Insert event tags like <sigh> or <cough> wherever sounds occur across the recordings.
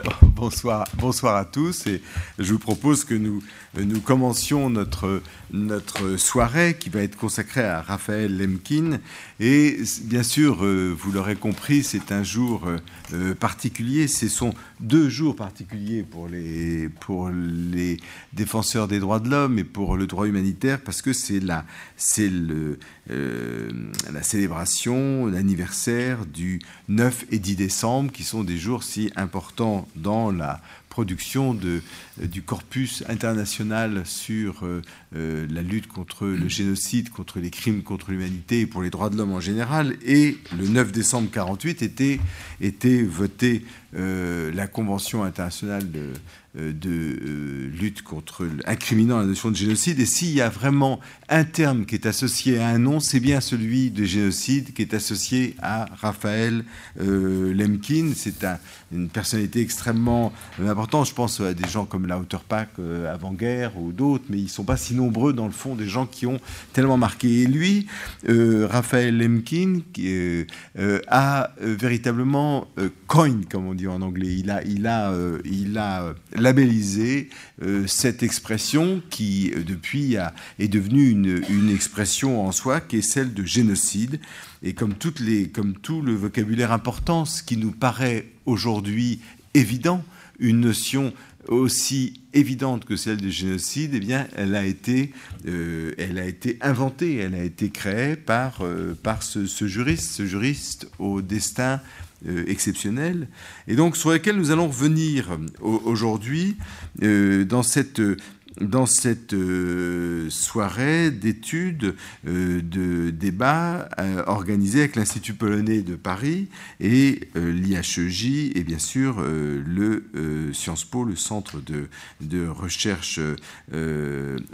<laughs> Oh. Bonsoir, bonsoir à tous et je vous propose que nous, commencions notre, soirée qui va être consacrée à Raphaël Lemkin. Et bien sûr, euh, vous l'aurez compris, c'est un jour euh, particulier. Ce sont deux jours particuliers pour les, défenseurs des droits de l'homme et pour le droit humanitaire parce que c'est la, euh, la célébration, l'anniversaire du 9 et 10 décembre qui sont des jours si importants dans la production de, euh, du corpus international sur euh, euh, la lutte contre le génocide, contre les crimes contre l'humanité et pour les droits de l'homme en général. Et le 9 décembre 1948 était, était votée la Convention internationale de, de lutte contre incriminant la notion de génocide. Et s'il y a vraiment un terme qui est associé à un nom, c'est bien celui de génocide qui est associé à Raphaël Lemkin. C'est un, une personnalité extrêmement importante. Je pense à des gens comme Lauterpack euh, avant-guerre ou d'autres, mais ils ne sont pas si nombreux dans le fond des gens qui ont tellement marqué. Et lui, euh, Raphaël Lemkin, qui, euh, a véritablement coin, comme on dit en anglais. Il a, il a, il a labellisé cette expression qui, depuis, est devenue une, expression en soi, qui est celle de génocide. Et comme tout le vocabulaire important, ce qui nous paraît aujourd'hui évident, une notion aussi évidente que celle du génocide, eh bien, elle a été, euh, elle a été inventée, elle a été créée par, euh, par ce, juriste, ce juriste au destin euh, exceptionnel, et donc sur lequel nous allons revenir aujourd'hui dans cette dans cette euh, soirée d'études, euh, de débats euh, organisés avec l'Institut polonais de Paris et l'IHEJ et bien sûr le Sciences Po, le centre de, recherche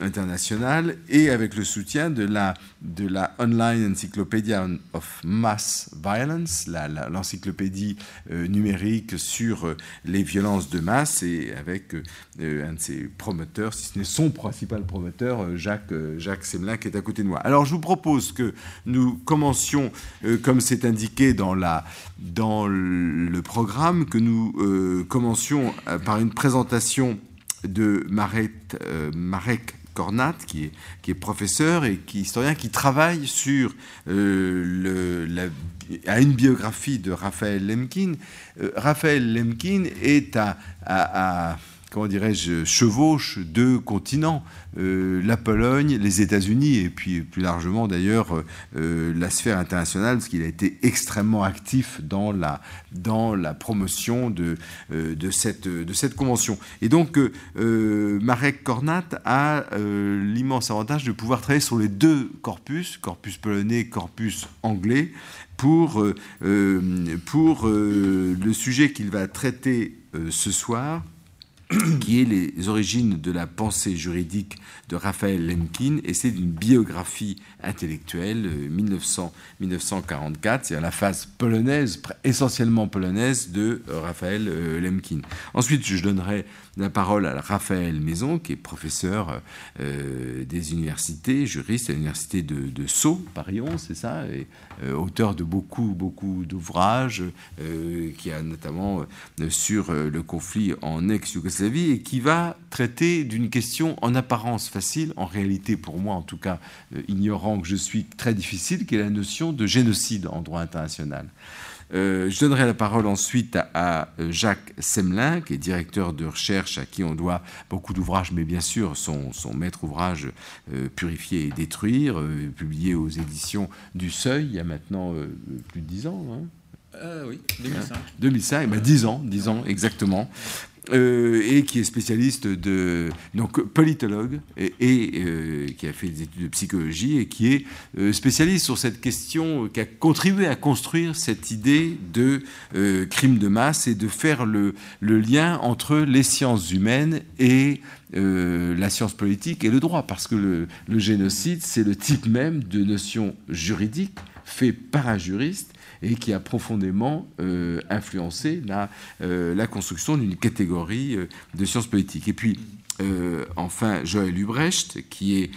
internationale, et avec le soutien de la, de la Online Encyclopedia of Mass Violence, l'encyclopédie numérique sur les violences de masse, et avec un de ses promoteurs, son principal promoteur, euh, Jacques, euh, Jacques Semelin, qui est à côté de moi. Alors je vous propose que nous commencions, euh, comme c'est indiqué dans, la, dans le programme, que nous commencions par une présentation de Marek, Marek Kornat, qui est, qui est, professeur et qui historien, qui travaille sur le, la, à une biographie de Raphaël Lemkin. Raphaël Lemkin est à, à comment dirais-je, chevauche deux continents, euh, la Pologne, les États-Unis, et puis plus largement d'ailleurs euh, la sphère internationale, parce qu'il a été extrêmement actif dans la, dans la promotion de, euh, de, cette, de cette convention. Et donc Marek Kornat a l'immense avantage de pouvoir travailler sur les deux corpus, corpus polonais, corpus anglais, pour, pour le sujet qu'il va traiter ce soir, qui est les origines de la pensée juridique de Raphaël Lemkin, et c'est une biographie intellectuelle 1900, euh, 1944, c'est-à-dire la phase polonaise, essentiellement polonaise, de euh, Raphaël euh, Lemkin. Ensuite, je donnerai la parole à Raphaël Maison, qui est professeur des universités, juriste à l'université de, Sceaux, Paris 11, c'est ça, et auteur de beaucoup, beaucoup d'ouvrages, qui a notamment sur le conflit en ex-Yougoslavie, et qui va traiter d'une question en apparence facile, en réalité pour moi en tout cas euh, ignorant que je suis très difficile, qui est la notion de génocide en droit international. Euh, je donnerai la parole ensuite à, euh, Jacques Semelin, qui est directeur de recherche, à qui on doit beaucoup d'ouvrages, mais bien sûr son, son maître ouvrage Purifier et détruire, publié aux éditions du Seuil il y a maintenant plus de dix ans. Hein oui, 2005. 2005, ben 10 ans, 10 ans exactement. Euh, et qui est spécialiste de donc politologue et, euh, qui a fait des études de psychologie et qui est euh, spécialiste sur cette question, qui a contribué à construire cette idée de crime de masse et de faire le, lien entre les sciences humaines et la science politique et le droit, parce que le génocide, c'est le type même de notion juridique fait par un juriste et qui a profondément euh, influencé la, euh, la construction d'une catégorie euh, de sciences politiques. Et puis, enfin, Joël Ubrecht, qui est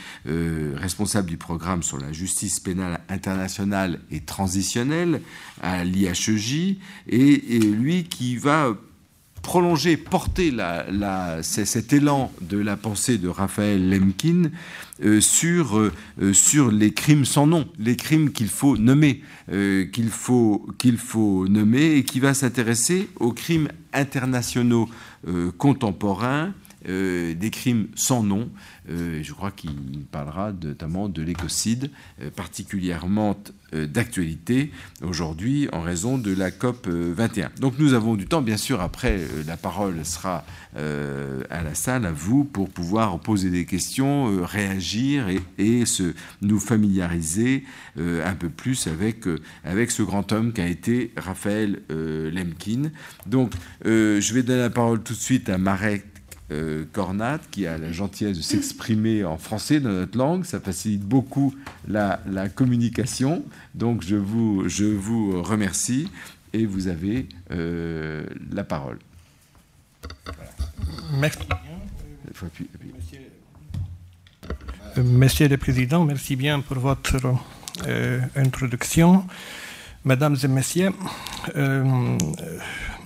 responsable du programme sur la justice pénale internationale et transitionnelle à l'IHEJ, et, lui qui va prolonger, porter cet élan de la pensée de Raphaël Lemkin euh, sur, euh, sur les crimes sans nom, les crimes qu'il faut nommer, euh, qu'il faut nommer et qui va s'intéresser aux crimes internationaux contemporains, des crimes sans nom, euh, je crois qu'il parlera notamment de l'écocide, euh, particulièrement euh, d'actualité aujourd'hui en raison de la COP 21. Donc nous avons du temps, bien sûr, après la parole sera à la salle, à vous, pour pouvoir poser des questions, réagir et, se, nous familiariser un peu plus avec, avec ce grand homme qu'a été Raphaël Lemkin. Donc je vais donner la parole tout de suite à Marek euh, Cornat, qui a la gentillesse de s'exprimer en français dans notre langue. Ça facilite beaucoup la, communication. Donc je vous, je vous remercie et vous avez euh, la parole. Merci. Monsieur le Président, merci bien pour votre euh, introduction. Mesdames et Messieurs,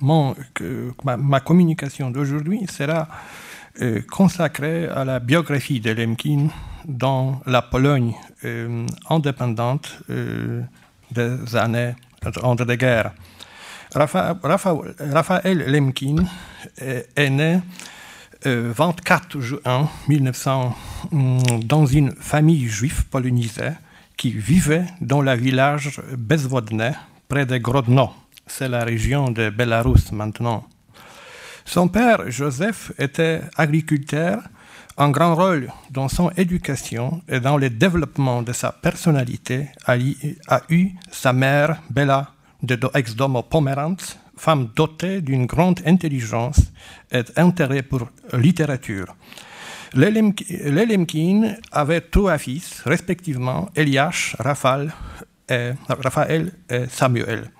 ma, communication d'aujourd'hui sera euh, consacrée à la biographie de Lemkin dans la Pologne euh, indépendante euh, des années entre les guerres. Raphaël Lemkin est, né le 24 juin 1900 dans une famille juive polonisée qui vivait dans le village Bezwodne près de Grodno c'est la région de Belarus maintenant. Son père, Joseph, était agriculteur. Un grand rôle dans son éducation et dans le développement de sa personnalité a, eu sa mère, Bella, de ex-domo Pomerantz, femme dotée d'une grande intelligence et intérêt pour littérature. Les avaient trois fils, respectivement Elias, Raphaël et Samuel.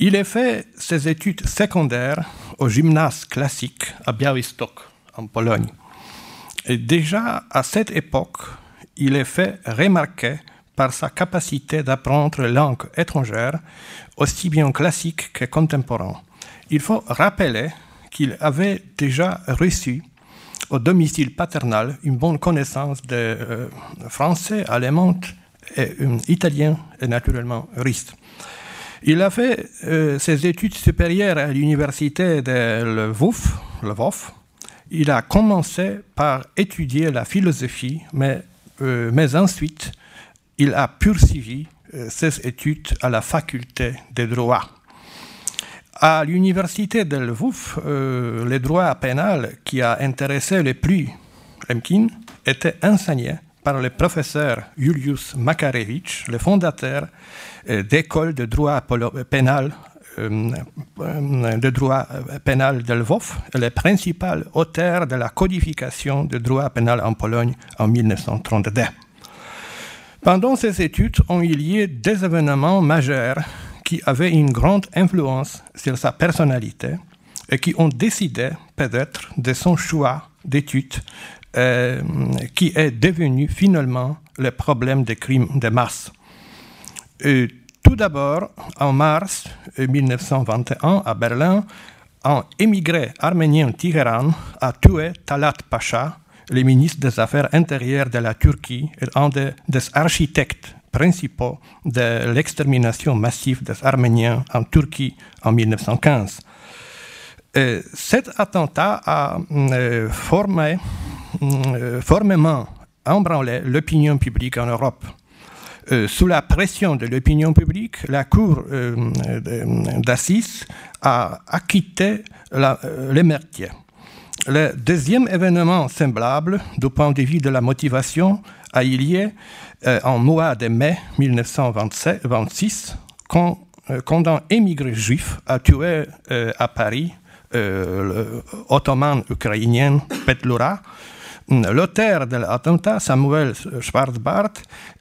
Il a fait ses études secondaires au gymnase classique à Białystok, en Pologne. Et déjà à cette époque, il est fait remarquer par sa capacité d'apprendre langues étrangères, aussi bien classiques que contemporaines. Il faut rappeler qu'il avait déjà reçu au domicile paternel une bonne connaissance de euh, français, allemand, et, italien et naturellement russe. Il a fait euh, ses études supérieures à l'université de Lvov, Il a commencé par étudier la philosophie, mais, euh, mais ensuite, il a poursuivi ses études à la faculté de droit. À l'université de Lvov, le droit pénal qui a intéressé le plus Lemkin était enseigné par le professeur Julius Makarevich, le fondateur euh, d'école de droit pénal euh, de droit pénal de Lvov, le principal auteur de la codification du droit pénal en Pologne en 1932. Pendant ces études ont eu lieu des événements majeurs qui avaient une grande influence sur sa personnalité et qui ont décidé peut-être de son choix d'études euh, qui est devenu finalement le problème des crimes de masse. tout d'abord, en mars 1921, à Berlin, un émigré arménien Tigeran a tué Talat Pacha, le ministre des Affaires intérieures de la Turquie et un des, architectes principaux de l'extermination massive des Arméniens en Turquie en 1915. cet attentat a euh, formé euh, formellement embranlé l'opinion publique en Europe. Euh, sous la pression de l'opinion publique, la Cour euh, d'assises a acquitté les meurtriers. Le deuxième événement semblable, du point de vue de la motivation, a eu lieu en mois de mai 1926, quand, quand un émigré juif a tué à Paris l'ottoman ukrainien Petlura, L'auteur de l'attentat, Samuel Schwarzbart,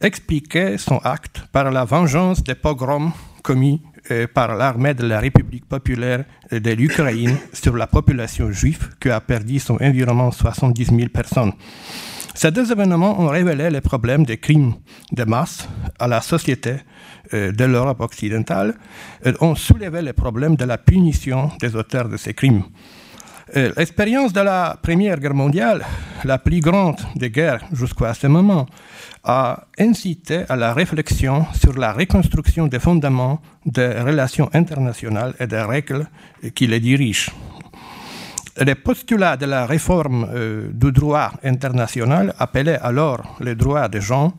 expliquait son acte par la vengeance des pogroms commis euh, par l'armée de la République populaire de l'Ukraine sur la population juive qui a perdu son environnement 70 000 personnes. Ces deux événements ont révélé les problèmes des crimes de masse à la société de l'Europe occidentale ont soulevé le problème de la punition des auteurs de ces crimes. L'expérience de la Première Guerre mondiale, la plus grande des guerres jusqu'à ce moment, a incité à la réflexion sur la reconstruction des fondements des relations internationales et des règles qui les dirigent. Les postulats de la réforme euh, du droit international, appelé alors les droits des gens,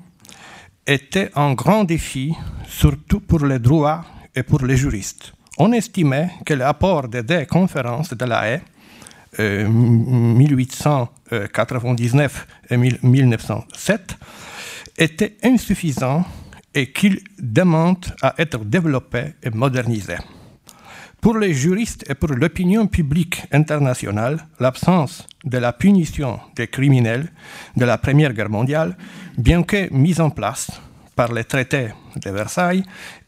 étaient un grand défi, surtout pour les droits et pour les juristes. On estimait que l'apport des deux conférences de la haie, 1899 et 1907, était insuffisant et qu'il demande à être développé et modernisé. Pour les juristes et pour l'opinion publique internationale, l'absence de la punition des criminels de la Première Guerre mondiale, bien que mise en place par les traités de Versailles,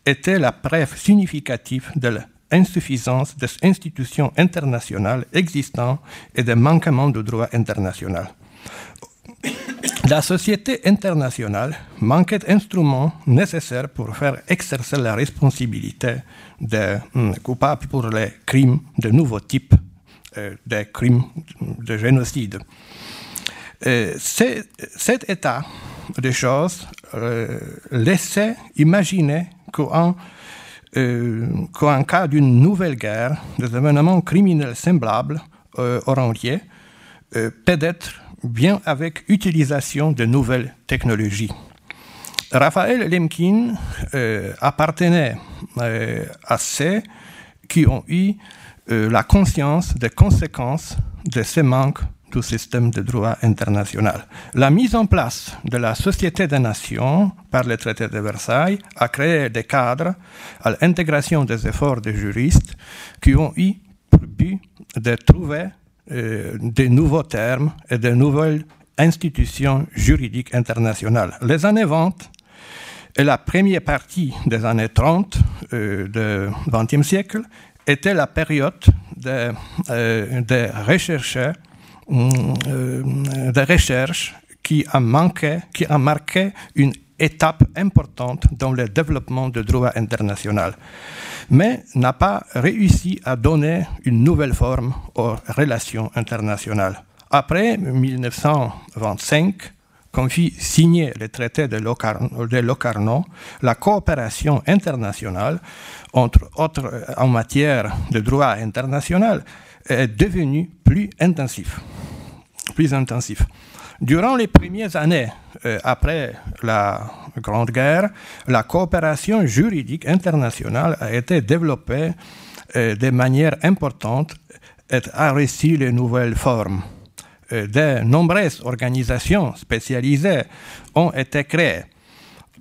était la preuve significative de l'insuffisance des institutions internationales existantes et des manquements du droit international. La société internationale manquait d'instruments nécessaires pour faire exercer la responsabilité des hmm, coupables pour les crimes de nouveaux types, euh, des crimes de génocide. Euh, cet état de choses euh, laissait imaginer qu'en cas d'une nouvelle guerre, des événements criminels semblables auront lieu, peut-être bien avec utilisation de nouvelles technologies. Raphaël Lemkin euh, appartenait euh, à ceux qui ont eu euh, la conscience des conséquences de ces manques du système de droit international. La mise en place de la Société des Nations par le traité de Versailles a créé des cadres à l'intégration des efforts des juristes qui ont eu pour but de trouver euh, de nouveaux termes et de nouvelles institutions juridiques internationales. Les années 20 et la première partie des années 30 euh, du XXe siècle était la période de, euh, de recherche, de recherche qui a, manqué, qui a marqué une étape importante dans le développement du droit international mais n'a pas réussi à donner une nouvelle forme aux relations internationales. Après 1925, quand fut signé le traité de Locarno, la coopération internationale, entre autres en matière de droit international, est devenue plus intensive. Plus intensive. Durant les premières années euh, après la Grande Guerre, la coopération juridique internationale a été développée euh, de manière importante et a reçu les nouvelles formes. Euh, de nombreuses organisations spécialisées ont été créées.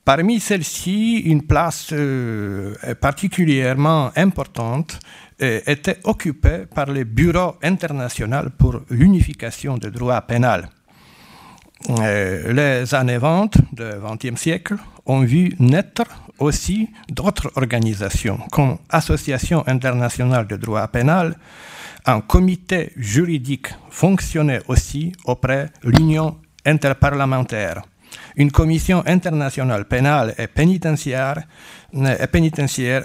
Parmi celles-ci, une place particulièrement importante était occupée par le Bureau international pour l'unification du droit pénal. Euh, les années 20 du XXe siècle ont vu naître aussi d'autres organisations, comme Association internationale de droit pénal, un comité juridique fonctionnait aussi auprès de l'Union interparlementaire. Une commission internationale pénale et pénitentiaire,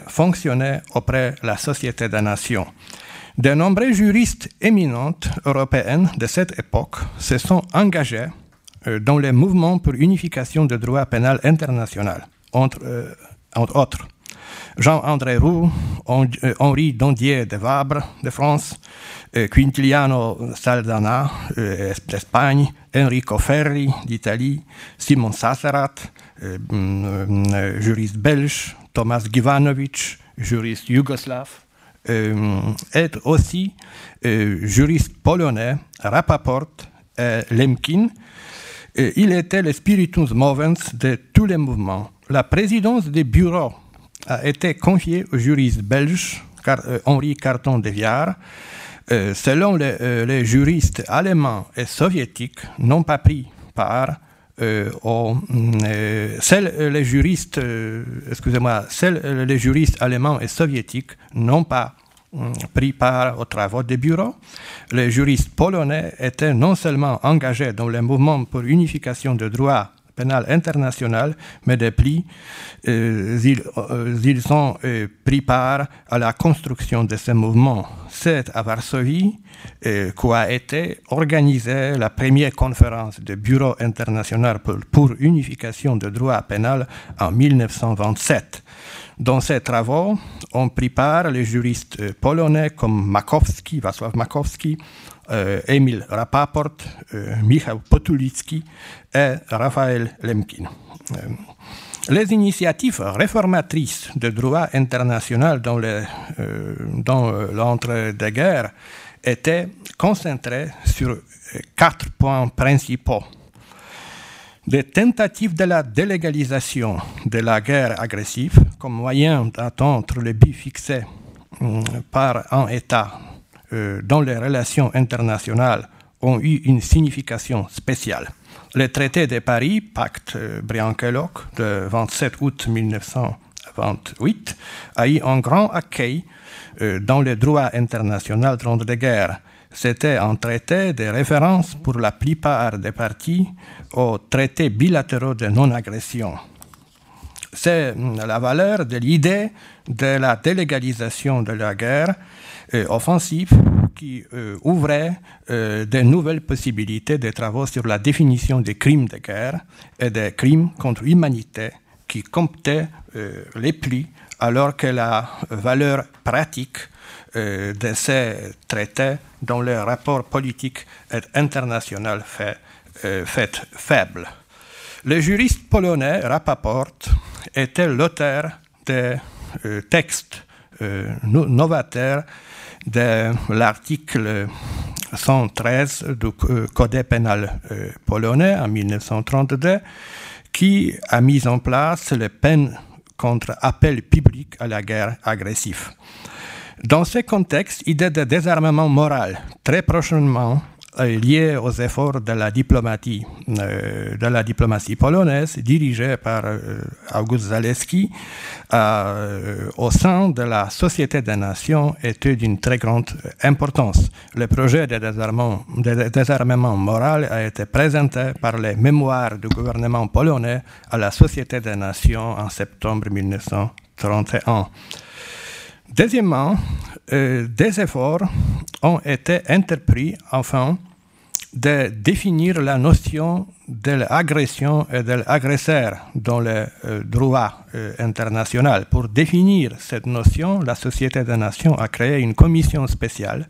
fonctionnait auprès de la Société des Nations. De nombreux juristes éminents européens de cette époque se sont engagés dans les mouvements pour unification du droit pénal international, entre, euh, autres. Jean-André Roux, euh, Henri Dondier de Vabre de France, Quintiliano Saldana d'Espagne, Enrico Ferri d'Italie, Simon Sasserat, mm, juriste belge, Thomas Givanovic, juriste yougoslave, et aussi juriste polonais, Rapaport, Lemkin, il était le spiritus movens de tous les mouvements. La présidence des bureaux a été confiée au juriste belge euh, Henri Carton de Viard. Euh, selon euh, les, juristes allemands et soviétiques, n'ont pas pris part aux, les juristes, excusez-moi, les juristes allemands et soviétiques n'ont pas pris part aux travaux des bureaux. Les juristes polonais étaient non seulement engagés dans le mouvement pour l'unification du droit pénal international, mais depuis, euh, ils, euh, ils, ont euh, pris part à la construction de ce mouvement. C'est à Varsovie qu'a été organisée la première conférence du Bureau international pour, pour unification de droit pénal en 1927. Dans ces travaux, on prépare les juristes polonais comme Makowski, Václav Makowski, euh, Emil Rapaport, euh, Michał Potulicki et Raphaël Lemkin. Euh, les initiatives réformatrices de droit international dans, dans l'entre-deux-guerres étaient concentrées sur quatre points principaux des tentatives de la délégalisation de la guerre agressive comme moyen d'atteindre le but fixé hum, par un État euh, dans les relations internationales ont eu une signification spéciale. Le traité de Paris, pacte euh, Briankellock de 27 août 1928, a eu un grand accueil euh, dans le droit international la guerre. C'était un traité de référence pour la plupart des parties aux traités bilatéraux de non-agression. C'est la valeur de l'idée de la délégalisation de la guerre euh, offensive qui euh, ouvrait euh, de nouvelles possibilités de travaux sur la définition des crimes de guerre et des crimes contre l'humanité qui comptaient les plus alors que la valeur pratique de ces traités dans le rapport politique et international fait, fait faible. Le juriste polonais Rapaport était l'auteur des textes novateurs de l'article 113 du Code pénal euh, polonais en 1932 qui a mis en place les peines contre appel public à la guerre agressive. Dans ce contexte, idée de désarmement moral très prochainement euh, lié aux efforts de la diplomatie, euh, de la diplomatie polonaise dirigée par euh, August Zaleski au sein de la Société des Nations était d'une très grande importance. Le projet de désarmement moral a été présenté par les mémoires du gouvernement polonais à la Société des Nations en septembre 1931. Deuxièmement, des efforts ont été entrepris enfin de définir la notion de l'agression et de l'agresseur dans le euh, droit euh, international. Pour définir cette notion, la Société des Nations a créé une commission spéciale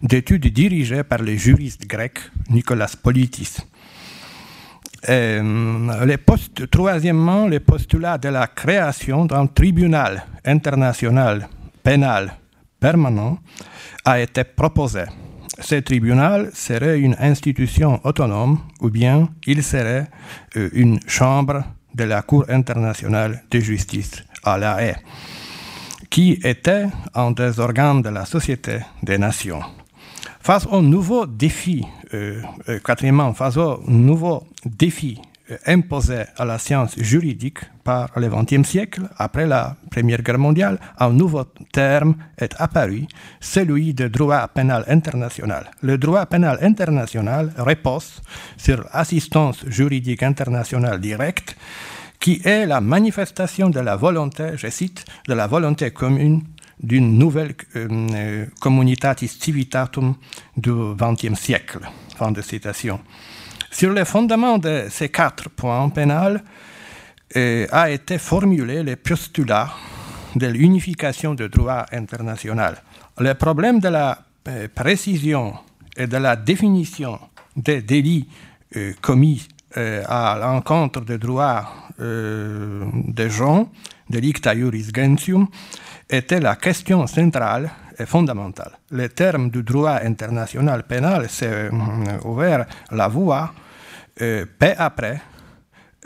d'études dirigée par le juriste grec Nicolas Politis. Euh, troisièmement, le postulat de la création d'un tribunal international pénal permanent a été proposé ce tribunal serait une institution autonome ou bien il serait euh, une chambre de la Cour internationale de justice à La Haye, qui était un des organes de la Société des Nations. Face aux nouveaux défis, euh, euh, quatrièmement, face aux nouveaux défis imposé à la science juridique par le XXe siècle, après la Première Guerre mondiale, un nouveau terme est apparu, celui de droit pénal international. Le droit pénal international repose sur l'assistance juridique internationale directe, qui est la manifestation de la volonté, je cite, de la volonté commune d'une nouvelle euh, communitatis civitatum du XXe siècle. Fin de citation. Sur le fondement de ces quatre points pénals euh, a été formulé le postulat de l'unification du droit international. Le problème de la euh, précision et de la définition des délits euh, commis à l'encontre des droits des gens, delicta juris gentium, était la question centrale et fondamentale. Le terme du droit international pénal s'est ouvert la voie euh, paix après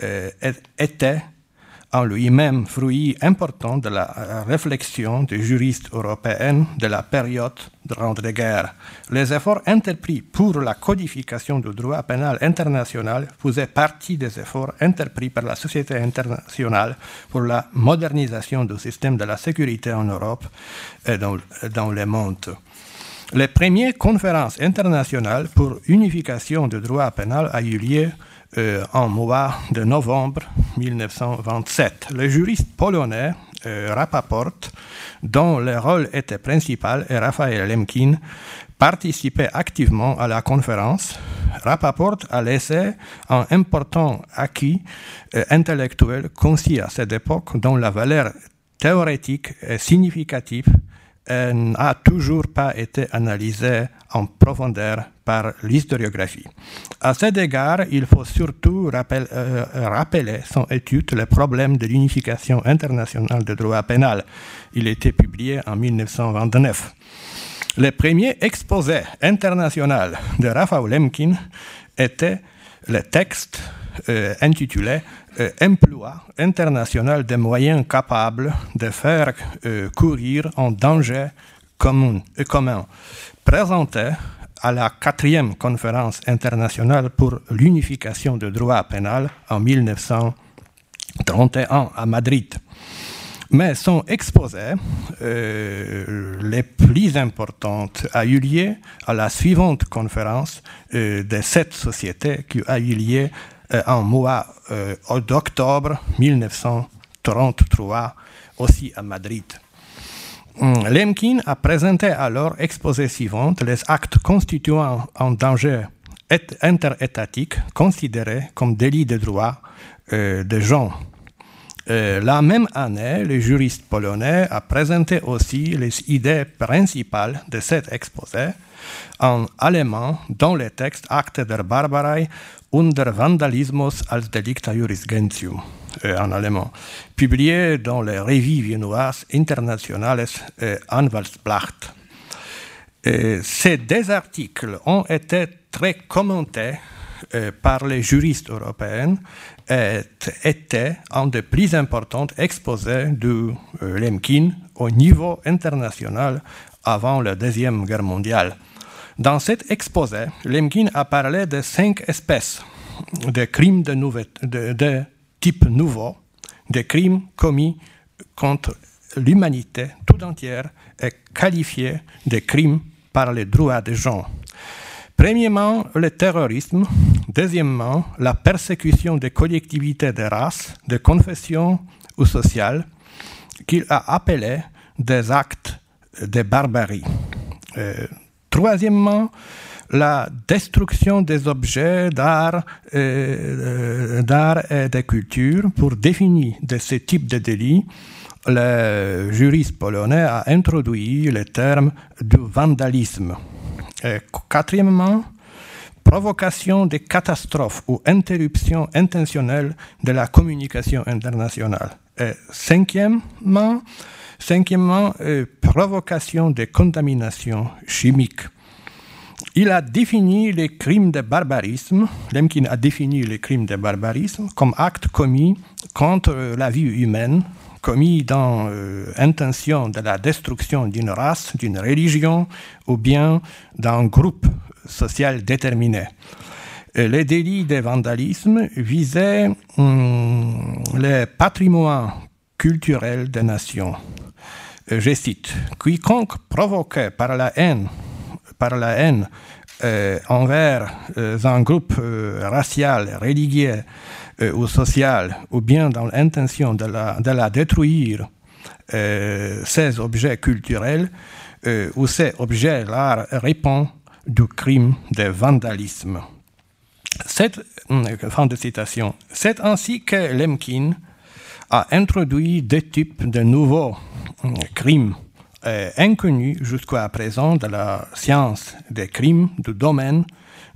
euh, était en lui-même fruit important de la réflexion des juristes européens de la période de l'entre-guerres. Les efforts entrepris pour la codification du droit pénal international faisaient partie des efforts entrepris par la société internationale pour la modernisation du système de la sécurité en Europe et dans le monde. Les premières conférences internationales pour unification du droit pénal a eu lieu euh, en mois de novembre 1927. Le juriste polonais euh, Rapaport, dont le rôle était principal, et Raphaël Lemkin participaient activement à la conférence. Rapaport a laissé un important acquis euh, intellectuel concis à cette époque dont la valeur théorétique est significative n'a toujours pas été analysée en profondeur par l'historiographie. À cet égard, il faut surtout euh, rappeler son étude Le problème de l'unification internationale de droit pénal. Il été publié en 1929. Le premier exposé international de Raphaël Lemkin était le texte euh, intitulé euh, Emploi international des moyens capables de faire euh, courir en danger commun, présenté à la quatrième conférence internationale pour l'unification du droit pénal en 1931 à Madrid. Mais son exposé, euh, les plus importantes, a eu lieu à la suivante conférence euh, de cette société qui a eu lieu euh, en mois d'octobre 1933, aussi à Madrid. Hum, Lemkin a présenté alors exposé suivante les actes constituant un danger interétatique considérés comme délit de droit de gens euh, la même année, le juriste polonais a présenté aussi les idées principales de cet exposé en allemand dans le texte Acte der Barbarei und der Vandalismus als Delicta Juris Gentium euh, en allemand, publié dans les revues viennoises internationales euh, Anwaltsblatt. ces deux articles ont été très commentés par les juristes européens était un des plus importants exposés de euh, Lemkin au niveau international avant la Deuxième Guerre mondiale. Dans cet exposé, Lemkin a parlé de cinq espèces de crimes de, type nouveau, des crimes commis contre l'humanité tout entière et qualifiés de crimes par les droits des gens. Premièrement, le terrorisme. Deuxièmement, la persécution des collectivités de race, de confession ou sociale, qu'il a appelé des actes de barbarie. Euh, troisièmement, la destruction des objets d'art, euh, et de culture. Pour définir de ce type de délit, le juriste polonais a introduit le terme du vandalisme. Euh, quatrièmement, provocation de catastrophes ou interruption intentionnelle de la communication internationale. Et cinquièmement, cinquièmement euh, provocation de contamination chimique. Il a défini les crimes de barbarisme, Lemkin a défini les crimes de barbarisme comme actes commis contre la vie humaine, commis dans l'intention euh, de la destruction d'une race, d'une religion ou bien d'un groupe social déterminé. les délits de vandalisme visaient hum, le patrimoine culturel des nations. Euh, je cite, quiconque provoqué par la haine, par la haine euh, envers un groupe racial, religieux, euh, ou sociale, ou bien dans l'intention de la, détruire euh, ces objets culturels, euh, ou ces objets-là répondent du crime de vandalisme. Fin de citation. C'est ainsi que Lemkin a introduit des types de nouveaux crimes inconnus jusqu'à présent de la science des crimes du domaine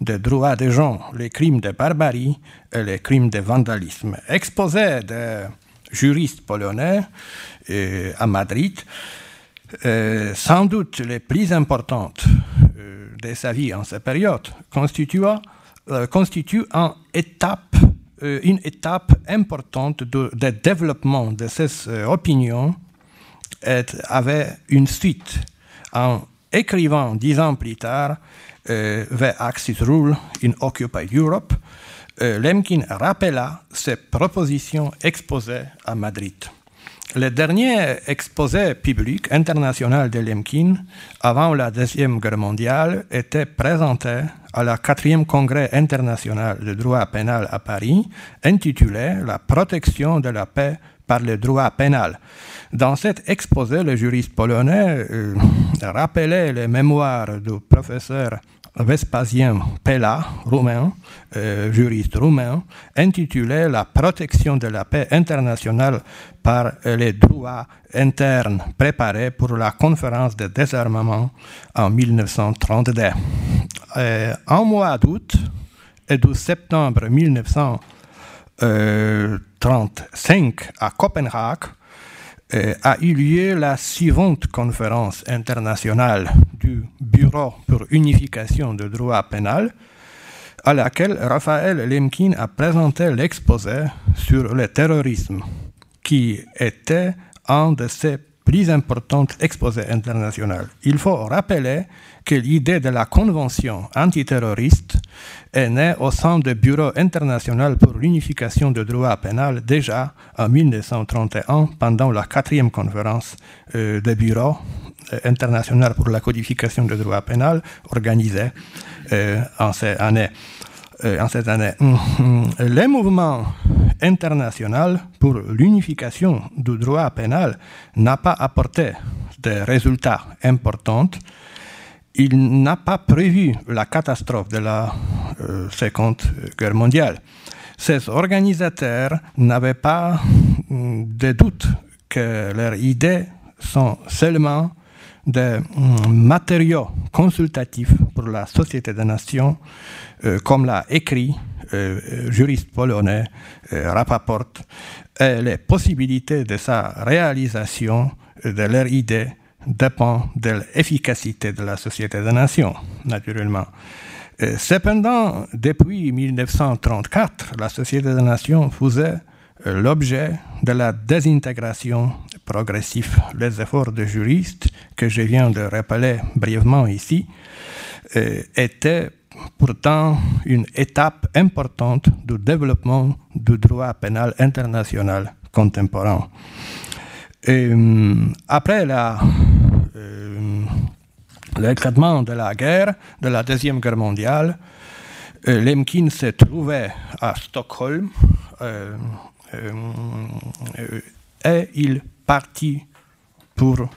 des droits des gens, les crimes de barbarie et les crimes de vandalisme. Exposé de juristes polonais euh, à Madrid, euh, sans doute les plus importantes euh, de sa vie en cette période, constitue, constitue une étape, une étape importante de, développement de ces opinions et avait une suite en écrivant dix ans plus tard euh, The Axis Rule in Occupied Europe, euh, Lemkin rappela ses propositions exposées à Madrid. Le dernier exposé public international de Lemkin avant la Deuxième Guerre mondiale était présenté à la quatrième congrès international de droit pénal à Paris, intitulé La protection de la paix par le droit pénal. Dans cet exposé, le juriste polonais euh, rappelait les mémoires du professeur Vespasien Pella, roumain, euh, juriste roumain, intitulé La protection de la paix internationale par les droits internes préparés pour la conférence de désarmement en 1932. Euh, en mois d'août et de septembre 1935 à Copenhague, euh, a eu lieu la suivante conférence internationale du Bureau pour unification de droit pénal, à laquelle Raphaël Lemkin a présenté l'exposé sur le terrorisme, qui était un de ses plus importants exposés internationaux. Il faut rappeler que l'idée de la Convention antiterroriste est née au sein du Bureau international pour l'unification du droit pénal déjà en 1931 pendant la quatrième conférence euh, du Bureau euh, international pour la codification du droit pénal organisée euh, en cette année. en cette année. Les mouvements international pour l'unification du droit pénal n'a pas apporté de résultats importants. Il n'a pas prévu la catastrophe de la euh, Seconde Guerre mondiale. Ces organisateurs n'avaient pas mm, de doute que leurs idées sont seulement des mm, matériaux consultatifs pour la Société des Nations, euh, comme l'a écrit euh, juriste polonais euh, Rapaport, les possibilités de sa réalisation de leur idée dépendent de l'efficacité de la Société des Nations, naturellement. Cependant, depuis 1934, la Société des Nations faisait l'objet de la désintégration progressive. Les efforts de juristes que je viens de rappeler brièvement ici étaient pourtant une étape importante du développement du droit pénal international contemporain. Euh, après la, euh, l'éclatement de la guerre, de la Deuxième Guerre mondiale, euh, Lemkin s'est trouvé à Stockholm et il partit pour,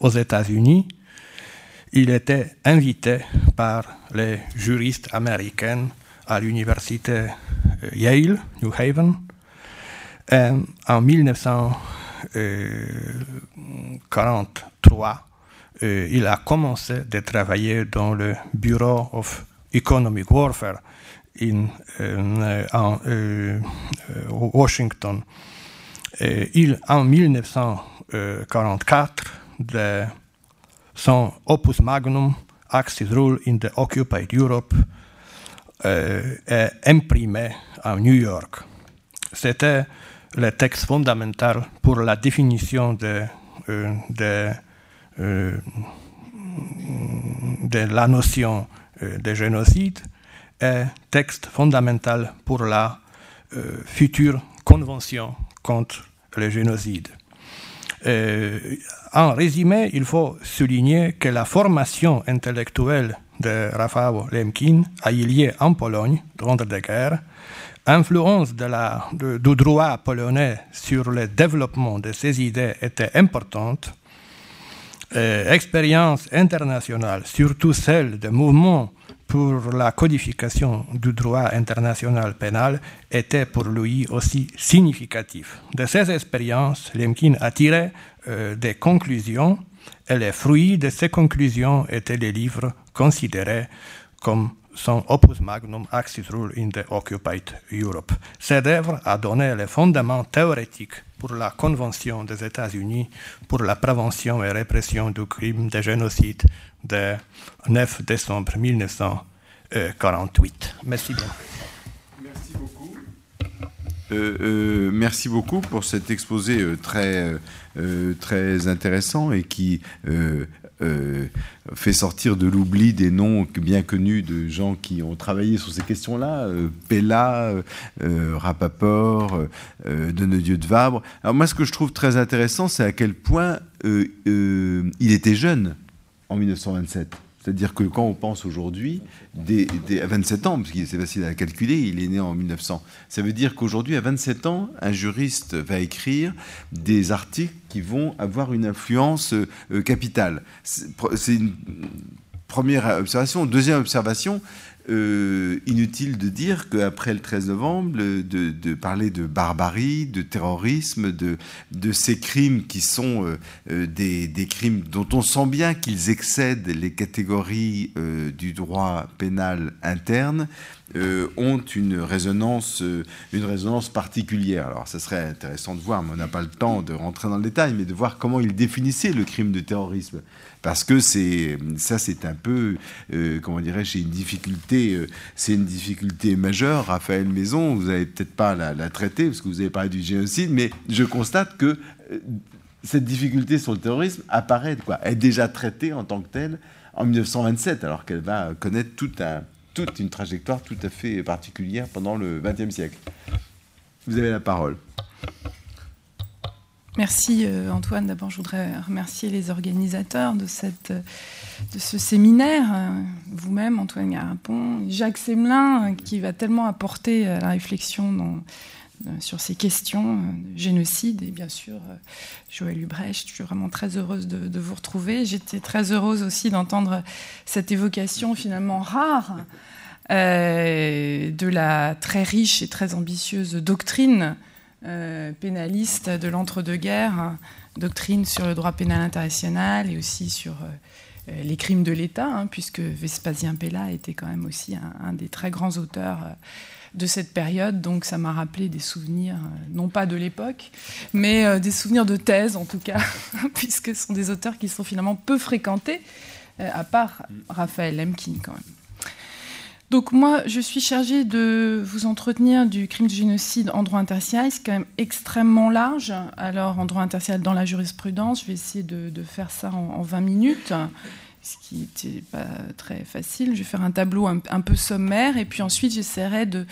aux États-Unis il était invité par les juristes américains à l'université euh, Yale, New Haven. en 1943, euh, il a commencé de travailler dans le Bureau of Economic Warfare in, euh, en Washington. il, en 1944, de son opus magnum, Axis Rule in the Occupied Europe, est imprimé à New York. C'était le texte fondamental pour la définition de, de, euh, de la notion de génocide et texte fondamental pour la future convention contre le génocide. En résumé, il faut souligner que la formation intellectuelle de Rafał Lemkin a eu lieu en Pologne durant la guerre, influence de la, du droit polonais sur le développement de ses idées était importante, euh, expérience internationale, surtout celle des mouvements pour la codification du droit international pénal était pour lui aussi significatif. De ces expériences, Lemkin a tiré euh, des conclusions et les fruits de ces conclusions étaient les livres considérés comme son opus magnum Axis Rule in the Occupied Europe. Cette œuvre a donné les fondements théoriques pour la Convention des États-Unis pour la prévention et répression du crime de génocide de 9 décembre 1948. Merci bien. Merci beaucoup. Euh, euh, merci beaucoup pour cet exposé euh, très, très intéressant et qui euh, fait sortir de l'oubli des noms bien connus de gens qui ont travaillé sur ces questions-là, euh, Pella, euh, Rapaport, Denedieu de Vabre. Alors moi, ce que je trouve très intéressant, c'est à quel point il était jeune en 1927. C'est-à-dire que quand on pense aujourd'hui, à 27 ans, parce que c'est facile à calculer, il est né en 1900, ça veut dire qu'aujourd'hui, à 27 ans, un juriste va écrire des articles qui vont avoir une influence euh, capitale. C'est une première observation. Deuxième observation, euh, inutile de dire qu'après le 13 novembre, de, parler de barbarie, de terrorisme, de, ces crimes qui sont euh, euh, des, des, crimes dont on sent bien qu'ils excèdent les catégories du droit pénal interne, ont une résonance, une résonance particulière. Alors, ça serait intéressant de voir, mais on n'a pas le temps de rentrer dans le détail, mais de voir comment ils définissaient le crime de terrorisme parce que c'est ça c'est un peu euh, comment dirais-je une difficulté euh, c'est une difficulté majeure Raphaël Maison. Vous n'allez peut-être pas la, traiter parce que vous avez parlé du génocide mais je constate que euh, cette difficulté sur le terrorisme apparaît quoi. Est déjà traitée en tant que telle en 1927 alors qu'elle va connaître toute une trajectoire tout à fait particulière pendant le XXe siècle. Vous avez la parole Merci euh, Antoine. D'abord, je voudrais remercier les organisateurs de, cette, de ce séminaire, euh, vous-même, Antoine Garapon, Jacques Semelin, euh, qui va tellement apporter à la réflexion sur ces questions de génocide, et bien sûr Joël Ubrecht. Je suis vraiment très heureuse de, vous retrouver. J'étais très heureuse aussi d'entendre cette évocation finalement rare de la très riche et très ambitieuse doctrine euh, pénaliste de l'entre-deux-guerres, doctrine sur le droit pénal international et aussi sur euh, euh, les crimes de l'État, hein, puisque Vespasien Pella était quand même aussi un, des très grands auteurs de cette période. Donc ça m'a rappelé des souvenirs, non pas de l'époque, mais des souvenirs de thèse en tout cas, <laughs> puisque ce sont des auteurs qui sont finalement peu fréquentés, à part Raphaël Lemkin quand même. Donc moi, je suis chargée de vous entretenir du crime de génocide en droit interstitiel. C'est quand même extrêmement large. Alors en droit interstitiel dans la jurisprudence, je vais essayer de, faire ça en, 20 minutes, ce qui n'était pas très facile. Je vais faire un tableau un, peu sommaire et puis ensuite j'essaierai de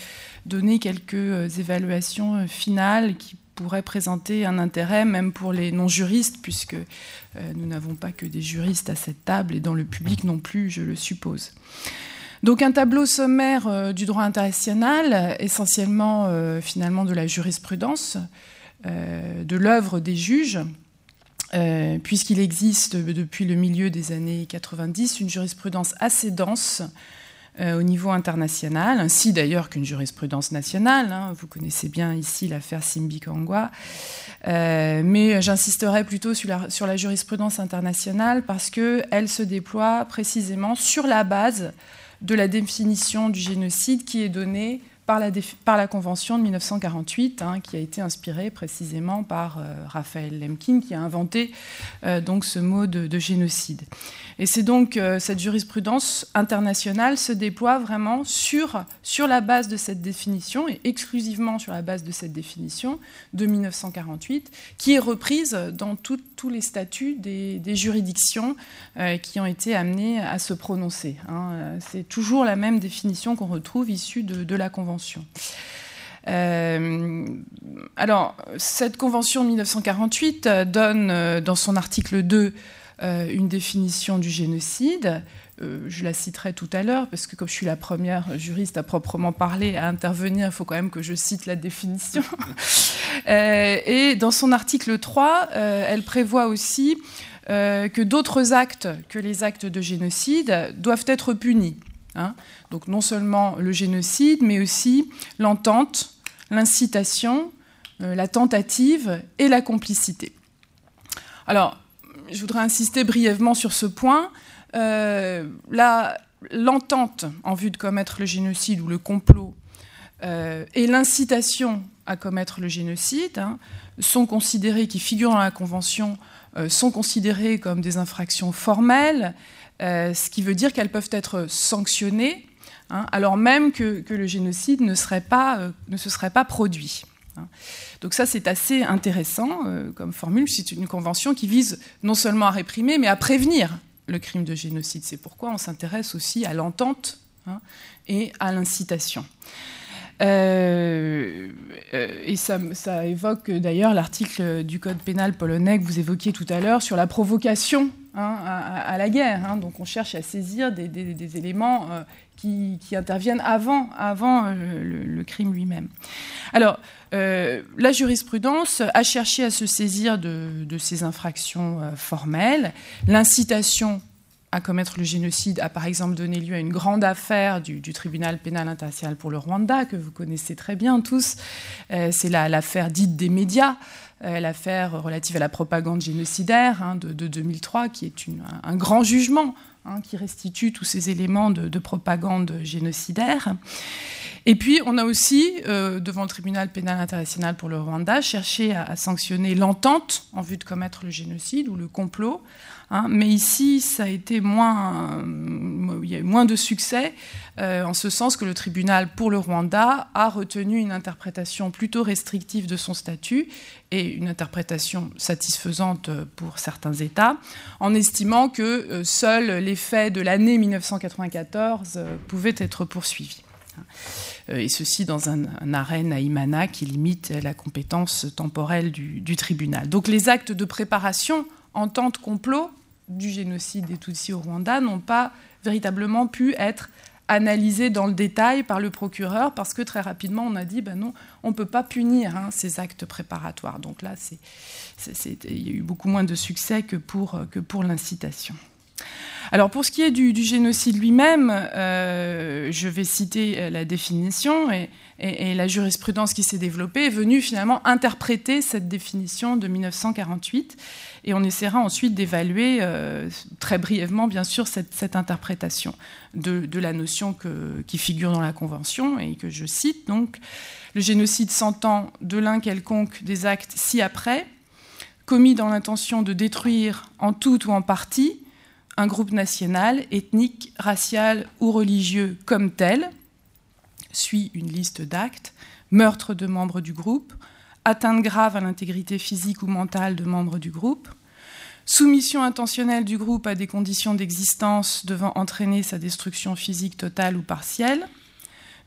donner quelques euh, évaluations euh, finales qui pourraient présenter un intérêt même pour les non-juristes, puisque euh, nous n'avons pas que des juristes à cette table et dans le public non plus, je le suppose. Donc un tableau sommaire euh, du droit international, essentiellement euh, finalement de la jurisprudence, euh, de l'œuvre des juges, puisqu'il existe depuis le milieu des années 90 une jurisprudence assez dense au niveau international, ainsi d'ailleurs qu'une jurisprudence nationale. Hein. Vous connaissez bien ici l'affaire Simbi Kangwa. mais j'insisterai plutôt sur la, sur la, jurisprudence internationale parce qu'elle se déploie précisément sur la base de la définition du génocide qui est donnée par la, Convention de 1948, hein, qui a été inspirée précisément par euh, Raphaël Lemkin, qui a inventé euh, donc ce mot de, génocide. Et c'est donc euh, cette jurisprudence internationale se déploie vraiment sur, sur la base de cette définition, et exclusivement sur la base de cette définition de 1948, qui est reprise dans tous les statuts des, juridictions qui ont été amenées à se prononcer. Hein. C'est toujours la même définition qu'on retrouve issue de la Convention euh, alors, cette convention de 1948 donne euh, dans son article 2 euh, une définition du génocide. je la citerai tout à l'heure, parce que comme je suis la première juriste à proprement parler, à intervenir, il faut quand même que je cite la définition. <laughs> et dans son article 3, elle prévoit aussi que d'autres actes que les actes de génocide doivent être punis. Hein. Donc non seulement le génocide, mais aussi l'entente, l'incitation, euh, la tentative et la complicité. Alors, je voudrais insister brièvement sur ce point. Euh, l'entente en vue de commettre le génocide ou le complot euh, et l'incitation à commettre le génocide hein, sont considérés, qui figurent dans la Convention, sont considérés comme des infractions formelles ce qui veut dire qu'elles peuvent être sanctionnées, hein, alors même que, le génocide ne, serait pas, euh, ne se serait pas produit. Hein. Donc ça, c'est assez intéressant euh, comme formule. C'est une convention qui vise non seulement à réprimer, mais à prévenir le crime de génocide. C'est pourquoi on s'intéresse aussi à l'entente hein, et à l'incitation. Euh, euh, et ça, évoque d'ailleurs l'article du Code pénal polonais que vous évoquiez tout à l'heure sur la provocation hein, à, la guerre. Hein. Donc on cherche à saisir des, éléments euh, qui, interviennent avant, avant le, crime lui-même. Alors, la jurisprudence a cherché à se saisir de, ces infractions formelles. L'incitation à commettre le génocide a par exemple donné lieu à une grande affaire du, tribunal pénal international pour le Rwanda, que vous connaissez très bien tous. Euh, c'est l'affaire dite des médias, euh, l'affaire relative à la propagande génocidaire hein, de, 2003, qui est un, grand jugement hein, qui restitue tous ces éléments de, propagande génocidaire. Et puis, on a aussi, euh, devant le tribunal pénal international pour le Rwanda, cherché à sanctionner l'entente en vue de commettre le génocide ou le complot Hein. mais ici, ça a été moins, il y a eu moins de succès, euh, en ce sens que le tribunal pour le Rwanda a retenu une interprétation plutôt restrictive de son statut et une interprétation satisfaisante pour certains États, en estimant que euh, seuls les faits de l'année 1994 euh, pouvaient être poursuivis et ceci dans un, arène à Imana qui limite la compétence temporelle du, du, tribunal. Donc les actes de préparation, entente, complot, du génocide des Tutsis au Rwanda n'ont pas véritablement pu être analysés dans le détail par le procureur parce que très rapidement on a dit ben non on ne peut pas punir hein, ces actes préparatoires. Donc là il y a eu beaucoup moins de succès que pour, pour l'incitation. Alors pour ce qui est du, génocide lui-même, euh, je vais citer euh, la définition et, la jurisprudence qui s'est développée est venue finalement interpréter cette définition de 1948 et on essaiera ensuite d'évaluer euh, très brièvement bien sûr cette, interprétation de, la notion qui figure dans la Convention et que je cite. Donc le génocide s'entend de l'un quelconque des actes ci-après commis dans l'intention de détruire en tout ou en partie un groupe national, ethnique, racial ou religieux comme tel, suit une liste d'actes, meurtre de membres du groupe, atteinte grave à l'intégrité physique ou mentale de membres du groupe, soumission intentionnelle du groupe à des conditions d'existence devant entraîner sa destruction physique totale ou partielle,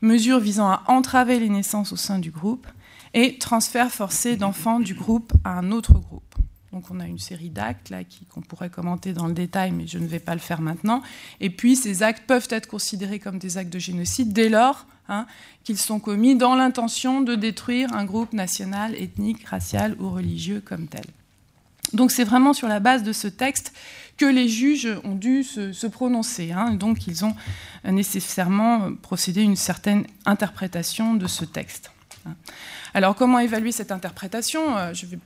mesures visant à entraver les naissances au sein du groupe, et transfert forcé d'enfants du groupe à un autre groupe. Donc on a une série d'actes là qu'on pourrait commenter dans le détail, mais je ne vais pas le faire maintenant. Et puis ces actes peuvent être considérés comme des actes de génocide dès lors hein, qu'ils sont commis dans l'intention de détruire un groupe national, ethnique, racial ou religieux comme tel. Donc c'est vraiment sur la base de ce texte que les juges ont dû se, prononcer. Hein. donc ils ont nécessairement procédé à une certaine interprétation de ce texte. Alors comment évaluer cette interprétation? Euh, Je vais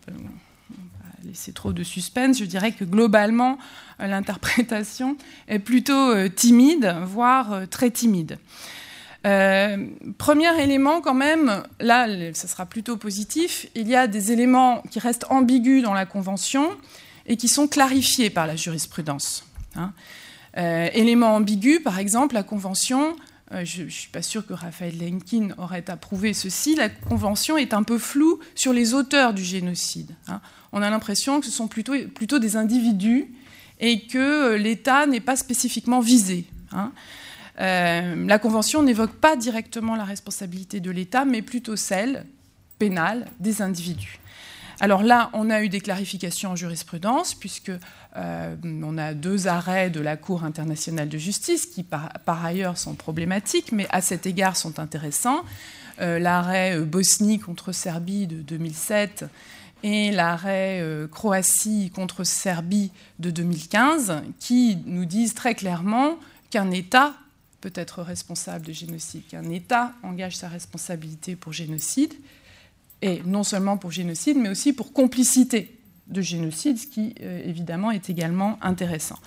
laisser trop de suspense, je dirais que globalement, euh, l'interprétation est plutôt euh, timide, voire euh, très timide. premier élément quand même, là, ça sera plutôt positif, il y a des éléments qui restent ambigus dans la Convention et qui sont clarifiés par la jurisprudence. Hein. élément ambigu, par exemple, la Convention je ne suis pas sûr que Raphaël Lenkin aurait approuvé ceci, la Convention est un peu floue sur les auteurs du génocide. Hein on a l'impression que ce sont plutôt, des individus et que l'État n'est pas spécifiquement visé. Hein. Euh, la Convention n'évoque pas directement la responsabilité de l'État, mais plutôt celle pénale des individus. Alors là, on a eu des clarifications en jurisprudence, puisque euh, on a deux arrêts de la Cour internationale de justice qui, par, ailleurs, sont problématiques, mais à cet égard sont intéressants. Euh, l'arrêt Bosnie contre Serbie de 2007 et l'arrêt euh, Croatie contre Serbie de 2015, qui nous disent très clairement qu'un État peut être responsable de génocide, qu'un État engage sa responsabilité pour génocide, et non seulement pour génocide, mais aussi pour complicité de génocide, ce qui euh, évidemment est également intéressant.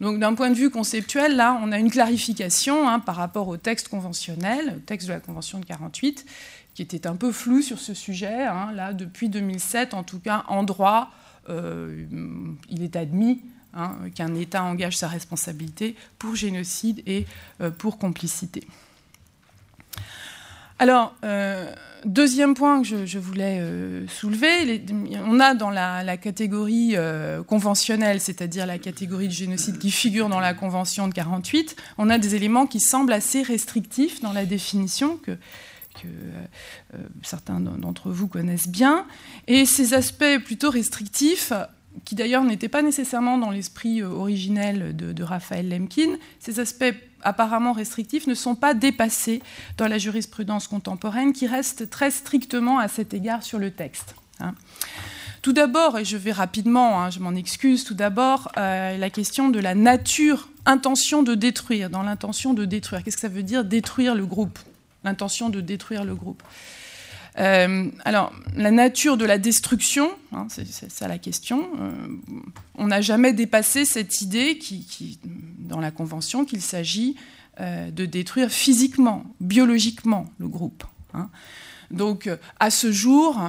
Donc d'un point de vue conceptuel, là, on a une clarification hein, par rapport au texte conventionnel, au texte de la Convention de 48, qui était un peu flou sur ce sujet. Hein. Là, depuis 2007, en tout cas, en droit, euh, il est admis hein, qu'un État engage sa responsabilité pour génocide et euh, pour complicité. Alors, euh, deuxième point que je, voulais soulever, on a dans la, catégorie conventionnelle, c'est-à-dire la catégorie de génocide qui figure dans la Convention de 48, on a des éléments qui semblent assez restrictifs dans la définition que, certains d'entre vous connaissent bien. Et ces aspects plutôt restrictifs qui d'ailleurs n'étaient pas nécessairement dans l'esprit originel de, Raphaël Lemkin, ces aspects apparemment restrictifs ne sont pas dépassés dans la jurisprudence contemporaine qui reste très strictement à cet égard sur le texte. Hein. Tout d'abord, et je vais rapidement, hein, je m'en excuse, tout d'abord, euh, la question de la nature, intention de détruire, dans l'intention de détruire. Qu'est-ce que ça veut dire détruire le groupe? L'intention de détruire le groupe. Euh, alors, la nature de la destruction, hein, c'est ça la question. Euh, on n'a jamais dépassé cette idée qui, dans la Convention qu'il s'agit euh, de détruire physiquement, biologiquement le groupe. Hein. Donc, à ce jour,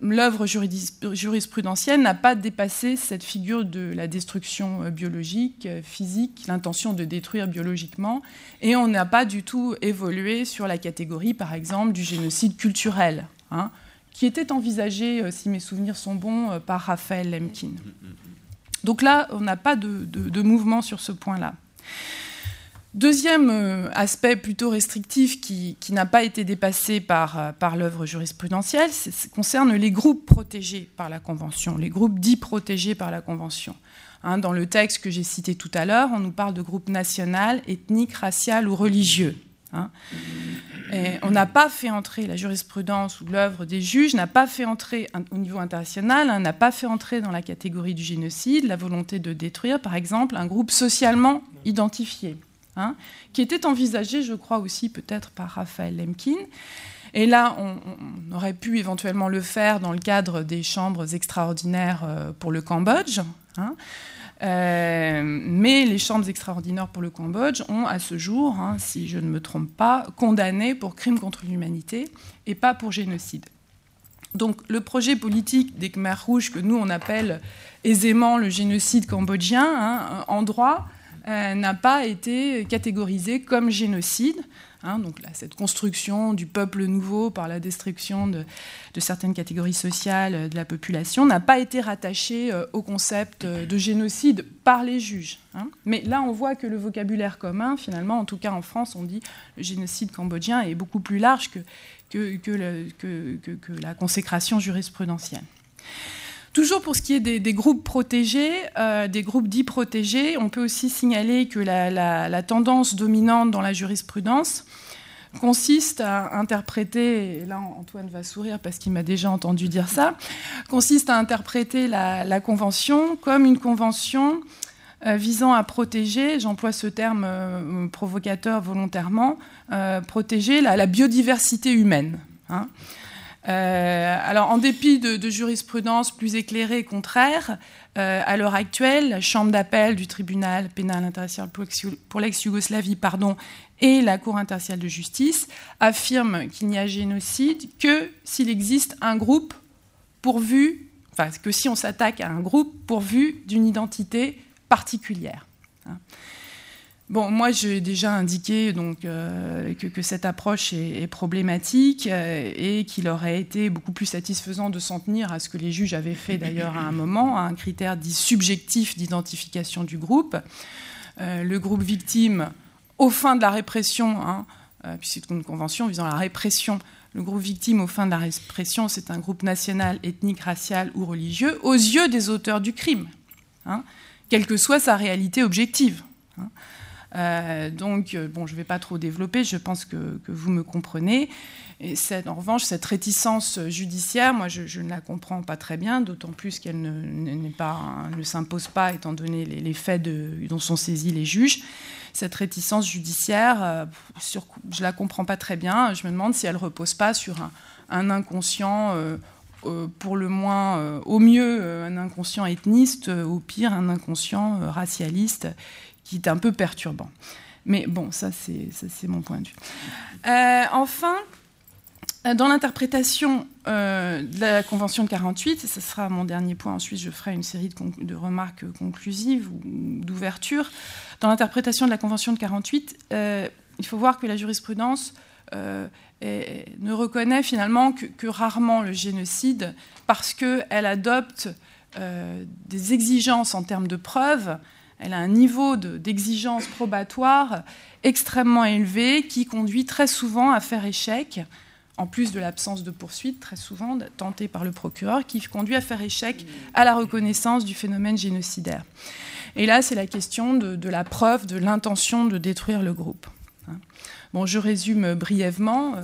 l'œuvre jurisprudentielle n'a pas dépassé cette figure de la destruction euh, biologique, euh, physique, l'intention de détruire biologiquement, et on n'a pas du tout évolué sur la catégorie, par exemple, du génocide culturel, hein, qui était envisagé, euh, si mes souvenirs sont bons, par Raphaël Lemkin. Donc là, on n'a pas de mouvement sur ce point-là. Deuxième euh, aspect plutôt restrictif qui, n'a pas été dépassé par, euh, l'œuvre jurisprudentielle concerne les groupes protégés par la Convention, les groupes dits protégés par la Convention. Hein, dans le texte que j'ai cité tout à l'heure, on nous parle de groupes national, ethniques, racial ou religieux. Hein. on n'a pas fait entrer la jurisprudence ou l'œuvre des juges, n'a pas fait entrer au niveau international, hein, n'a pas fait entrer dans la catégorie du génocide la volonté de détruire, par exemple, un groupe socialement identifié. Hein, qui était envisagé, je crois aussi peut-être par Raphaël Lemkin. Et là, on, aurait pu éventuellement le faire dans le cadre des chambres extraordinaires euh, pour le Cambodge. Hein. Euh, mais les chambres extraordinaires pour le Cambodge ont, à ce jour, hein, si je ne me trompe pas, condamné pour crime contre l'humanité et pas pour génocide. Donc le projet politique des Khmer rouges, que nous on appelle aisément le génocide cambodgien, en droit, euh, n'a pas été catégorisé comme génocide. Hein, donc cette construction du peuple nouveau par la destruction de, certaines catégories sociales de la population n'a pas été rattachée euh, au concept de génocide par les juges. Hein. Mais là, on voit que le vocabulaire commun, finalement, en tout cas en France, on dit le génocide cambodgien est beaucoup plus large que la consécration jurisprudentielle. Toujours pour ce qui est des, groupes protégés, euh, des groupes dits protégés, on peut aussi signaler que la, tendance dominante dans la jurisprudence consiste à interpréter, et là Antoine va sourire parce qu'il m'a déjà entendu dire ça, consiste à interpréter la, convention comme une convention euh, visant à protéger, j'emploie ce terme euh, provocateur volontairement, protéger la, biodiversité humaine. Hein. Euh, alors, en dépit de, jurisprudence plus éclairée et contraire, euh, à l'heure actuelle, la Chambre d'appel du tribunal pénal international pour l'ex-Yougoslavie et la Cour internationale de justice affirment qu'il n'y a génocide que s'il existe un groupe pourvu, enfin, que si on s'attaque à un groupe pourvu d'une identité particulière. Hein. Bon, moi, j'ai déjà indiqué donc, euh, que, cette approche est, problématique euh, et qu'il aurait été beaucoup plus satisfaisant de s'en tenir à ce que les juges avaient fait d'ailleurs à un moment, à un critère dit subjectif d'identification du groupe. Euh, le groupe victime, au fin de la répression, hein, puisque c'est une convention visant la répression, le groupe victime au fin de la répression, c'est un groupe national, ethnique, racial ou religieux, aux yeux des auteurs du crime, hein, quelle que soit sa réalité objective. Hein. Euh, donc, euh, bon, je ne vais pas trop développer, je pense que, vous me comprenez. Et en revanche, cette réticence judiciaire, moi, je, ne la comprends pas très bien, d'autant plus qu'elle ne, ne s'impose pas, étant donné les, faits dont sont saisis les juges. Cette réticence judiciaire, euh, je ne la comprends pas très bien. Je me demande si elle ne repose pas sur un, inconscient. pour le moins, au mieux, un inconscient ethniste, au pire, un inconscient racialiste qui est un peu perturbant. Mais bon, ça c'est mon point de vue. Euh, enfin, dans l'interprétation euh, de la Convention de 48, et ce sera mon dernier point, ensuite je ferai une série de, remarques conclusives ou d'ouverture. Dans l'interprétation de la Convention de 48, euh, il faut voir que la jurisprudence ne reconnaît finalement que, rarement le génocide parce qu'elle adopte des exigences en termes de preuves elle a un niveau d'exigence probatoire extrêmement élevé qui conduit très souvent à faire échec, en plus de l'absence de poursuite, très souvent tentée par le procureur, qui conduit à faire échec à la reconnaissance du phénomène génocidaire. Et là, c'est la question de, la preuve de l'intention de détruire le groupe. Hein. Bon, je résume brièvement.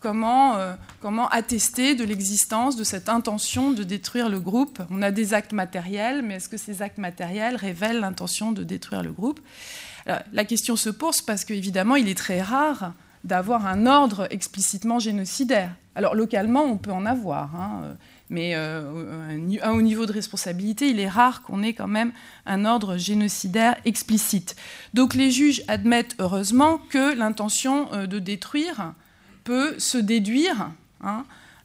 Comment, euh, comment, attester de l'existence de cette intention de détruire le groupe On a des actes matériels, mais est-ce que ces actes matériels révèlent l'intention de détruire le groupe? La question se pose parce qu'évidemment, il est très rare d'avoir un ordre explicitement génocidaire. Alors localement, on peut en avoir, hein, mais euh, à un haut niveau de responsabilité, il est rare qu'on ait quand même un ordre génocidaire explicite. Donc les juges admettent heureusement que l'intention euh, de détruire peut se déduire hein,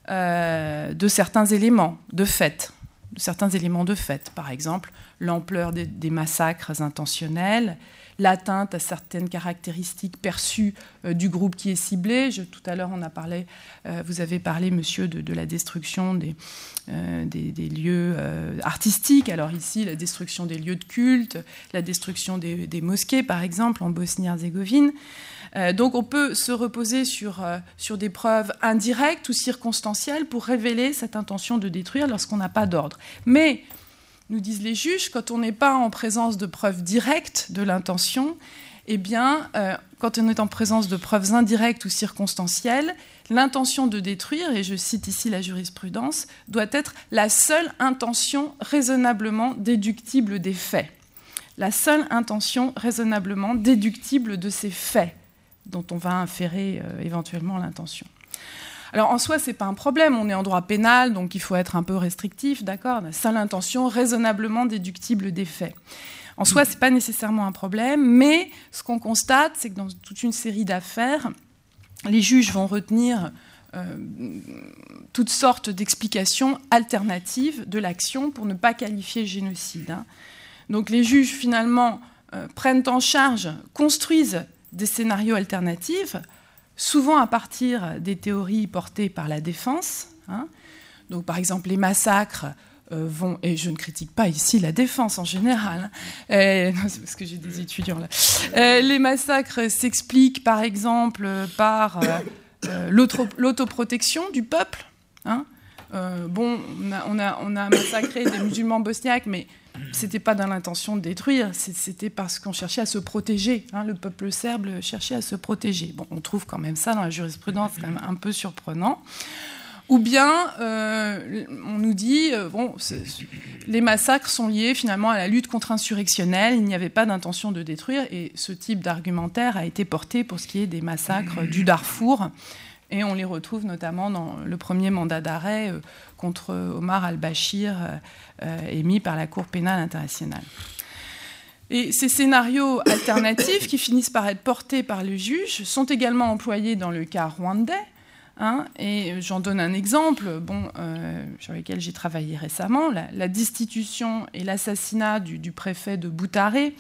euh, de certains éléments de fait, de certains éléments de par exemple l'ampleur des, massacres intentionnels, l'atteinte à certaines caractéristiques perçues euh, du groupe qui est ciblé. tout à l'heure, on a parlé, euh, vous avez parlé, monsieur, de, la destruction des, des, lieux artistiques. Alors ici, la destruction des lieux de culte, la destruction des, des mosquées, par exemple, en Bosnie-Herzégovine. Euh, donc on peut se reposer sur, euh, sur des preuves indirectes ou circonstancielles pour révéler cette intention de détruire lorsqu'on n'a pas d'ordre. Mais, nous disent les juges, quand on n'est pas en présence de preuves directes de l'intention, eh bien, euh, quand on est en présence de preuves indirectes ou circonstancielles, l'intention de détruire, et je cite ici la jurisprudence, doit être la seule intention raisonnablement déductible des faits. La seule intention raisonnablement déductible de ces faits dont on va inférer euh, éventuellement l'intention. Alors en soi, ce n'est pas un problème, on est en droit pénal, donc il faut être un peu restrictif, d'accord? Seule intention raisonnablement déductible des faits. En soi, ce n'est pas nécessairement un problème, mais ce qu'on constate, c'est que dans toute une série d'affaires, les juges vont retenir euh, toutes sortes d'explications alternatives de l'action pour ne pas qualifier génocide. Hein. Donc les juges, finalement, euh, prennent en charge, construisent des scénarios alternatifs, souvent à partir des théories portées par la défense. Hein. Donc, par exemple, les massacres euh, vont, et je ne critique pas ici la défense en général, hein. euh, c'est parce que j'ai des étudiants là. Euh, les massacres s'expliquent par exemple par l'autoprotection du peuple. Hein. bon, on a, massacré des musulmans bosniaques, mais c'était pas dans l'intention de détruire, c'était parce qu'on cherchait à se protéger. Hein, le peuple serbe cherchait à se protéger. Bon, on trouve quand même ça dans la jurisprudence, quand même un peu surprenant. Ou bien, euh, on nous dit, euh, bon, les massacres sont liés finalement à la lutte contre-insurrectionnelle, il n'y avait pas d'intention de détruire, et ce type d'argumentaire a été porté pour ce qui est des massacres du Darfour, et on les retrouve notamment dans le premier mandat d'arrêt euh, contre Omar al-Bashir euh, euh, émis par la Cour pénale internationale. Et ces scénarios <coughs> alternatifs qui finissent par être portés par le juge sont également employés dans le cas rwandais. Hein, et j'en donne un exemple bon, sur lequel j'ai travaillé récemment, la, destitution et l'assassinat du, du, préfet de Boutaré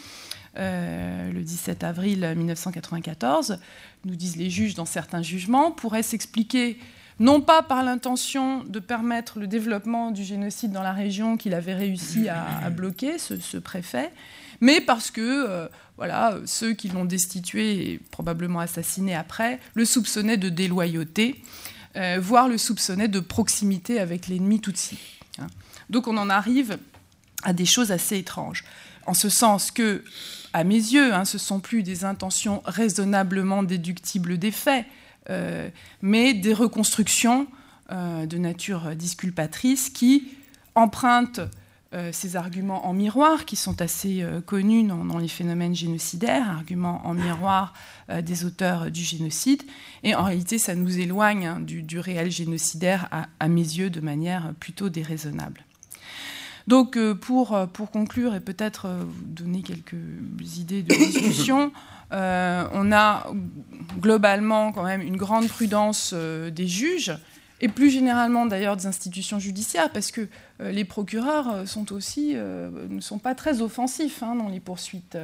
euh, le 17 avril 1994, nous disent les juges dans certains jugements, pourrait s'expliquer non pas par l'intention de permettre le développement du génocide dans la région qu'il avait réussi à, bloquer, ce, préfet, mais parce que euh, voilà, ceux qui l'ont destitué et probablement assassiné après le soupçonnaient de déloyauté, euh, voire le soupçonnaient de proximité avec l'ennemi Tutsi. Hein. Donc on en arrive à des choses assez étranges, en ce sens que à mes yeux, hein, ce ne sont plus des intentions raisonnablement déductibles des faits, mais des reconstructions euh, de nature disculpatrice qui empruntent euh, ces arguments en miroir, qui sont assez connus dans, les phénomènes génocidaires, arguments en miroir des auteurs du génocide, et en réalité, ça nous éloigne hein, du, réel génocidaire, à mes yeux, de manière plutôt déraisonnable. Donc, euh, pour, euh, pour conclure et peut-être euh, vous donner quelques idées de <coughs> discussion, on a globalement quand même une grande prudence des juges et plus généralement d'ailleurs des institutions judiciaires, parce que les procureurs sont aussi, ne sont pas très offensifs hein, dans les poursuites.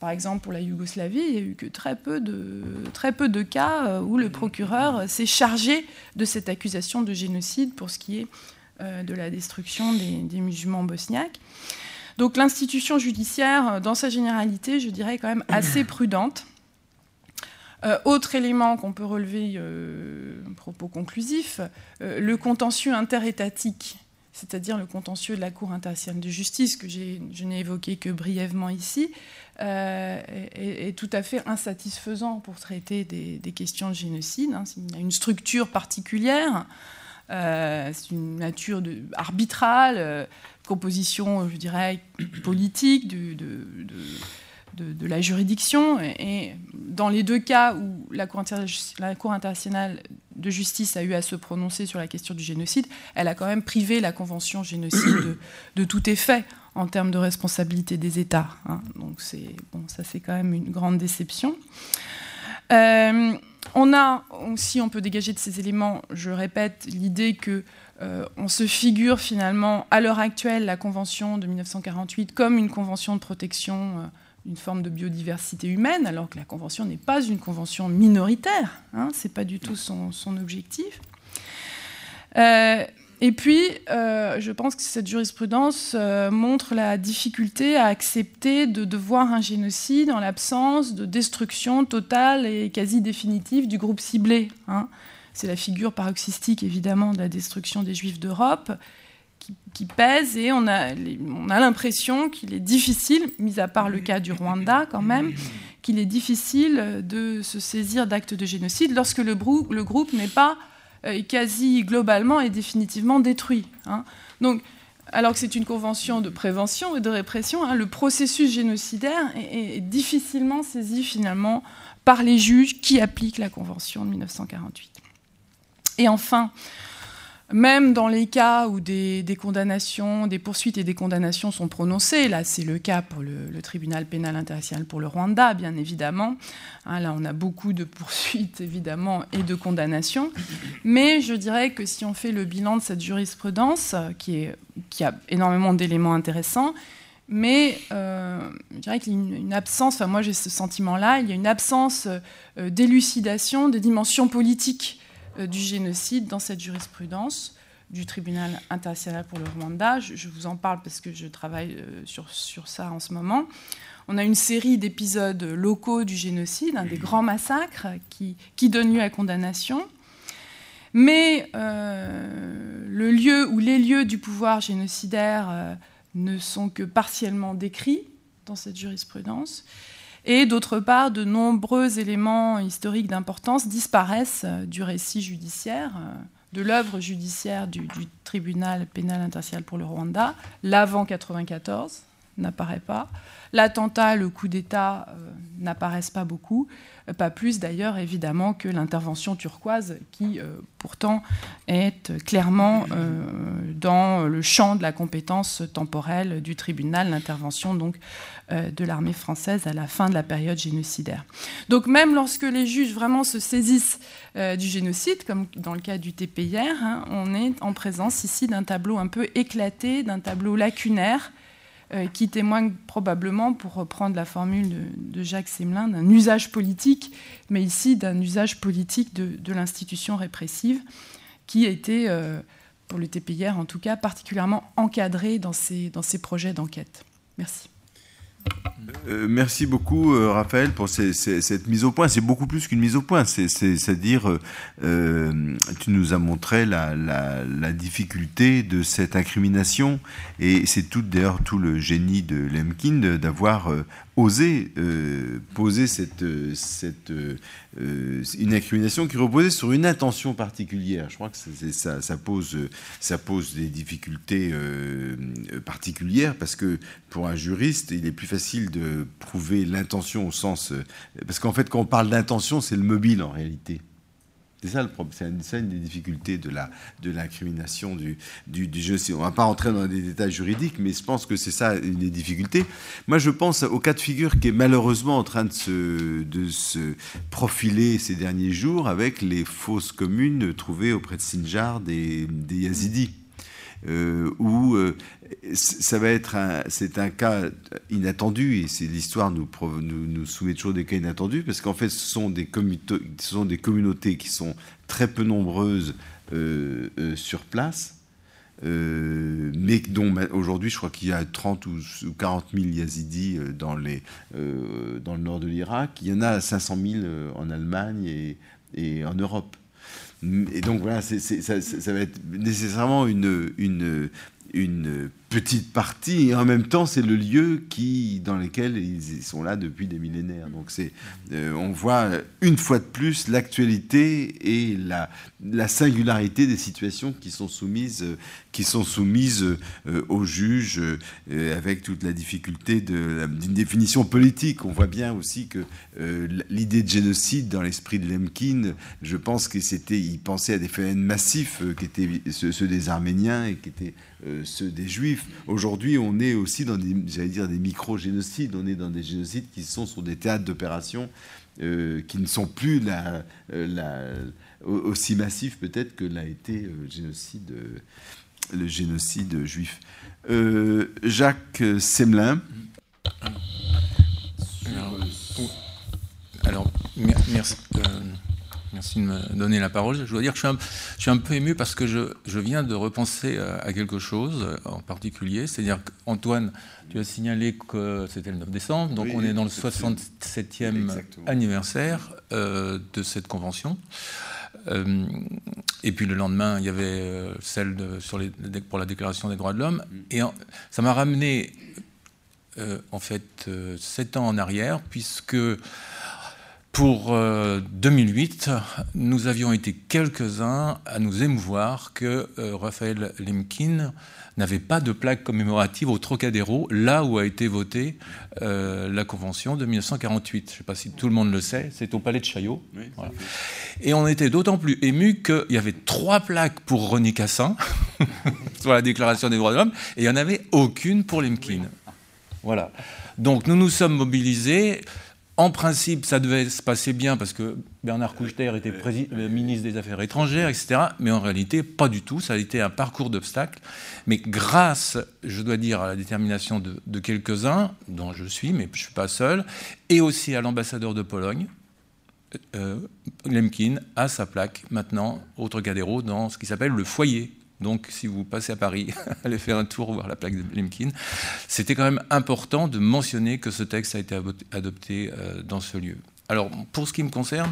Par exemple, pour la Yougoslavie, il n'y a eu que très peu de, très peu de cas où le procureur s'est chargé de cette accusation de génocide pour ce qui est de la destruction des, des musulmans bosniaques. Donc l'institution judiciaire, dans sa généralité, je dirais quand même assez <clears throat> prudente. Euh, autre élément qu'on peut relever, euh, propos conclusif, euh, le contentieux interétatique, c'est-à-dire le contentieux de la Cour internationale de justice, que je n'ai évoqué que brièvement ici, est, tout à fait insatisfaisant pour traiter des, questions de génocide. Hein. Il a une structure particulière, c'est une nature arbitrale, composition, je dirais, politique, de, la juridiction. Et, dans les deux cas où la Cour, internationale de justice a eu à se prononcer sur la question du génocide, elle a quand même privé la Convention génocide de, tout effet en termes de responsabilité des États. Hein. Donc ça c'est quand même une grande déception. Euh, on a aussi, on peut dégager de ces éléments, je répète, l'idée que euh, on se figure finalement à l'heure actuelle la Convention de 1948 comme une convention de protection euh, d'une forme de biodiversité humaine, alors que la Convention n'est pas une convention minoritaire, hein, ce n'est pas du tout son, objectif. Euh, et puis, je pense que cette jurisprudence montre la difficulté à accepter de, voir un génocide en l'absence de destruction totale et quasi définitive du groupe ciblé. Hein. C'est la figure paroxystique, évidemment, de la destruction des Juifs d'Europe qui, pèse et on a, on a l'impression qu'il est difficile, mis à part le cas du Rwanda quand même, qu'il est difficile de se saisir d'actes de génocide lorsque le, groupe n'est pas euh, quasi globalement et définitivement détruit. Hein. Donc, alors que c'est une convention de prévention et de répression, hein, le processus génocidaire est, difficilement saisi finalement par les juges qui appliquent la convention de 1948. Et enfin, même dans les cas où des, condamnations, des poursuites et des condamnations sont prononcées, là c'est le cas pour le, tribunal pénal international pour le Rwanda, bien évidemment. Hein, là on a beaucoup de poursuites évidemment et de condamnations. Mais je dirais que si on fait le bilan de cette jurisprudence, qui, est, qui a énormément d'éléments intéressants, mais euh, je dirais qu'il y a une, absence, enfin moi j'ai ce sentiment-là, il y a une absence euh, d'élucidation des dimensions politiques euh, du génocide dans cette jurisprudence du tribunal international pour le Rwanda. Je, vous en parle parce que je travaille euh, sur, sur, ça en ce moment. On a une série d'épisodes locaux du génocide, des grands massacres qui, qui donnent lieu à condamnation. Mais euh, le lieu ou les lieux du pouvoir génocidaire ne sont que partiellement décrits dans cette jurisprudence. Et d'autre part, de nombreux éléments historiques d'importance disparaissent euh, du récit judiciaire, euh, de l'œuvre judiciaire du, tribunal pénal international pour le Rwanda. L'avant 94 n'apparaît pas. L'attentat, le coup d'État euh, n'apparaissent pas beaucoup. Pas plus d'ailleurs évidemment que l'intervention turquoise qui euh, pourtant est clairement euh, dans le champ de la compétence temporelle du tribunal, l'intervention donc euh, de l'armée française à la fin de la période génocidaire. Donc même lorsque les juges vraiment se saisissent du génocide, comme dans le cas du TPIR, hein, on est en présence ici d'un tableau un peu éclaté, d'un tableau lacunaire qui témoigne probablement, pour reprendre la formule de, Jacques Semelin, d'un usage politique, mais ici d'un usage politique de, l'institution répressive, qui a été, euh, pour le TPIR en tout cas, particulièrement encadré dans ces, dans ces projets d'enquête. Merci. Euh, merci beaucoup, euh, Raphaël, pour cette mise au point. C'est beaucoup plus qu'une mise au point. C'est-à-dire, euh, tu nous as montré la, difficulté de cette incrimination, et c'est tout d'ailleurs tout le génie de Lemkin d'avoir osé poser cette, une incrimination qui reposait sur une intention particulière. Je crois que ça pose des difficultés particulières parce que pour un juriste, il est plus facile de prouver l'intention au sens... Euh, parce qu'en fait, quand on parle d'intention, c'est le mobile en réalité. C'est ça le problème, c'est ça une des difficultés de la de l'incrimination du, du, du jeu. On ne va pas rentrer dans des détails juridiques, mais je pense que c'est ça une des difficultés. Moi, je pense au cas de figure qui est malheureusement en train de se, de se profiler ces derniers jours avec les fausses communes trouvées auprès de Sinjar des, des Yazidis. Où ça va être c'est un cas inattendu et c'est l'histoire nous, nous, nous soumet toujours des cas inattendus parce qu'en fait ce sont des, ce sont des communautés qui sont très peu nombreuses sur place euh, mais dont aujourd'hui, je crois qu'il y a 30 ou 40 000 yazidis euh, dans, les, euh, dans le nord de l'Irak. Il y en a 500 000 en Allemagne et en Europe. Et donc voilà, ça, va être nécessairement une petite partie, et en même temps, c'est le lieu qui, dans lequel ils sont là depuis des millénaires. Donc, c'est, euh, on voit une fois de plus l'actualité et la, la singularité des situations qui sont soumises, qui sont soumises euh, aux juges, euh, avec toute la difficulté d'une définition politique. On voit bien aussi que l'idée de génocide dans l'esprit de Lemkin, je pense que c'était, il pensait à des phénomènes massifs qui étaient ceux des Arméniens et qui étaient ceux des Juifs Aujourd'hui, on est aussi dans des, dire, des micro-génocides. On est dans des génocides qui sont sur des théâtres d'opération euh, qui ne sont plus euh, aussi massifs peut-être que l'a été euh, génocide, le génocide juif. Jacques Semelin. Alors, merci. Merci de me donner la parole. Je dois dire que je suis un, peu ému parce que je, viens de repenser à quelque chose en particulier. C'est-à-dire qu'Antoine, tu as signalé que c'était le 9 décembre, donc on est dans le 67e anniversaire euh, de cette convention. Euh, et puis le lendemain, il y avait euh, celle sur les, pour la Déclaration des droits de l'homme. Mm. Et ça m'a ramené, en fait, sept ans en arrière, puisque pour 2008, euh, nous avions été quelques-uns à nous émouvoir que euh, Raphaël Lemkin n'avait pas de plaque commémorative au Trocadéro, là où a été votée euh, la Convention de 1948. Je ne sais pas si tout le monde le sait, c'est au Palais de Chaillot. Et on était d'autant plus ému qu'il y avait trois plaques pour René Cassin, <laughs> sur la Déclaration des droits de l'homme, et il n'y en avait aucune pour Lemkin. Voilà. Donc nous nous sommes mobilisés. En principe, ça devait se passer bien parce que Bernard Kouchner était ministre des Affaires étrangères, etc. Mais en réalité, pas du tout. Ça a été un parcours d'obstacles. Mais grâce, je dois dire, à la détermination de, quelques-uns, dont je suis, mais je ne suis pas seul, et aussi à l'ambassadeur de Pologne, euh, Lemkin a sa plaque maintenant au Trocadéro dans ce qui s'appelle le foyer donc, si vous passez à Paris, <laughs> allez faire un tour voir la plaque de Lemkin. C'était quand même important de mentionner que ce texte a été adopté euh, dans ce lieu. Alors, pour ce qui me concerne,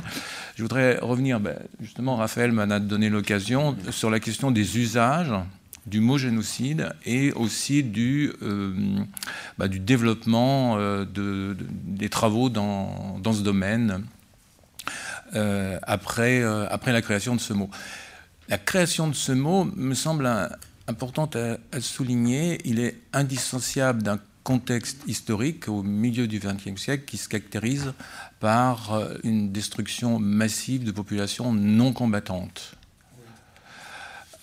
je voudrais revenir, ben, justement, Raphaël m'en a donné l'occasion, sur la question des usages du mot génocide et aussi du, euh, ben, développement euh, de, des travaux dans, ce domaine après la création de ce mot. La création de ce mot me semble importante à, souligner. Il est indissociable d'un contexte historique au milieu du XXe siècle qui se caractérise par euh, une destruction massive de populations non combattantes.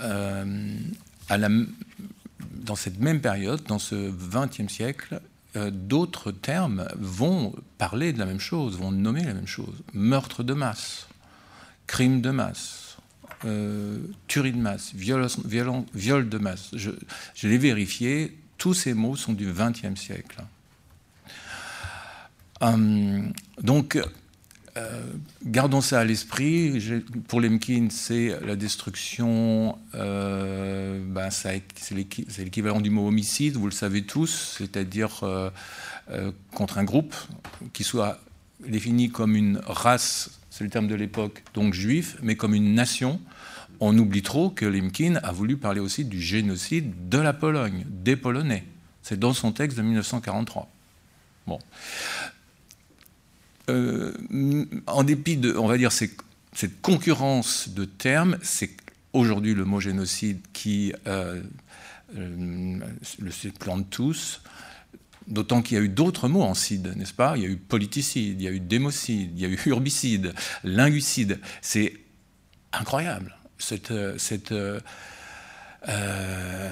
Euh, dans cette même période, dans ce XXe siècle, euh, d'autres termes vont parler de la même chose, vont nommer la même chose. Meurtre de masse, crime de masse, euh, tuerie de masse, viol, de masse. Je, l'ai vérifié, tous ces mots sont du XXe siècle. Hum, donc, euh, gardons ça à l'esprit. Pour Lemkin, c'est la destruction, euh, ben, c'est l'équivalent du mot homicide, vous le savez tous, c'est-à-dire contre un groupe qui soit défini comme une race, c'est le terme de l'époque, donc juif, mais comme une nation, on oublie trop que Limkin a voulu parler aussi du génocide de la Pologne, des Polonais. C'est dans son texte de 1943. Bon. Euh, en dépit de, on va cette concurrence de termes, c'est aujourd'hui le mot génocide qui euh, euh, le supplante tous. D'autant qu'il y a eu d'autres mots en cide, n'est-ce pas? Il y a eu politicide, il y a eu démocide, il y a eu herbicide, linguicide. C'est incroyable cette, euh, euh, euh,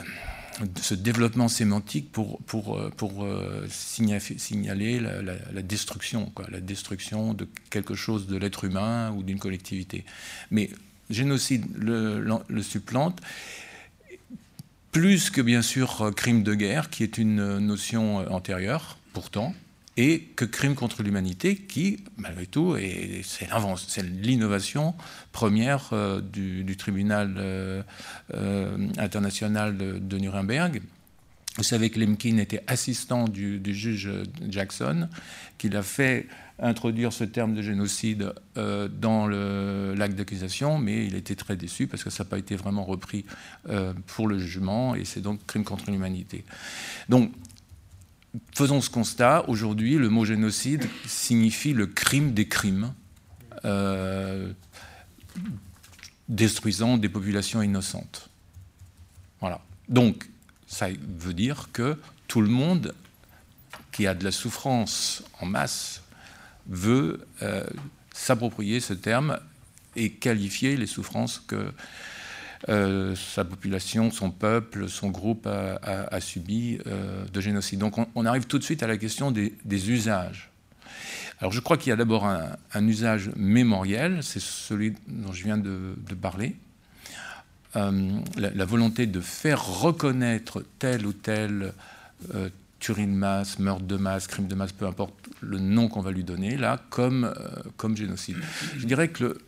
ce développement sémantique pour, pour, pour signaler la, destruction, la destruction de quelque chose de l'être humain ou d'une collectivité. Mais génocide le, supplante. plus que bien sûr crime de guerre, qui est une notion antérieure, pourtant, et que crime contre l'humanité, qui, malgré tout, c'est l'innovation première euh, du, tribunal euh, euh, international de, Nuremberg. Vous savez que Lemkin était assistant du, juge Jackson, qu'il a fait introduire ce terme de génocide dans l'acte d'accusation, mais il était très déçu parce que ça n'a pas été vraiment repris pour le jugement, et c'est donc crime contre l'humanité. Donc faisons ce constat, aujourd'hui, le mot génocide signifie le crime des crimes, euh, détruisant des populations innocentes. Voilà. Donc, ça veut dire que tout le monde qui a de la souffrance en masse veut euh, s'approprier ce terme et qualifier les souffrances que euh, sa population, son peuple, son groupe a, subi euh, de génocide. Donc on, arrive tout de suite à la question des, usages. Alors je crois qu'il y a d'abord un, usage mémoriel, c'est celui dont je viens de, parler. Euh, la, volonté de faire reconnaître tel ou tel tuerie de masse, meurtre de masse, crime de masse, peu importe le nom qu'on va lui donner, là, comme, comme génocide. Je dirais que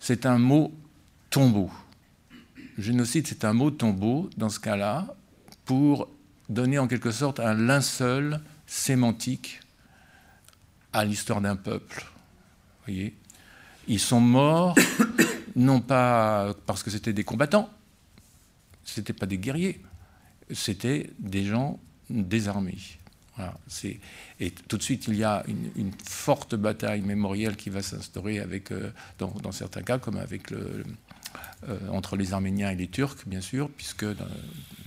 c'est un mot tombeau génocide, c'est un mot tombeau, dans ce cas-là, pour donner en quelque sorte un linceul sémantique à l'histoire d'un peuple. voyez? Ils sont morts, <coughs> non pas parce que c'était des combattants, ce n'étaient pas des guerriers, c'était des gens désarmés. et tout de suite, il y a une, forte bataille mémorielle qui va s'instaurer avec, euh, dans, certains cas, comme avec le, entre les Arméniens et les Turcs, bien sûr, puisque euh,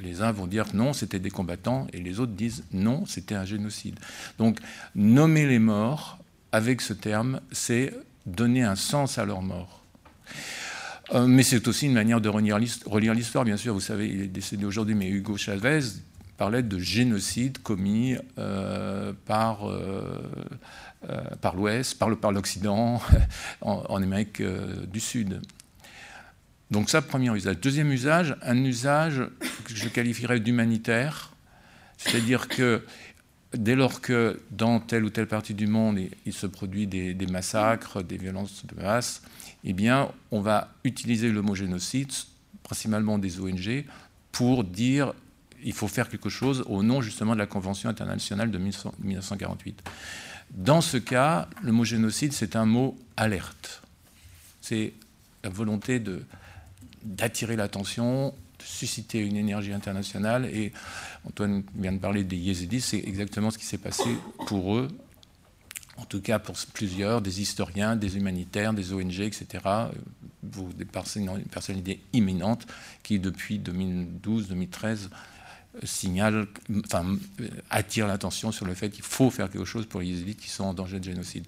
les uns vont dire non, c'était des combattants, et les autres disent non, c'était un génocide. Donc, nommer les morts avec ce terme, c'est donner un sens à leur mort. Euh, mais c'est aussi une manière de relire l'histoire, bien sûr. Vous savez, il est décédé aujourd'hui, mais Hugo Chavez parlait de génocide commis par, par l'Ouest, par l'Occident, <laughs> en, en, Amérique du Sud. Donc ça, premier usage. Deuxième usage, un usage que je qualifierais d'humanitaire, c'est-à-dire que dès lors que dans telle ou telle partie du monde il se produit des, massacres, des violences de masse, eh bien, on va utiliser le mot génocide, principalement des ONG, pour dire il faut faire quelque chose au nom justement de la Convention internationale de 1948. Dans ce cas, le mot génocide, c'est un mot alerte. C'est la volonté de d'attirer l'attention, de susciter une énergie internationale. Et Antoine vient de parler des Yézidis, c'est exactement ce qui s'est passé pour eux, en tout cas pour plusieurs, des historiens, des humanitaires, des ONG, etc. Des personnalités imminentes qui, depuis 2012-2013, signalent, enfin, attirent l'attention sur le fait qu'il faut faire quelque chose pour les Yézidis qui sont en danger de génocide.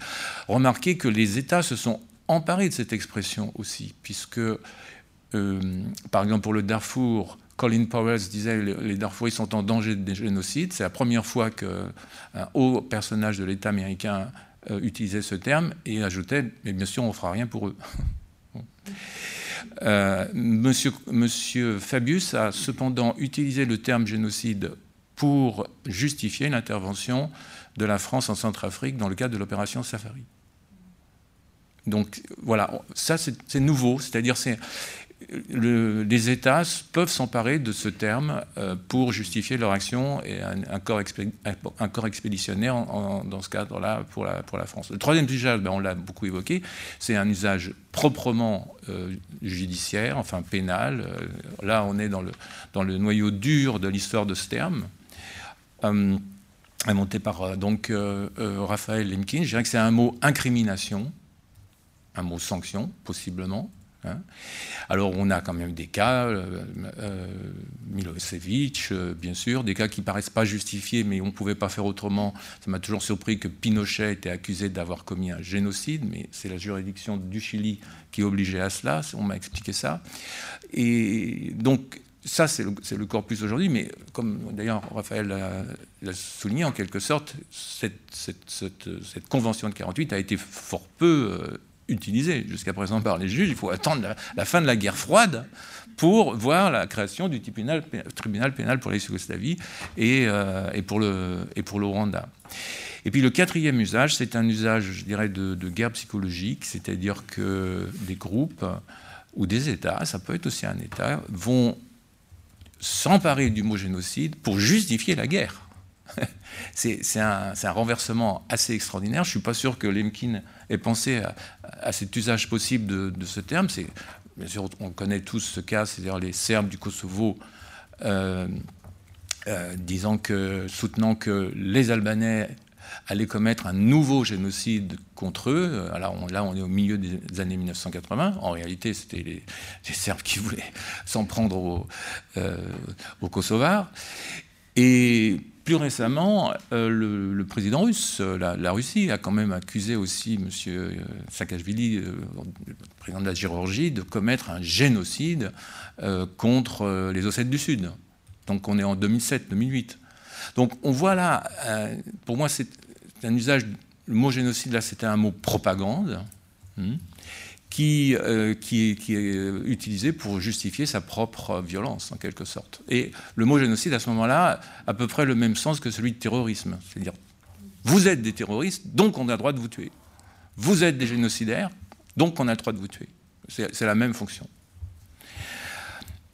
Remarquez que les États se sont emparés de cette expression aussi, puisque par exemple, pour le Darfour, Colin Powell disait les Darfouris sont en danger de génocide. C'est la première fois qu'un haut personnage de l'État américain euh, utilisait ce terme et ajoutait Mais bien sûr, on ne fera rien pour eux. <laughs> Euh, monsieur, monsieur Fabius a cependant utilisé le terme génocide pour justifier l'intervention de la France en Centrafrique dans le cadre de l'opération Safari. Donc voilà, ça c'est nouveau, c'est-à-dire c'est les États peuvent s'emparer de ce terme euh, pour justifier leur action et un, corps, expéditionnaire dans ce cadre-là pour la, France. Le troisième usage, ben, on l'a beaucoup évoqué, c'est un usage proprement euh, judiciaire, enfin pénal. Euh, là, on est dans le, noyau dur de l'histoire de ce terme. monté par donc Raphaël Lemkin, je dirais que c'est un mot incrimination, un mot sanction, possiblement, Hein. Alors on a quand même des cas, euh, euh, Milosevic, euh, bien sûr, des cas qui paraissent pas justifiés, mais on ne pouvait pas faire autrement. Ça m'a toujours surpris que Pinochet était accusé d'avoir commis un génocide, mais c'est la juridiction du Chili qui obligeait à cela, on m'a expliqué ça. Et donc ça, c'est le, corpus aujourd'hui, mais comme d'ailleurs Raphaël l'a souligné, en quelque sorte, cette, cette, convention de 48 a été fort peu utilisé jusqu'à présent par les juges. Il faut attendre la, fin de la guerre froide pour voir la création du tribunal, pénal pour la Yougoslavie et, euh, et, pour le, Rwanda. Et puis le quatrième usage, c'est un usage, je dirais, de guerre psychologique, c'est-à-dire que des groupes ou des États, ça peut être aussi un État, vont s'emparer du mot génocide pour justifier la guerre. <laughs> c'est un, renversement assez extraordinaire. Je ne suis pas sûr que Lemkin ait pensé à, cet usage possible de, ce terme. Bien sûr, on connaît tous ce cas, c'est-à-dire les Serbes du Kosovo euh, euh, disant que, soutenant que les Albanais allaient commettre un nouveau génocide contre eux. Là, on est au milieu des années 1980. En réalité, c'était les, Serbes qui voulaient s'en prendre aux, euh, Kosovars. Et plus récemment, euh, le, président russe, euh, la, Russie, a quand même accusé aussi M. Saakashvili, président de la Géorgie, de commettre un génocide contre les Ossètes du Sud. Donc on est en 2007-2008. Donc on voit là, pour moi c'est un usage, le mot génocide là c'était un mot propagande. Hmm, qui, euh, qui, est utilisé pour justifier sa propre violence, en quelque sorte. Et le mot génocide, à ce moment-là, a à peu près le même sens que celui de terrorisme. C'est-à-dire, vous êtes des terroristes, donc on a le droit de vous tuer. Vous êtes des génocidaires, donc on a le droit de vous tuer. C'est la même fonction.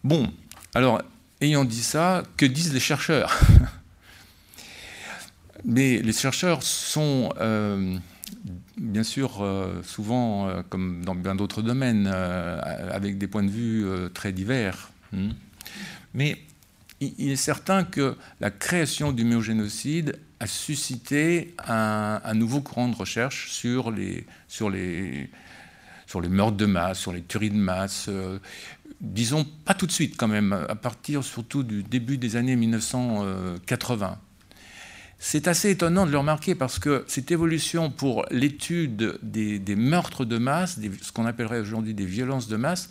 Bon, alors, ayant dit ça, que disent les chercheurs? <laughs> Mais les chercheurs sont... Euh, bien sûr, euh, souvent, euh, comme dans bien d'autres domaines, euh, avec des points de vue très divers. Hmm. Mais il, est certain que la création du méogénocide a suscité un, nouveau courant de recherche sur les, sur, les, sur les meurtres de masse, sur les tueries de masse. disons, pas tout de suite quand même, à partir surtout du début des années 1980. C'est assez étonnant de le remarquer parce que cette évolution pour l'étude des, meurtres de masse, ce qu'on appellerait aujourd'hui des violences de masse,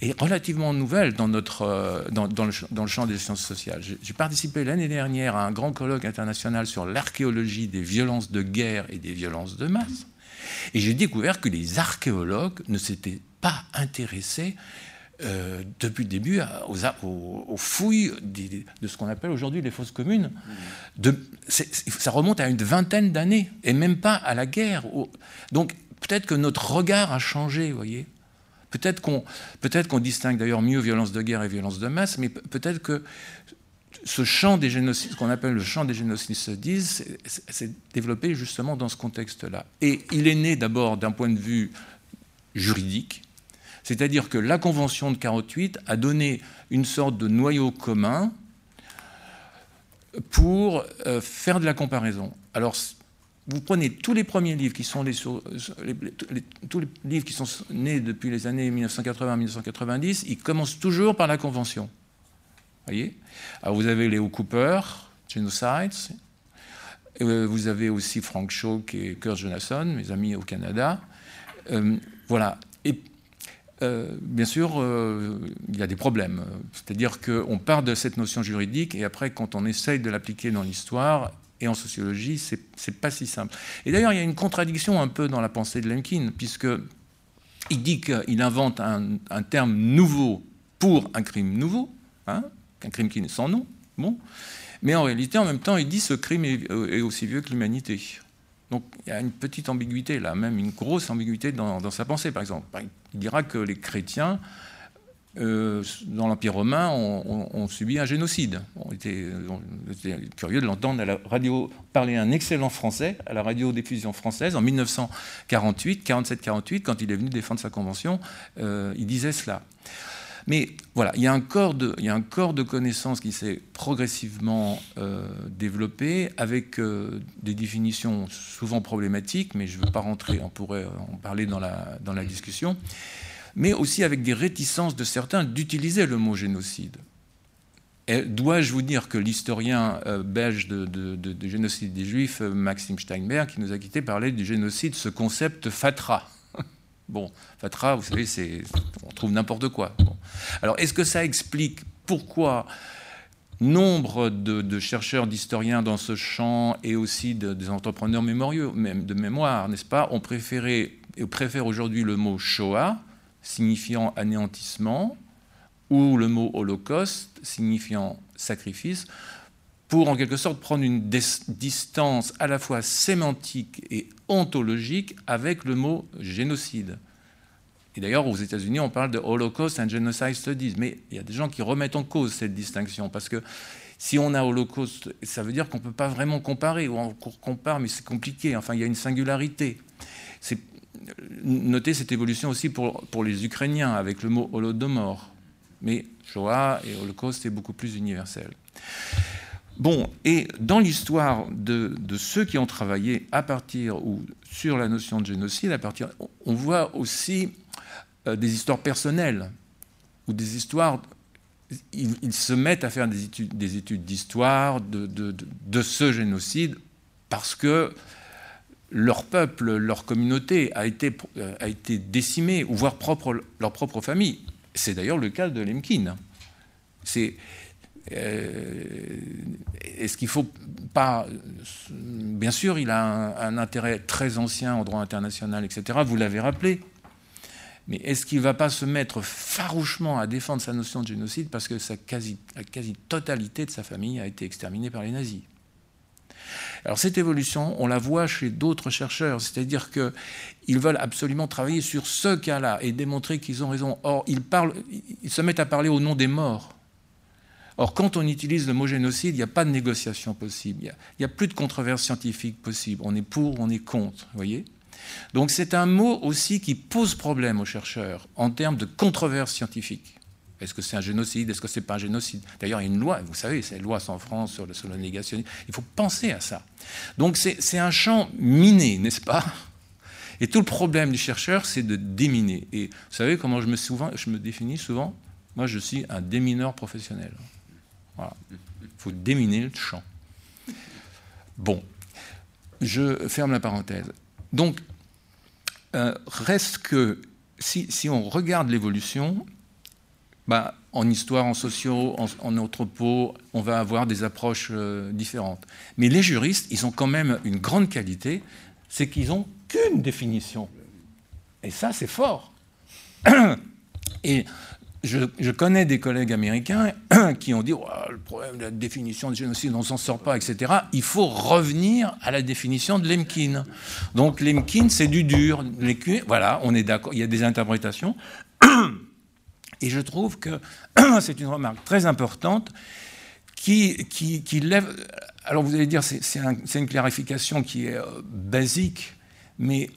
est relativement nouvelle dans, notre, euh, dans, le, champ des sciences sociales. J'ai participé l'année dernière à un grand colloque international sur l'archéologie des violences de guerre et des violences de masse. Et j'ai découvert que les archéologues ne s'étaient pas intéressés euh, depuis le début aux, fouilles de ce qu'on appelle aujourd'hui les fosses communes. De, ça remonte à une vingtaine d'années, et même pas à la guerre. Donc peut-être que notre regard a changé, vous voyez. Peut-être qu'on peut qu'on distingue d'ailleurs mieux violence de guerre et violence de masse, mais peut-être que ce champ des génocides, ce qu'on appelle le champ des génocides se disent, s'est développé justement dans ce contexte-là. Et il est né d'abord d'un point de vue juridique, c'est-à-dire que la Convention de 48 a donné une sorte de noyau commun pour euh, faire de la comparaison. Alors, vous prenez tous les premiers livres qui sont les livres qui sont nés depuis les années 1980-1990, ils commencent toujours par la Convention. Voyez? Alors vous avez Léo Cooper, Genocides. Euh, vous avez aussi Frank Shaw et Kurt Jonasson, mes amis au Canada. Euh, voilà. Euh, bien sûr, euh, il y a des problèmes. C'est-à-dire qu'on part de cette notion juridique et après, quand on essaye de l'appliquer dans l'histoire et en sociologie, c'est pas si simple. Et d'ailleurs, il y a une contradiction un peu dans la pensée de Lemkin, puisque il dit qu'il invente un, terme nouveau pour un crime nouveau, hein, un crime qui n'est sans nom. Bon. Mais en réalité, en même temps, il dit ce crime est aussi vieux que l'humanité. Donc il y a une petite ambiguïté là, même une grosse ambiguïté dans, sa pensée. Par exemple, il dira que les chrétiens, euh, dans l'Empire romain, ont, subi un génocide. On était, curieux de l'entendre à la radio parler un excellent français à la radiodiffusion française en 1948, 47-48, quand il est venu défendre sa convention, euh, il disait cela. Mais voilà, il y a un corps de, connaissances qui s'est progressivement euh, développé avec euh, des définitions souvent problématiques, mais je ne veux pas rentrer, on pourrait en parler dans la, discussion, mais aussi avec des réticences de certains d'utiliser le mot génocide. Dois-je vous dire que l'historien euh, belge de, de, génocide des Juifs, Maxime Steinberg, qui nous a quittés, parlait du génocide, ce concept fatra Bon, Fatra, vous savez, on trouve n'importe quoi. Alors, est-ce que ça explique pourquoi nombre de, chercheurs, d'historiens dans ce champ et aussi des entrepreneurs mémorieux, même de mémoire, n'est-ce pas, ont préféré et préfèrent aujourd'hui le mot Shoah, signifiant anéantissement, ou le mot Holocauste, signifiant sacrifice, pour en quelque sorte prendre une distance à la fois sémantique et ontologique avec le mot génocide. Et d'ailleurs, aux États-Unis, on parle de Holocaust and Genocide Studies, mais il y a des gens qui remettent en cause cette distinction, parce que si on a Holocauste, ça veut dire qu'on ne peut pas vraiment comparer, ou on compare, mais c'est compliqué, enfin, il y a une singularité. Notez cette évolution aussi pour, pour les Ukrainiens, avec le mot Holodomor. Mais Shoah et Holocauste, c'est beaucoup plus universel. Bon, et dans l'histoire de, ceux qui ont travaillé à partir ou sur la notion de génocide, à partir, on voit aussi euh, des histoires personnelles ou des histoires. Ils, se mettent à faire des études, des études d'histoire de, ce génocide parce que leur peuple, leur communauté a été, euh, a été décimée, ou voire propre, leur propre famille. C'est d'ailleurs le cas de Lemkin. C'est est-ce qu'il faut pas. Bien sûr, il a un, intérêt très ancien au droit international, etc. Vous l'avez rappelé. Mais est-ce qu'il ne va pas se mettre farouchement à défendre sa notion de génocide parce que la quasi-totalité de sa famille a été exterminée par les nazis? Alors cette évolution, on la voit chez d'autres chercheurs, c'est-à-dire qu'ils veulent absolument travailler sur ce cas-là et démontrer qu'ils ont raison. Or, ils se mettent à parler au nom des morts. Or, quand on utilise le mot génocide, il n'y a pas de négociation possible. Il n'y a, plus de controverse scientifique possible. On est pour, on est contre. voyez? Donc, c'est un mot aussi qui pose problème aux chercheurs en termes de controverse scientifique. Est-ce que c'est un génocide? Est-ce que ce n'est pas un génocide? D'ailleurs, il y a une loi, vous savez, c'est la loi en France sur le, sur négationnisme. Il faut penser à ça. Donc, c'est un champ miné, n'est-ce pas? Et tout le problème du chercheur, c'est de déminer. Et vous savez comment je me définis souvent? Moi, je suis un démineur professionnel. Il faut déminer le champ. Bon, je ferme la parenthèse. Donc, euh, reste que si, on regarde l'évolution, bah, en histoire, en sociaux, en, en, on va avoir des approches euh, différentes. Mais les juristes, ils ont quand même une grande qualité, c'est qu'ils n'ont qu'une définition. Et ça, c'est fort. <clears throat> Et je, connais des collègues américains <clears throat> qui ont dit le problème de la définition de génocide, on ne s'en sort pas, etc. Il faut revenir à la définition de Lemkin. Donc Lemkin, c'est du dur. Voilà, on est d'accord, il y a des interprétations. <clears throat> Et je trouve que <clears throat> c'est une remarque très importante qui, qui, lève. Alors vous allez dire, c'est une clarification qui est euh, basique, mais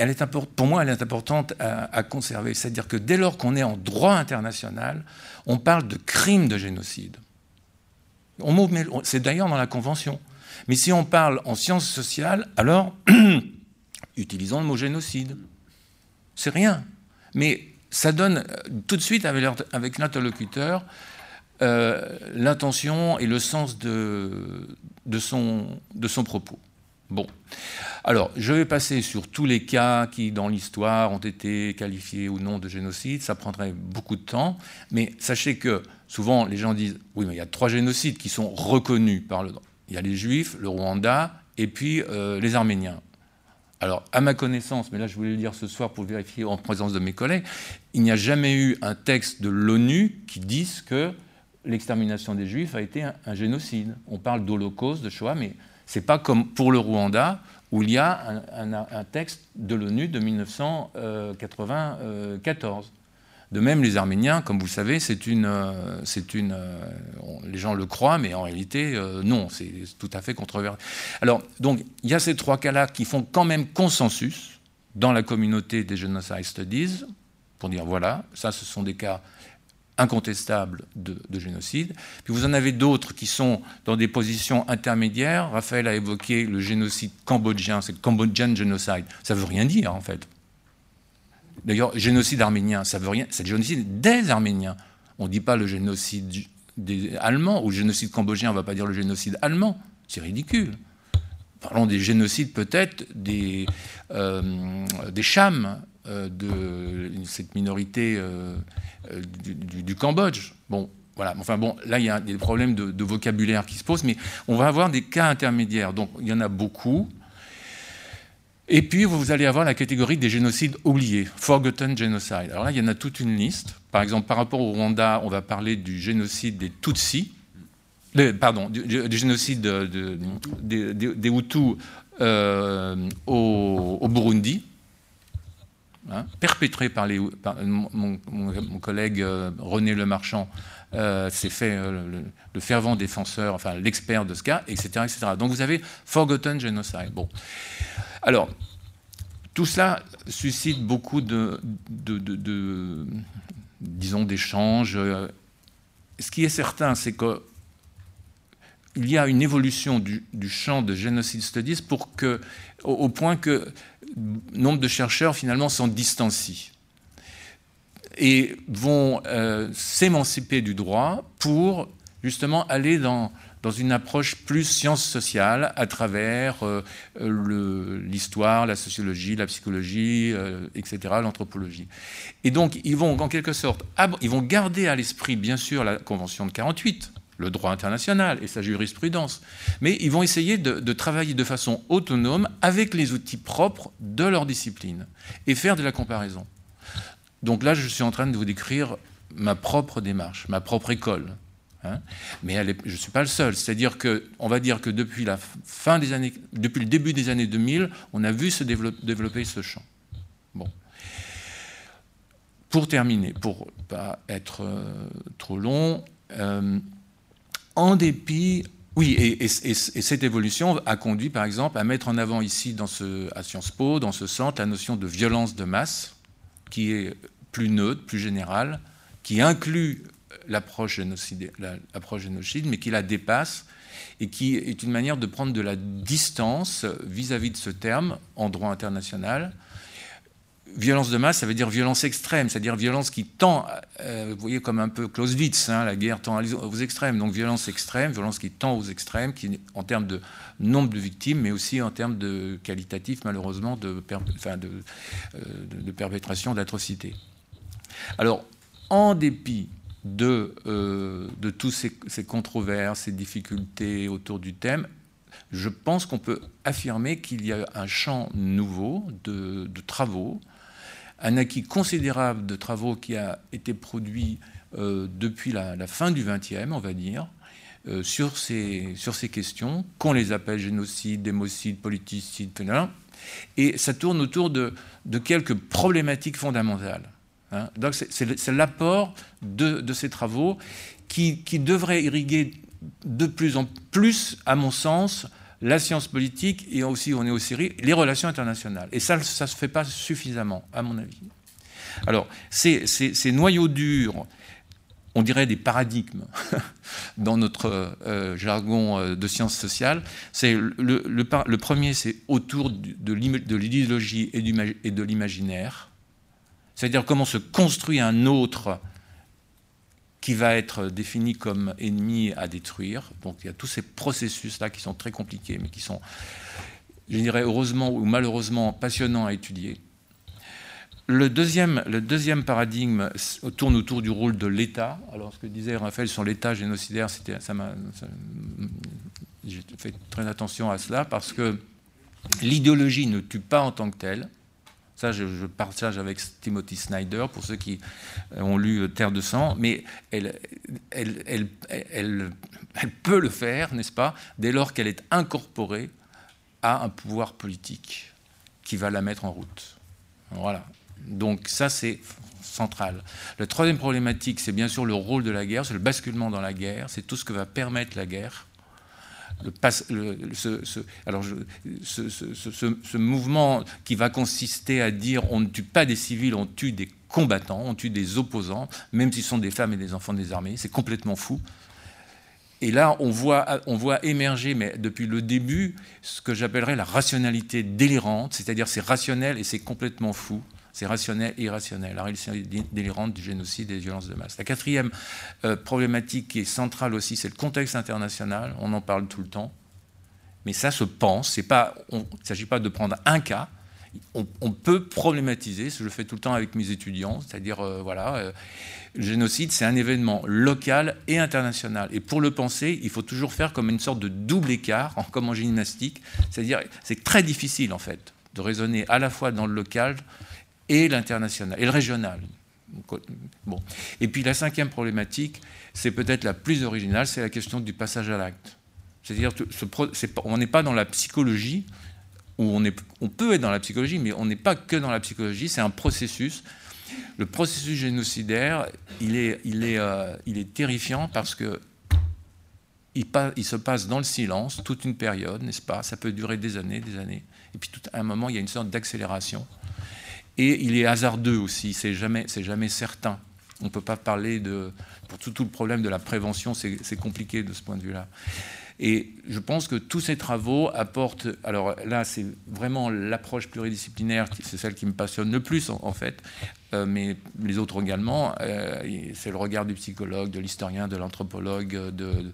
elle est pour moi, elle est importante à, conserver. C'est-à-dire que dès lors qu'on est en droit international, on parle de crime de génocide. C'est d'ailleurs dans la Convention. Mais si on parle en sciences sociales, alors <clears throat> utilisons le mot génocide. C'est rien. Mais ça donne euh, tout de suite avec l'interlocuteur euh, l'intention et le sens de, son propos. Bon. Alors, je vais passer sur tous les cas qui, dans l'histoire, ont été qualifiés ou non de génocide. Ça prendrait beaucoup de temps. Mais sachez que souvent, les gens disent oui, mais il y a trois génocides qui sont reconnus par le droit. Il y a les Juifs, le Rwanda et puis euh, les Arméniens. Alors, à ma connaissance, mais là je voulais le dire ce soir pour vérifier en présence de mes collègues, il n'y a jamais eu un texte de l'ONU qui dise que l'extermination des Juifs a été un, un génocide. On parle d'Holocauste, de Shoah, mais ce n'est pas comme pour le Rwanda, où il y a un, texte de l'ONU de 1994. De même, les Arméniens, comme vous le savez, c'est une, euh, c'est une, euh, les gens le croient, mais en réalité, euh, non, c'est tout à fait controversé. Alors, donc, il y a ces trois cas-là qui font quand même consensus dans la communauté des Genocide Studies, pour dire voilà, ça, ce sont des cas incontestable de, génocide. Puis vous en avez d'autres qui sont dans des positions intermédiaires. Raphaël a évoqué le génocide cambodgien, c'est le Cambodian genocide. Ça ne veut rien dire en fait. D'ailleurs, génocide arménien, ça veut rien. C'est le génocide des Arméniens. On ne dit pas le génocide des Allemands ou le génocide cambodgien, on ne va pas dire le génocide allemand. C'est ridicule. Parlons des génocides peut-être des, euh, de cette minorité euh, euh, du, Cambodge. Bon, voilà. Enfin bon, là, il y a des problèmes de, vocabulaire qui se posent, mais on va avoir des cas intermédiaires. Donc, il y en a beaucoup. Et puis, vous allez avoir la catégorie des génocides oubliés, Forgotten Genocide. Alors là, il y en a toute une liste. Par exemple, par rapport au Rwanda, on va parler du génocide des Tutsis, pardon, du, génocide des Hutus euh, au, Burundi, hein, perpétré par, mon, collègue euh, René Lemarchand, euh, s'est fait le, fervent défenseur, enfin l'expert de ce cas, etc., etc. Donc vous avez Forgotten Genocide. Bon. Alors, tout cela suscite beaucoup de, de disons, d'échanges. Ce qui est certain, c'est que il y a une évolution du, champ de Genocide Studies pour que, au, point que nombre de chercheurs finalement s'en distancient et vont euh, s'émanciper du droit pour justement aller dans, dans une approche plus science sociale à travers euh, l'histoire, la sociologie, la psychologie, euh, etc., l'anthropologie. Et donc, ils vont en quelque sorte, ils vont garder à l'esprit, bien sûr, la Convention de 48, le droit international et sa jurisprudence. Mais ils vont essayer de, travailler de façon autonome avec les outils propres de leur discipline et faire de la comparaison. Donc là, je suis en train de vous décrire ma propre démarche, ma propre école. Hein. Mais je ne suis pas le seul. C'est-à-dire que, on va dire que depuis la fin des années, depuis le début des années 2000, on a vu se développer, ce champ. Bon. Pour terminer, pour pas être euh, trop long, euh, en dépit oui, et, cette évolution a conduit, par exemple, à mettre en avant ici, à Sciences Po, dans ce centre, la notion de violence de masse, qui est plus neutre, plus générale, qui inclut l'approche génocide, mais qui la dépasse et qui est une manière de prendre de la distance vis à -vis de ce terme en droit international, Violence de masse, ça veut dire violence extrême, c'est-à-dire violence qui tend, euh, vous voyez comme un peu Clausewitz, hein, la guerre tend aux extrêmes, donc violence extrême, violence qui tend aux extrêmes, qui, en termes de nombre de victimes, mais aussi en termes de qualitatif, malheureusement, de, euh, perpétration d'atrocités. Alors, en dépit de, euh, tous ces, controverses, ces difficultés autour du thème, je pense qu'on peut affirmer qu'il y a un champ nouveau de travaux un acquis considérable de travaux qui a été produit euh, depuis la, fin du XXe, on va dire, euh, sur, ces, questions, qu'on les appelle génocide, démocide, politicide, et ça tourne autour de, quelques problématiques fondamentales. Hein. Donc c'est l'apport de, ces travaux qui devrait irriguer de plus en plus, à mon sens, la science politique et aussi, on est séries, les relations internationales. Et ça, ça ne se fait pas suffisamment, à mon avis. Alors, ces, noyaux durs, on dirait des paradigmes <laughs> dans notre euh, jargon euh, de sciences sociales. C'est le, premier, c'est autour de l'idéologie et de l'imaginaire. C'est-à-dire comment se construit un autre qui va être défini comme ennemi à détruire. Donc il y a tous ces processus-là qui sont très compliqués, mais qui sont, je dirais, heureusement ou malheureusement passionnants à étudier. Le deuxième, le deuxième paradigme tourne autour du rôle de l'État. Alors, ce que disait Raphaël sur l'État génocidaire, j'ai fait très attention à cela parce que l'idéologie ne tue pas en tant que telle. Ça, je, partage avec Timothy Snyder, pour ceux qui ont lu Terre de sang, mais elle, elle peut le faire, n'est-ce pas, dès lors qu'elle est incorporée à un pouvoir politique qui va la mettre en route. Voilà. Donc ça, c'est central. La troisième problématique, c'est bien sûr le rôle de la guerre, c'est le basculement dans la guerre, c'est tout ce que va permettre la guerre ce, alors ce, mouvement qui va consister à dire on ne tue pas des civils, on tue des combattants, on tue des opposants, même s'ils sont des femmes et des enfants des armées, c'est complètement fou. Et là, on voit, on voit émerger, mais depuis le début, ce que j'appellerais la rationalité délirante, c'est-à-dire c'est rationnel et c'est complètement fou. C'est rationnel et irrationnel. La réalité délirante du génocide et des violences de masse. La quatrième euh, problématique qui est centrale aussi, c'est le contexte international. On en parle tout le temps. Mais ça se pense. il ne s'agit pas de prendre un cas. On, peut problématiser, ce que je fais tout le temps avec mes étudiants, c'est-à-dire, euh, voilà, euh, le génocide, c'est un événement local et international. Et pour le penser, il faut toujours faire comme une sorte de double écart, comme en gymnastique, c'est-à-dire, c'est très difficile, en fait, de raisonner à la fois dans le local et l'international, et le régional. Bon. Et puis la cinquième problématique, c'est peut-être la plus originale, c'est la question du passage à l'acte. C'est-à-dire, on n'est pas dans la psychologie, où on, est, on peut être dans la psychologie, mais on n'est pas que dans la psychologie, c'est un processus. Le processus génocidaire, il est, il est, euh, il est terrifiant parce que il, se passe dans le silence toute une période, n'est-ce pas? Ça peut durer des années, des années. Et puis tout, à un moment, il y a une sorte d'accélération. Et il est hasardeux aussi, c'est jamais, jamais certain. On ne peut pas parler de... Pour tout, tout, le problème de la prévention, c'est compliqué de ce point de vue-là. Et je pense que tous ces travaux apportent, alors là c'est vraiment l'approche pluridisciplinaire, c'est celle qui me passionne le plus en, fait, euh, mais les autres également, euh, c'est le regard du psychologue, de l'historien, de l'anthropologue, de,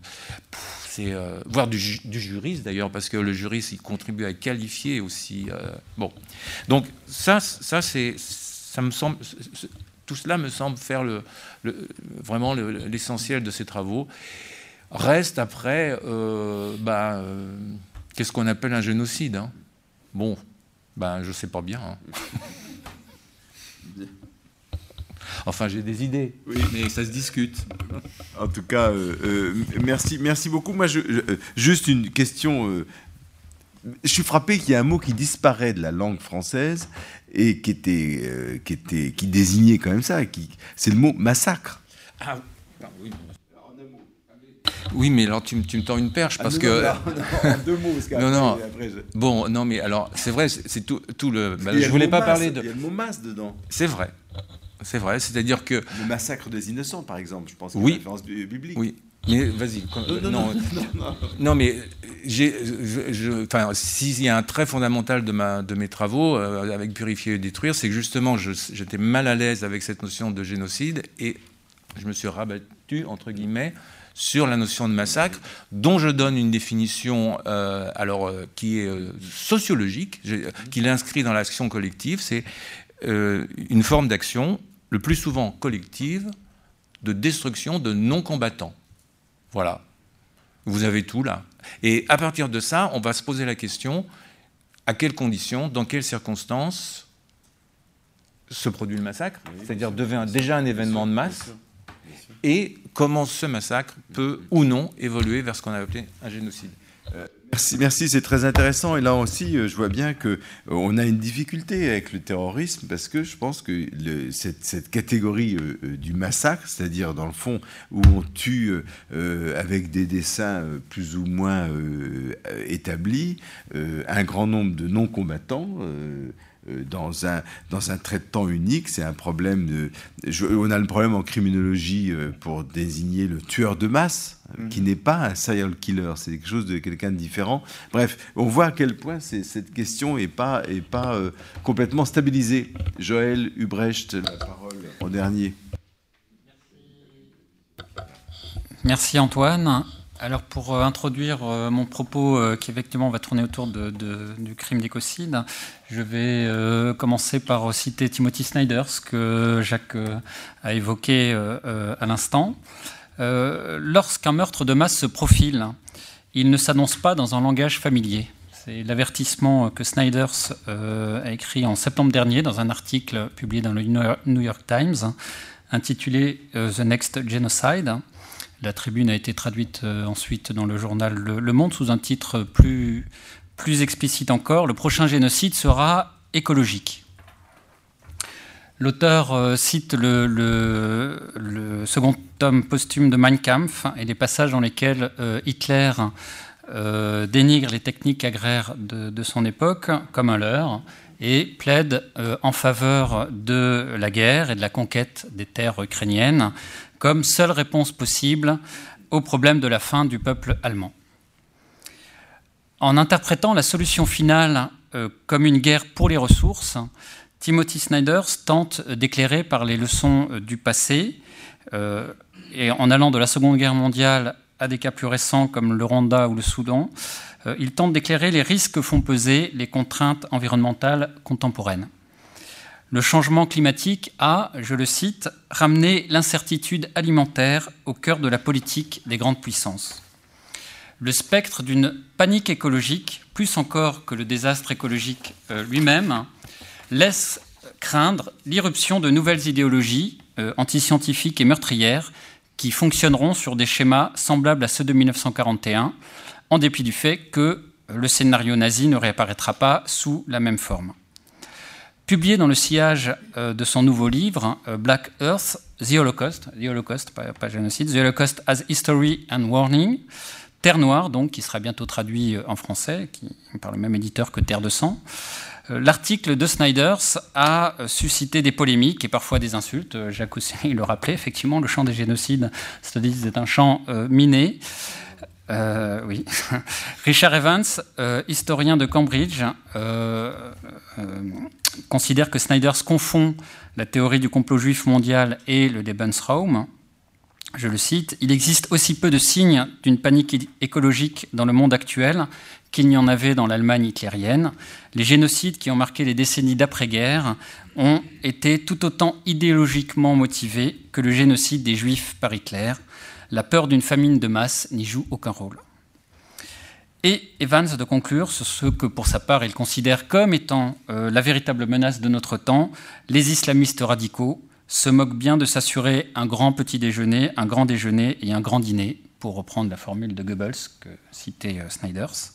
euh, voire du, juriste d'ailleurs, parce que le juriste il contribue à qualifier aussi. bon, donc ça, ça c'est, ça me semble, tout cela me semble faire le, vraiment l'essentiel de ces travaux. Reste après, euh, bah, euh, qu'est-ce qu'on appelle un génocide hein? Bon, ben, je ne sais pas bien. Hein. <laughs> Enfin, j'ai des idées, mais ça se discute. En tout cas, euh, merci, merci beaucoup. Moi, je, juste une question. je suis frappé qu'il y ait un mot qui disparaît de la langue française et qui était, qui était, qui désignait quand même ça. c'est le mot massacre. Ah, oui, oui, mais alors tu, me tends une perche parce que. Non, deux mots, parce non, non. Bon, non, mais alors c'est vrai, c'est tout, tout, le. Bah, je voulais pas parler de. Il y a le mot masse dedans. C'est vrai, c'est vrai. C'est-à-dire que. Le massacre des innocents, par exemple, je pense. Oui. La référence biblique. Oui. Mais vas-y. Non, non, non, non, mais j'ai, enfin, s'il y a un trait fondamental de, ma, de mes travaux euh, avec purifier et détruire, c'est que justement, j'étais mal à l'aise avec cette notion de génocide et je me suis rabattu entre guillemets sur la notion de massacre, dont je donne une définition euh, alors, euh, qui est euh, sociologique, qu'il inscrit dans l'action collective. C'est une forme d'action, le plus souvent collective, de destruction de non-combattants. Voilà. Vous avez tout là. Et à partir de ça, on va se poser la question à quelles conditions, dans quelles circonstances se produit le massacre, c'est-à-dire devient déjà un événement de masse et comment ce massacre peut ou non évoluer vers ce qu'on a appelé un génocide. Euh, merci, merci, c'est très intéressant. Et là aussi, euh, je vois bien que euh, on a une difficulté avec le terrorisme parce que je pense que cette, catégorie du massacre, c'est-à-dire dans le fond où on tue avec des dessins plus ou moins établis un grand nombre de non-combattants dans un, dans un trait de temps unique. C'est un problème de. on a le problème en criminologie euh, pour désigner le tueur de masse, mhm. qui n'est pas un serial killer, c'est quelque chose de quelqu'un de différent. Bref, on voit à quel point cette question n'est pas, est pas euh, complètement stabilisée. Joël Hubrecht, la parole en dernier. Merci Antoine. Alors pour euh, introduire euh, mon propos euh, qui effectivement va tourner autour du crime d'écocide, je vais commencer par citer Timothy Snyder, ce que Jacques a évoqué à l'instant. Lorsqu'un meurtre de masse se profile, il ne s'annonce pas dans un langage familier. C'est l'avertissement que Snyders a écrit en septembre dernier dans un article publié dans le New York Times intitulé The Next Genocide. La tribune a été traduite euh, ensuite dans le journal Le, Monde sous un titre plus, explicite encore. Le prochain génocide sera écologique. L'auteur euh, cite le, second tome posthume de Mein Kampf et les passages dans lesquels euh, Hitler dénigre les techniques agraires de, de, son époque comme un leurre et plaide en faveur de la guerre et de la conquête des terres ukrainiennes comme seule réponse possible au problème de la faim du peuple allemand. En interprétant la solution finale euh, comme une guerre pour les ressources, Timothy Snyder tente d'éclairer par les leçons euh, du passé, euh, et en allant de la Seconde Guerre mondiale à des cas plus récents comme le Rwanda ou le Soudan, il tente d'éclairer les risques que font peser les contraintes environnementales contemporaines. Le changement climatique a, je le cite, ramené l'incertitude alimentaire au cœur de la politique des grandes puissances. le spectre d'une panique écologique, plus encore que le désastre écologique euh, lui-même, laisse craindre l'irruption de nouvelles idéologies euh, antiscientifiques et meurtrières qui fonctionneront sur des schémas semblables à ceux de 1941, en dépit du fait que le scénario nazi ne réapparaîtra pas sous la même forme. Publié dans le sillage euh, de son nouveau livre, Black Earth, The Holocaust, The Holocaust, pas, génocide, The Holocaust as History and Warning, Terre Noire, donc, qui sera bientôt traduit euh, en français, par le même éditeur que Terre de Sang. Euh, l'article de Snyders a euh, suscité des polémiques et parfois des insultes. Jacques Ossé <laughs> le rappelait, effectivement, le champ des génocides studies est un champ miné. Oui. <laughs> Richard Evans, historien de Cambridge, considère que Snyders confond la théorie du complot juif mondial et le Lebensraum je le cite, Il existe aussi peu de signes d'une panique écologique dans le monde actuel qu'il n'y en avait dans l'Allemagne hitlérienne. Les génocides qui ont marqué les décennies d'après-guerre ont été tout autant idéologiquement motivés que le génocide des Juifs par Hitler. La peur d'une famine de masse n'y joue aucun rôle. Et Evans de conclure sur ce que, pour sa part, il considère comme étant euh, la véritable menace de notre temps, les islamistes radicaux, se moque bien de s'assurer un grand petit déjeuner, un grand déjeuner et un grand dîner, pour reprendre la formule de Goebbels que citait euh, Snyders.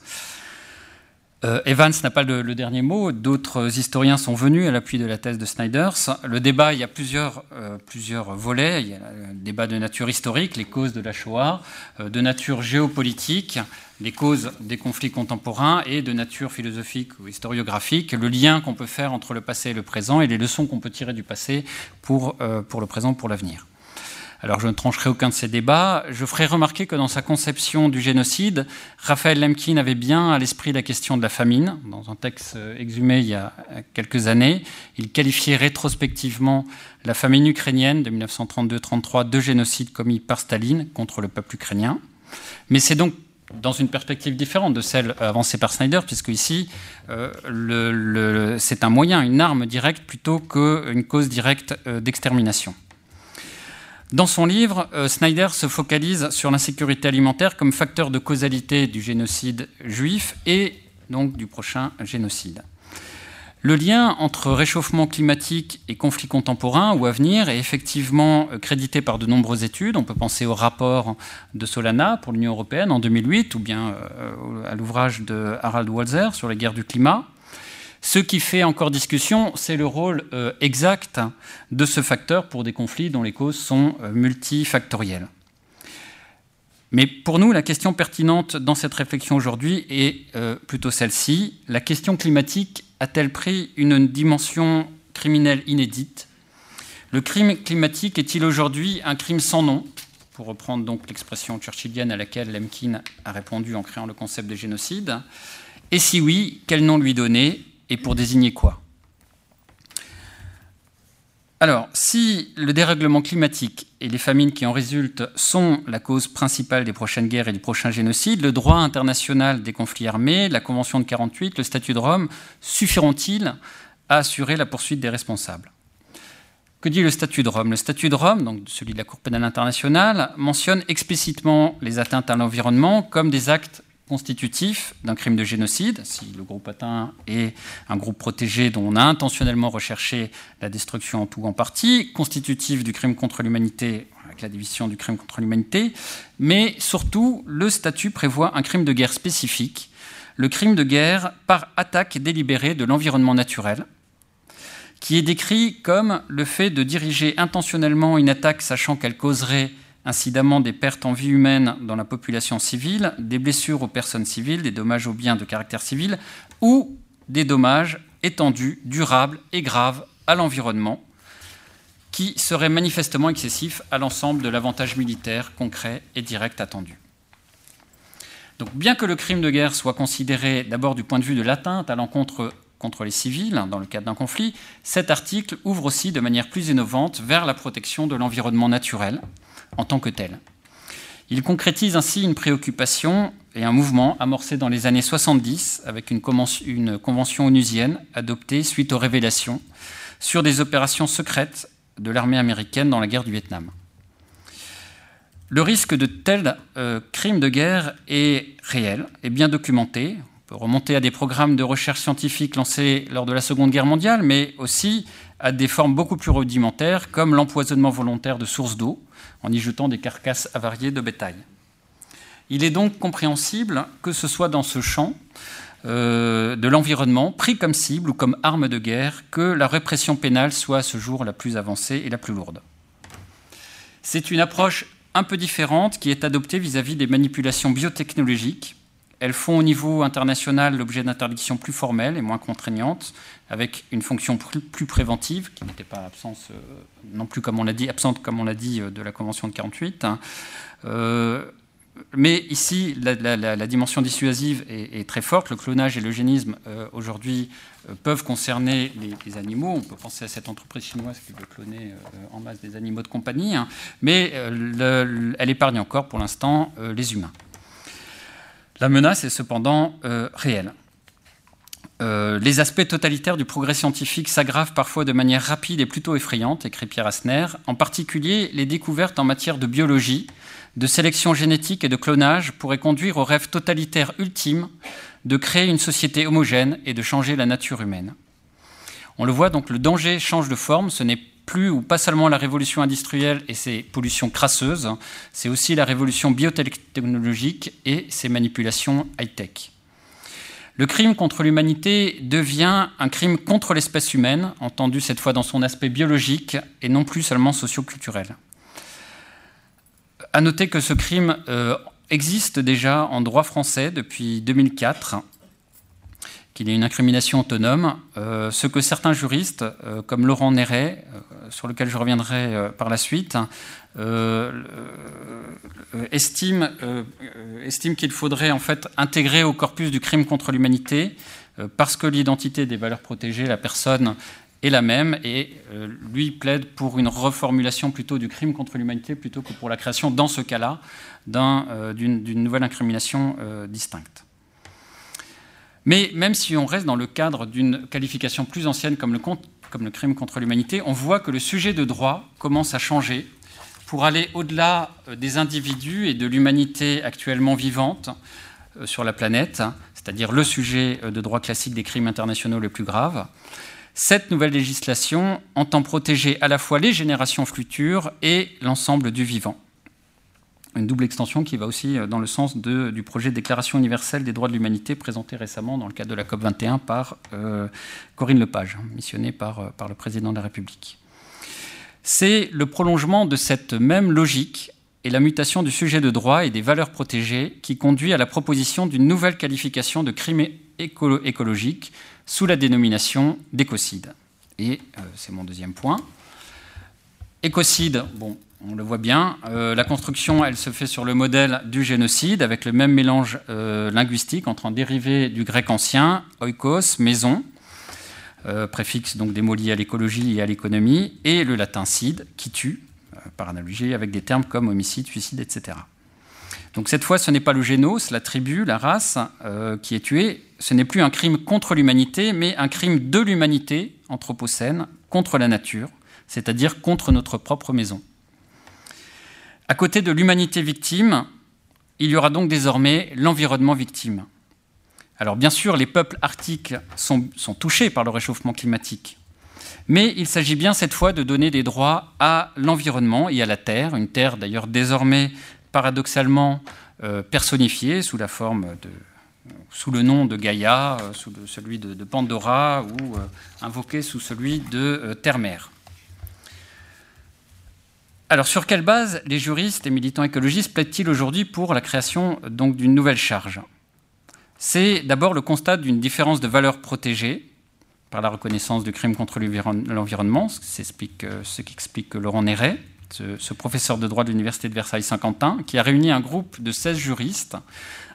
Euh, Evans n'a pas le, dernier mot. D'autres historiens sont venus à l'appui de la thèse de Snyders. Le débat, il y a plusieurs, euh, plusieurs volets. Il y a le débat de nature historique, les causes de la Shoah, euh, de nature géopolitique, les causes des conflits contemporains et de nature philosophique ou historiographique, le lien qu'on peut faire entre le passé et le présent et les leçons qu'on peut tirer du passé pour, pour le présent, pour l'avenir. Alors je ne trancherai aucun de ces débats. Je ferai remarquer que dans sa conception du génocide, Raphaël Lemkin avait bien à l'esprit la question de la famine. Dans un texte euh, exhumé il y a quelques années, il qualifiait rétrospectivement la famine ukrainienne de 1932-33 de génocide commis par Staline contre le peuple ukrainien. Mais c'est donc dans une perspective différente de celle avancée par Snyder, puisque ici, euh, c'est un moyen, une arme directe plutôt qu'une cause directe euh, d'extermination. Dans son livre, euh, Snyder se focalise sur l'insécurité alimentaire comme facteur de causalité du génocide juif et donc du prochain génocide. Le lien entre réchauffement climatique et conflits contemporains ou à venir est effectivement euh, crédité par de nombreuses études. On peut penser au rapport de Solana pour l'Union européenne en 2008 ou bien euh, à l'ouvrage de Harald Walzer sur les guerres du climat. Ce qui fait encore discussion, c'est le rôle euh, exact de ce facteur pour des conflits dont les causes sont euh, multifactorielles. Mais pour nous, la question pertinente dans cette réflexion aujourd'hui est euh, plutôt celle-ci. La question climatique a-t-elle pris une dimension criminelle inédite? Le crime climatique est-il aujourd'hui un crime sans nom? Pour reprendre donc l'expression churchillienne à laquelle Lemkin a répondu en créant le concept de génocide. Et si oui, quel nom lui donner? Et pour désigner quoi? Alors, si le dérèglement climatique et les famines qui en résultent sont la cause principale des prochaines guerres et du prochain génocide, le droit international des conflits armés, la Convention de 48, le statut de Rome suffiront-ils à assurer la poursuite des responsables? Que dit le statut de Rome? Le statut de Rome, donc celui de la Cour pénale internationale, mentionne explicitement les atteintes à l'environnement comme des actes constitutif d'un crime de génocide, si le groupe atteint est un groupe protégé dont on a intentionnellement recherché la destruction en tout ou en partie, constitutif du crime contre l'humanité, avec la division du crime contre l'humanité, mais surtout, le statut prévoit un crime de guerre spécifique, le crime de guerre par attaque délibérée de l'environnement naturel, qui est décrit comme le fait de diriger intentionnellement une attaque sachant qu'elle causerait incidemment des pertes en vie humaine dans la population civile, des blessures aux personnes civiles, des dommages aux biens de caractère civil ou des dommages étendus, durables et graves à l'environnement qui seraient manifestement excessifs à l'ensemble de l'avantage militaire concret et direct attendu. Donc, bien que le crime de guerre soit considéré d'abord du point de vue de l'atteinte à l'encontre contre les civils dans le cadre d'un conflit, cet article ouvre aussi de manière plus innovante vers la protection de l'environnement naturel, en tant que tel. Il concrétise ainsi une préoccupation et un mouvement amorcé dans les années 70 avec une convention, onusienne adoptée suite aux révélations sur des opérations secrètes de l'armée américaine dans la guerre du Vietnam. Le risque de tels euh, crimes de guerre est réel et bien documenté. On peut remonter à des programmes de recherche scientifique lancés lors de la Seconde Guerre mondiale, mais aussi à des formes beaucoup plus rudimentaires, comme l'empoisonnement volontaire de sources d'eau, en y jetant des carcasses avariées de bétail. Il est donc compréhensible que ce soit dans ce champ euh, de l'environnement, pris comme cible ou comme arme de guerre, que la répression pénale soit à ce jour la plus avancée et la plus lourde. C'est une approche un peu différente qui est adoptée vis-à-vis des manipulations biotechnologiques. Elles font au niveau international l'objet d'interdictions plus formelles et moins contraignantes, avec une fonction plus, préventive, qui n'était pas absente euh, non plus comme on l'a dit, absente comme on l'a dit euh, de la Convention de 48. Euh, mais ici, la, dimension dissuasive est, très forte. Le clonage et l'eugénisme, aujourd'hui, peuvent concerner les, animaux. On peut penser à cette entreprise chinoise qui veut cloner en masse des animaux de compagnie. Hein. mais elle épargne encore, pour l'instant, les humains. La menace est cependant réelle. Euh, les aspects totalitaires du progrès scientifique s'aggravent parfois de manière rapide et plutôt effrayante, écrit Pierre Asner, en particulier les découvertes en matière de biologie, de sélection génétique et de clonage pourraient conduire au rêve totalitaire ultime de créer une société homogène et de changer la nature humaine. On le voit donc, le danger change de forme, ce n'est plus ou pas seulement la révolution industrielle et ses pollutions crasseuses, c'est aussi la révolution biotechnologique et ses manipulations high-tech. Le crime contre l'humanité devient un crime contre l'espèce humaine, entendu cette fois dans son aspect biologique et non plus seulement socio-culturel. À noter que ce crime euh, existe déjà en droit français depuis 2004, qu'il y ait une incrimination autonome, euh, ce que certains juristes, euh, comme Laurent Néret, sur lequel je reviendrai par la suite, euh, euh, estime, euh, estime qu'il faudrait en fait intégrer au corpus du crime contre l'humanité parce que l'identité des valeurs protégées, la personne est la même et lui plaide pour une reformulation plutôt du crime contre l'humanité plutôt que pour la création, dans ce cas-là, d'une nouvelle incrimination distincte. Mais même si on reste dans le cadre d'une qualification plus ancienne comme le, crime contre l'humanité, on voit que le sujet de droit commence à changer pour aller au-delà euh, des individus et de l'humanité actuellement vivante euh, sur la planète, c'est-à-dire le sujet euh, de droit classique des crimes internationaux les plus graves. Cette nouvelle législation entend protéger à la fois les générations futures et l'ensemble du vivant. Une double extension qui va aussi dans le sens du projet de déclaration universelle des droits de l'humanité présenté récemment dans le cadre de la COP21 par Corinne Lepage, missionnée par, par le président de la République. C'est le prolongement de cette même logique et la mutation du sujet de droit et des valeurs protégées qui conduit à la proposition d'une nouvelle qualification de crime écologique sous la dénomination d'écocide. Et euh, c'est mon deuxième point. Écocide, bon, on le voit bien, euh, la construction, elle se fait sur le modèle du génocide, avec le même mélange euh, linguistique entre un dérivé du grec ancien, oikos, maison, euh, préfixe donc des mots liés à l'écologie et à l'économie, et le latin cide, qui tue, par analogie avec des termes comme homicide, suicide, etc. Donc cette fois, ce n'est pas le génos, la tribu, la race qui est tuée, ce n'est plus un crime contre l'humanité, mais un crime de l'humanité, anthropocène, contre la nature, c'est-à-dire contre notre propre maison. À côté de l'humanité victime, il y aura donc désormais l'environnement victime. Alors bien sûr, les peuples arctiques sont, touchés par le réchauffement climatique, mais il s'agit bien cette fois de donner des droits à l'environnement et à la Terre, une Terre d'ailleurs désormais paradoxalement euh, personnifiée sous la forme de, sous le nom de Gaïa, euh, sous celui de, Pandora ou euh, invoquée sous celui de Terre-Mère. Alors sur quelle base les juristes et militants écologistes plaident-ils aujourd'hui pour la création d'une nouvelle charge? C'est d'abord le constat d'une différence de valeur protégée par la reconnaissance du crime contre l'environnement, ce, ce qu'explique Laurent Néret, ce, professeur de droit de l'Université de Versailles-Saint-Quentin, qui a réuni un groupe de 16 juristes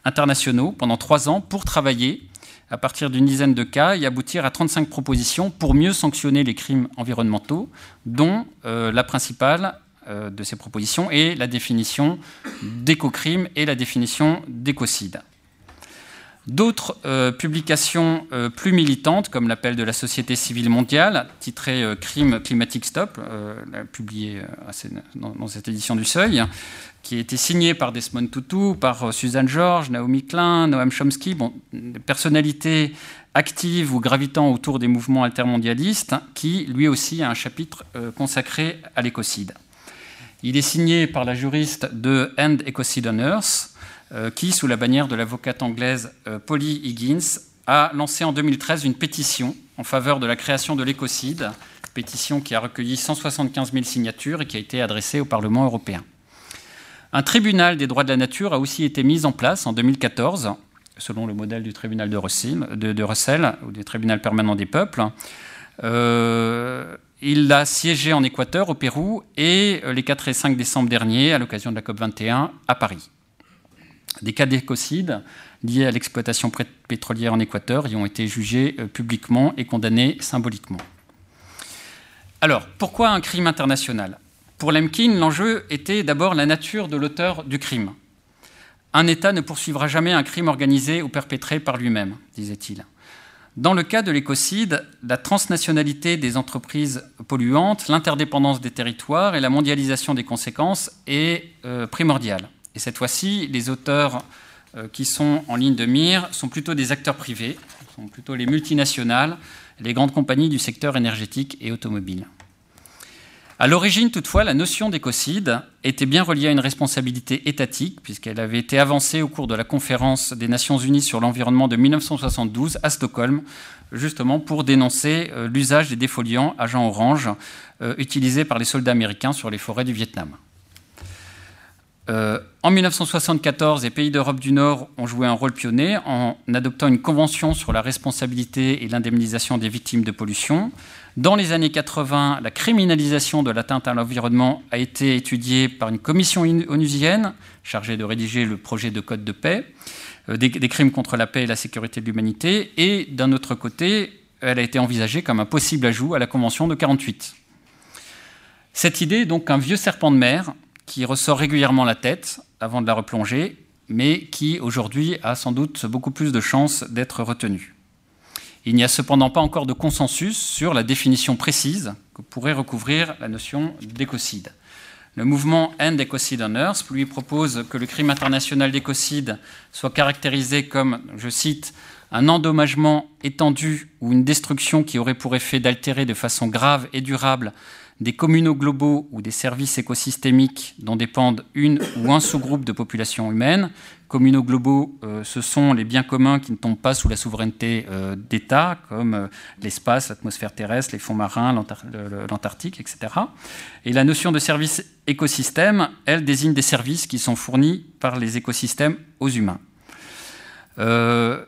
internationaux pendant trois ans pour travailler à partir d'une dizaine de cas et aboutir à 35 propositions pour mieux sanctionner les crimes environnementaux, dont euh, la principale euh, de ces propositions est la définition d'écocrime et la définition d'écocide. D'autres euh, publications euh, plus militantes, comme l'appel de la Société civile mondiale, titré euh, Crime climatique stop, publié dans, cette édition du Seuil, qui a été signé par Desmond Tutu, par Suzanne Georges, Naomi Klein, Noam Chomsky, bon, personnalités actives ou gravitant autour des mouvements altermondialistes, qui lui aussi a un chapitre consacré à l'écocide. Il est signé par la juriste de End Ecocide on euh, qui, sous la bannière de l'avocate anglaise euh, Polly Higgins, a lancé en 2013 une pétition en faveur de la création de l'écocide, pétition qui a recueilli 175 000 signatures et qui a été adressée au Parlement européen. Un tribunal des droits de la nature a aussi été mis en place en 2014, selon le modèle du tribunal de Russell, ou du tribunal permanent des peuples. Euh, il a siégé en Équateur, au Pérou, et les 4 et 5 décembre dernier, à l'occasion de la COP21, à Paris. Des cas d'écocide liés à l'exploitation pétrolière en Équateur y ont été jugés euh, publiquement et condamnés symboliquement. Alors, pourquoi un crime international? Pour Lemkin, l'enjeu était d'abord la nature de l'auteur du crime. Un État ne poursuivra jamais un crime organisé ou perpétré par lui-même, disait-il. Dans le cas de l'écocide, la transnationalité des entreprises polluantes, l'interdépendance des territoires et la mondialisation des conséquences est euh, primordiale. Et cette fois-ci, les auteurs euh, qui sont en ligne de mire sont plutôt des acteurs privés, sont plutôt les multinationales, les grandes compagnies du secteur énergétique et automobile. À l'origine, toutefois, la notion d'écocide était bien reliée à une responsabilité étatique, puisqu'elle avait été avancée au cours de la conférence des Nations Unies sur l'environnement de 1972 à Stockholm, justement pour dénoncer euh, l'usage des défoliants agents orange euh, utilisés par les soldats américains sur les forêts du Vietnam. Euh, en 1974, les pays d'Europe du Nord ont joué un rôle pionnier en adoptant une convention sur la responsabilité et l'indemnisation des victimes de pollution. Dans les années 80, la criminalisation de l'atteinte à l'environnement a été étudiée par une commission onusienne chargée de rédiger le projet de code de paix, euh, des, des, crimes contre la paix et la sécurité de l'humanité, et d'un autre côté, elle a été envisagée comme un possible ajout à la convention de 48. Cette idée est donc un vieux serpent de mer qui ressort régulièrement la tête avant de la replonger, mais qui aujourd'hui a sans doute beaucoup plus de chances d'être retenu. Il n'y a cependant pas encore de consensus sur la définition précise que pourrait recouvrir la notion d'écocide. Le mouvement End Ecocide on Earth lui propose que le crime international d'écocide soit caractérisé comme, je cite, un endommagement étendu ou une destruction qui aurait pour effet d'altérer de façon grave et durable des communaux globaux ou des services écosystémiques dont dépendent une ou un sous-groupe de population humaine. Communaux globaux, euh, ce sont les biens communs qui ne tombent pas sous la souveraineté euh, d'États, comme euh, l'espace, l'atmosphère terrestre, les fonds marins, l'Antarctique, etc. Et la notion de service écosystème, elle désigne des services qui sont fournis par les écosystèmes aux humains. dans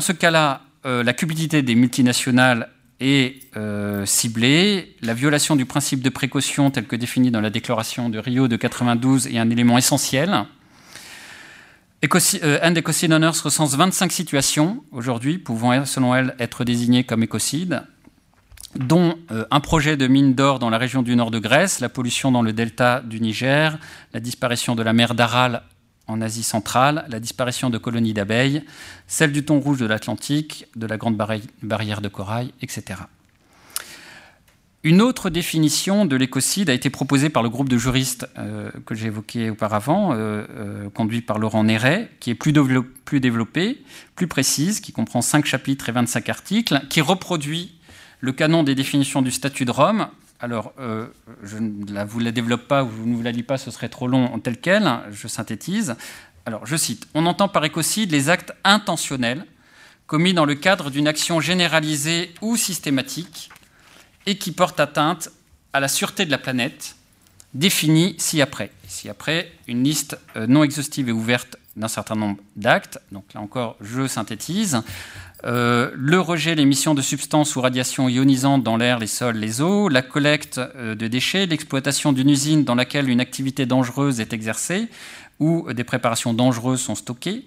ce cas-là, la cupidité des multinationales est euh, ciblée. La violation du principe de précaution tel que défini dans la déclaration de Rio de 92 est un élément essentiel. Ecoci euh, End Ecocide recense 25 situations aujourd'hui pouvant, selon elle, être désignées comme écocides, dont euh, un projet de mine d'or dans la région du nord de Grèce, la pollution dans le delta du Niger, la disparition de la mer d'Aral en Asie centrale, la disparition de colonies d'abeilles, celle du thon rouge de l'Atlantique, de la grande barrière de corail, etc. Une autre définition de l'écocide a été proposée par le groupe de juristes euh, que j'ai évoqué auparavant, euh, euh, conduit par Laurent Néret, qui est plus, plus développée, plus précise, qui comprend 5 chapitres et 25 articles, qui reproduit le canon des définitions du statut de Rome, alors, euh, je ne vous la développe pas ou je ne vous la lis pas, ce serait trop long tel quel. Je synthétise. Alors, je cite On entend par écocide les actes intentionnels commis dans le cadre d'une action généralisée ou systématique et qui portent atteinte à la sûreté de la planète, définie ci-après. Ci-après, une liste euh, non exhaustive et ouverte d'un certain nombre d'actes. Donc là encore, je synthétise. Euh, le rejet, l'émission de substances ou radiations ionisantes dans l'air, les sols, les eaux, la collecte euh, de déchets, l'exploitation d'une usine dans laquelle une activité dangereuse est exercée ou des préparations dangereuses sont stockées,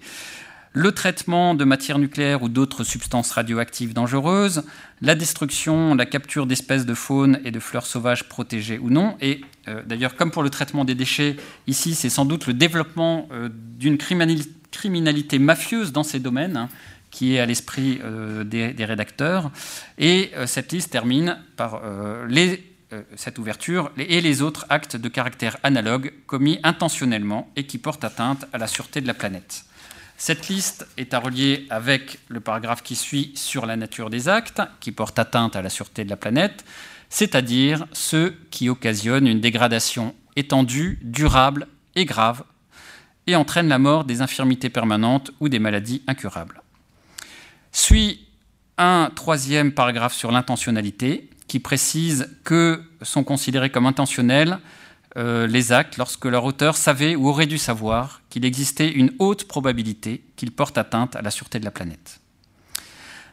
le traitement de matières nucléaires ou d'autres substances radioactives dangereuses, la destruction, la capture d'espèces de faune et de fleurs sauvages protégées ou non. Et euh, d'ailleurs, comme pour le traitement des déchets, ici, c'est sans doute le développement d'une criminalité mafieuse dans ces domaines, hein, qui est à l'esprit euh, des, rédacteurs. Et euh, cette liste termine par cette ouverture et les autres actes de caractère analogue commis intentionnellement et qui portent atteinte à la sûreté de la planète. Cette liste est à relier avec le paragraphe qui suit sur la nature des actes qui portent atteinte à la sûreté de la planète, c'est-à-dire ceux qui occasionnent une dégradation étendue, durable et grave, et entraînent la mort des infirmités permanentes ou des maladies incurables. Suit un troisième paragraphe sur l'intentionnalité, qui précise que sont considérés comme intentionnels euh, les actes lorsque leur auteur savait ou aurait dû savoir qu'il existait une haute probabilité qu'ils portent atteinte à la sûreté de la planète.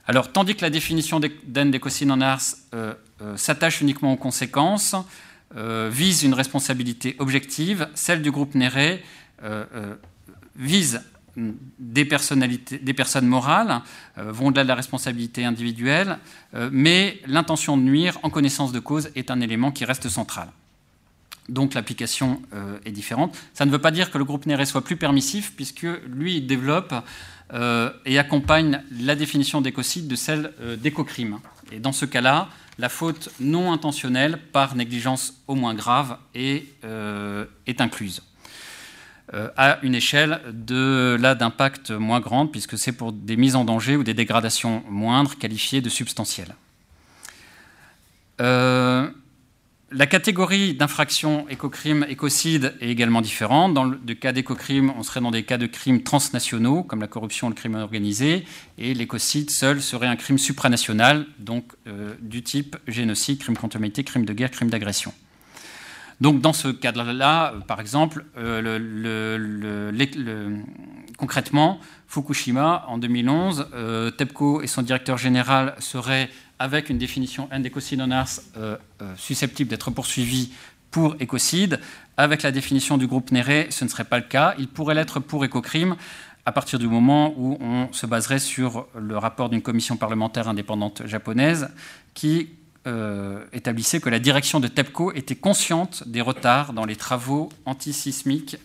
Alors, tandis que la définition d'endécocine en ars euh, euh, s'attache uniquement aux conséquences, vise une responsabilité objective, celle du groupe Néré vise des, personnalités, des personnes morales, vont au-delà de la responsabilité individuelle, mais l'intention de nuire en connaissance de cause est un élément qui reste central. Donc l'application est différente. Ça ne veut pas dire que le groupe Néré soit plus permissif, puisque lui, il développe et accompagne la définition d'écocide de celle d'écocrime. Et dans ce cas-là, la faute non intentionnelle par négligence au moins grave euh, est incluse. Euh, à une échelle d'impact moins grande, puisque c'est pour des mises en danger ou des dégradations moindres qualifiées de substantielles. Euh, la catégorie d'infraction écocrime, écocide est également différente. Dans le cas d'écocrime, on serait dans des cas de crimes transnationaux, comme la corruption ou le crime organisé, et l'écocide seul serait un crime supranational, donc euh, du type génocide, crime contre l'humanité, crime de guerre, crime d'agression. Donc dans ce cadre-là, euh, par exemple, euh, concrètement, Fukushima, en 2011, TEPCO et son directeur général seraient avec une définition endécocide non ars euh, euh, susceptible d'être poursuivi pour écocide. Avec la définition du groupe Néré, ce ne serait pas le cas. Il pourrait l'être pour écocrime à partir du moment où on se baserait sur le rapport d'une commission parlementaire indépendante japonaise qui euh, établissait que la direction de TEPCO était consciente des retards dans les travaux antisismiques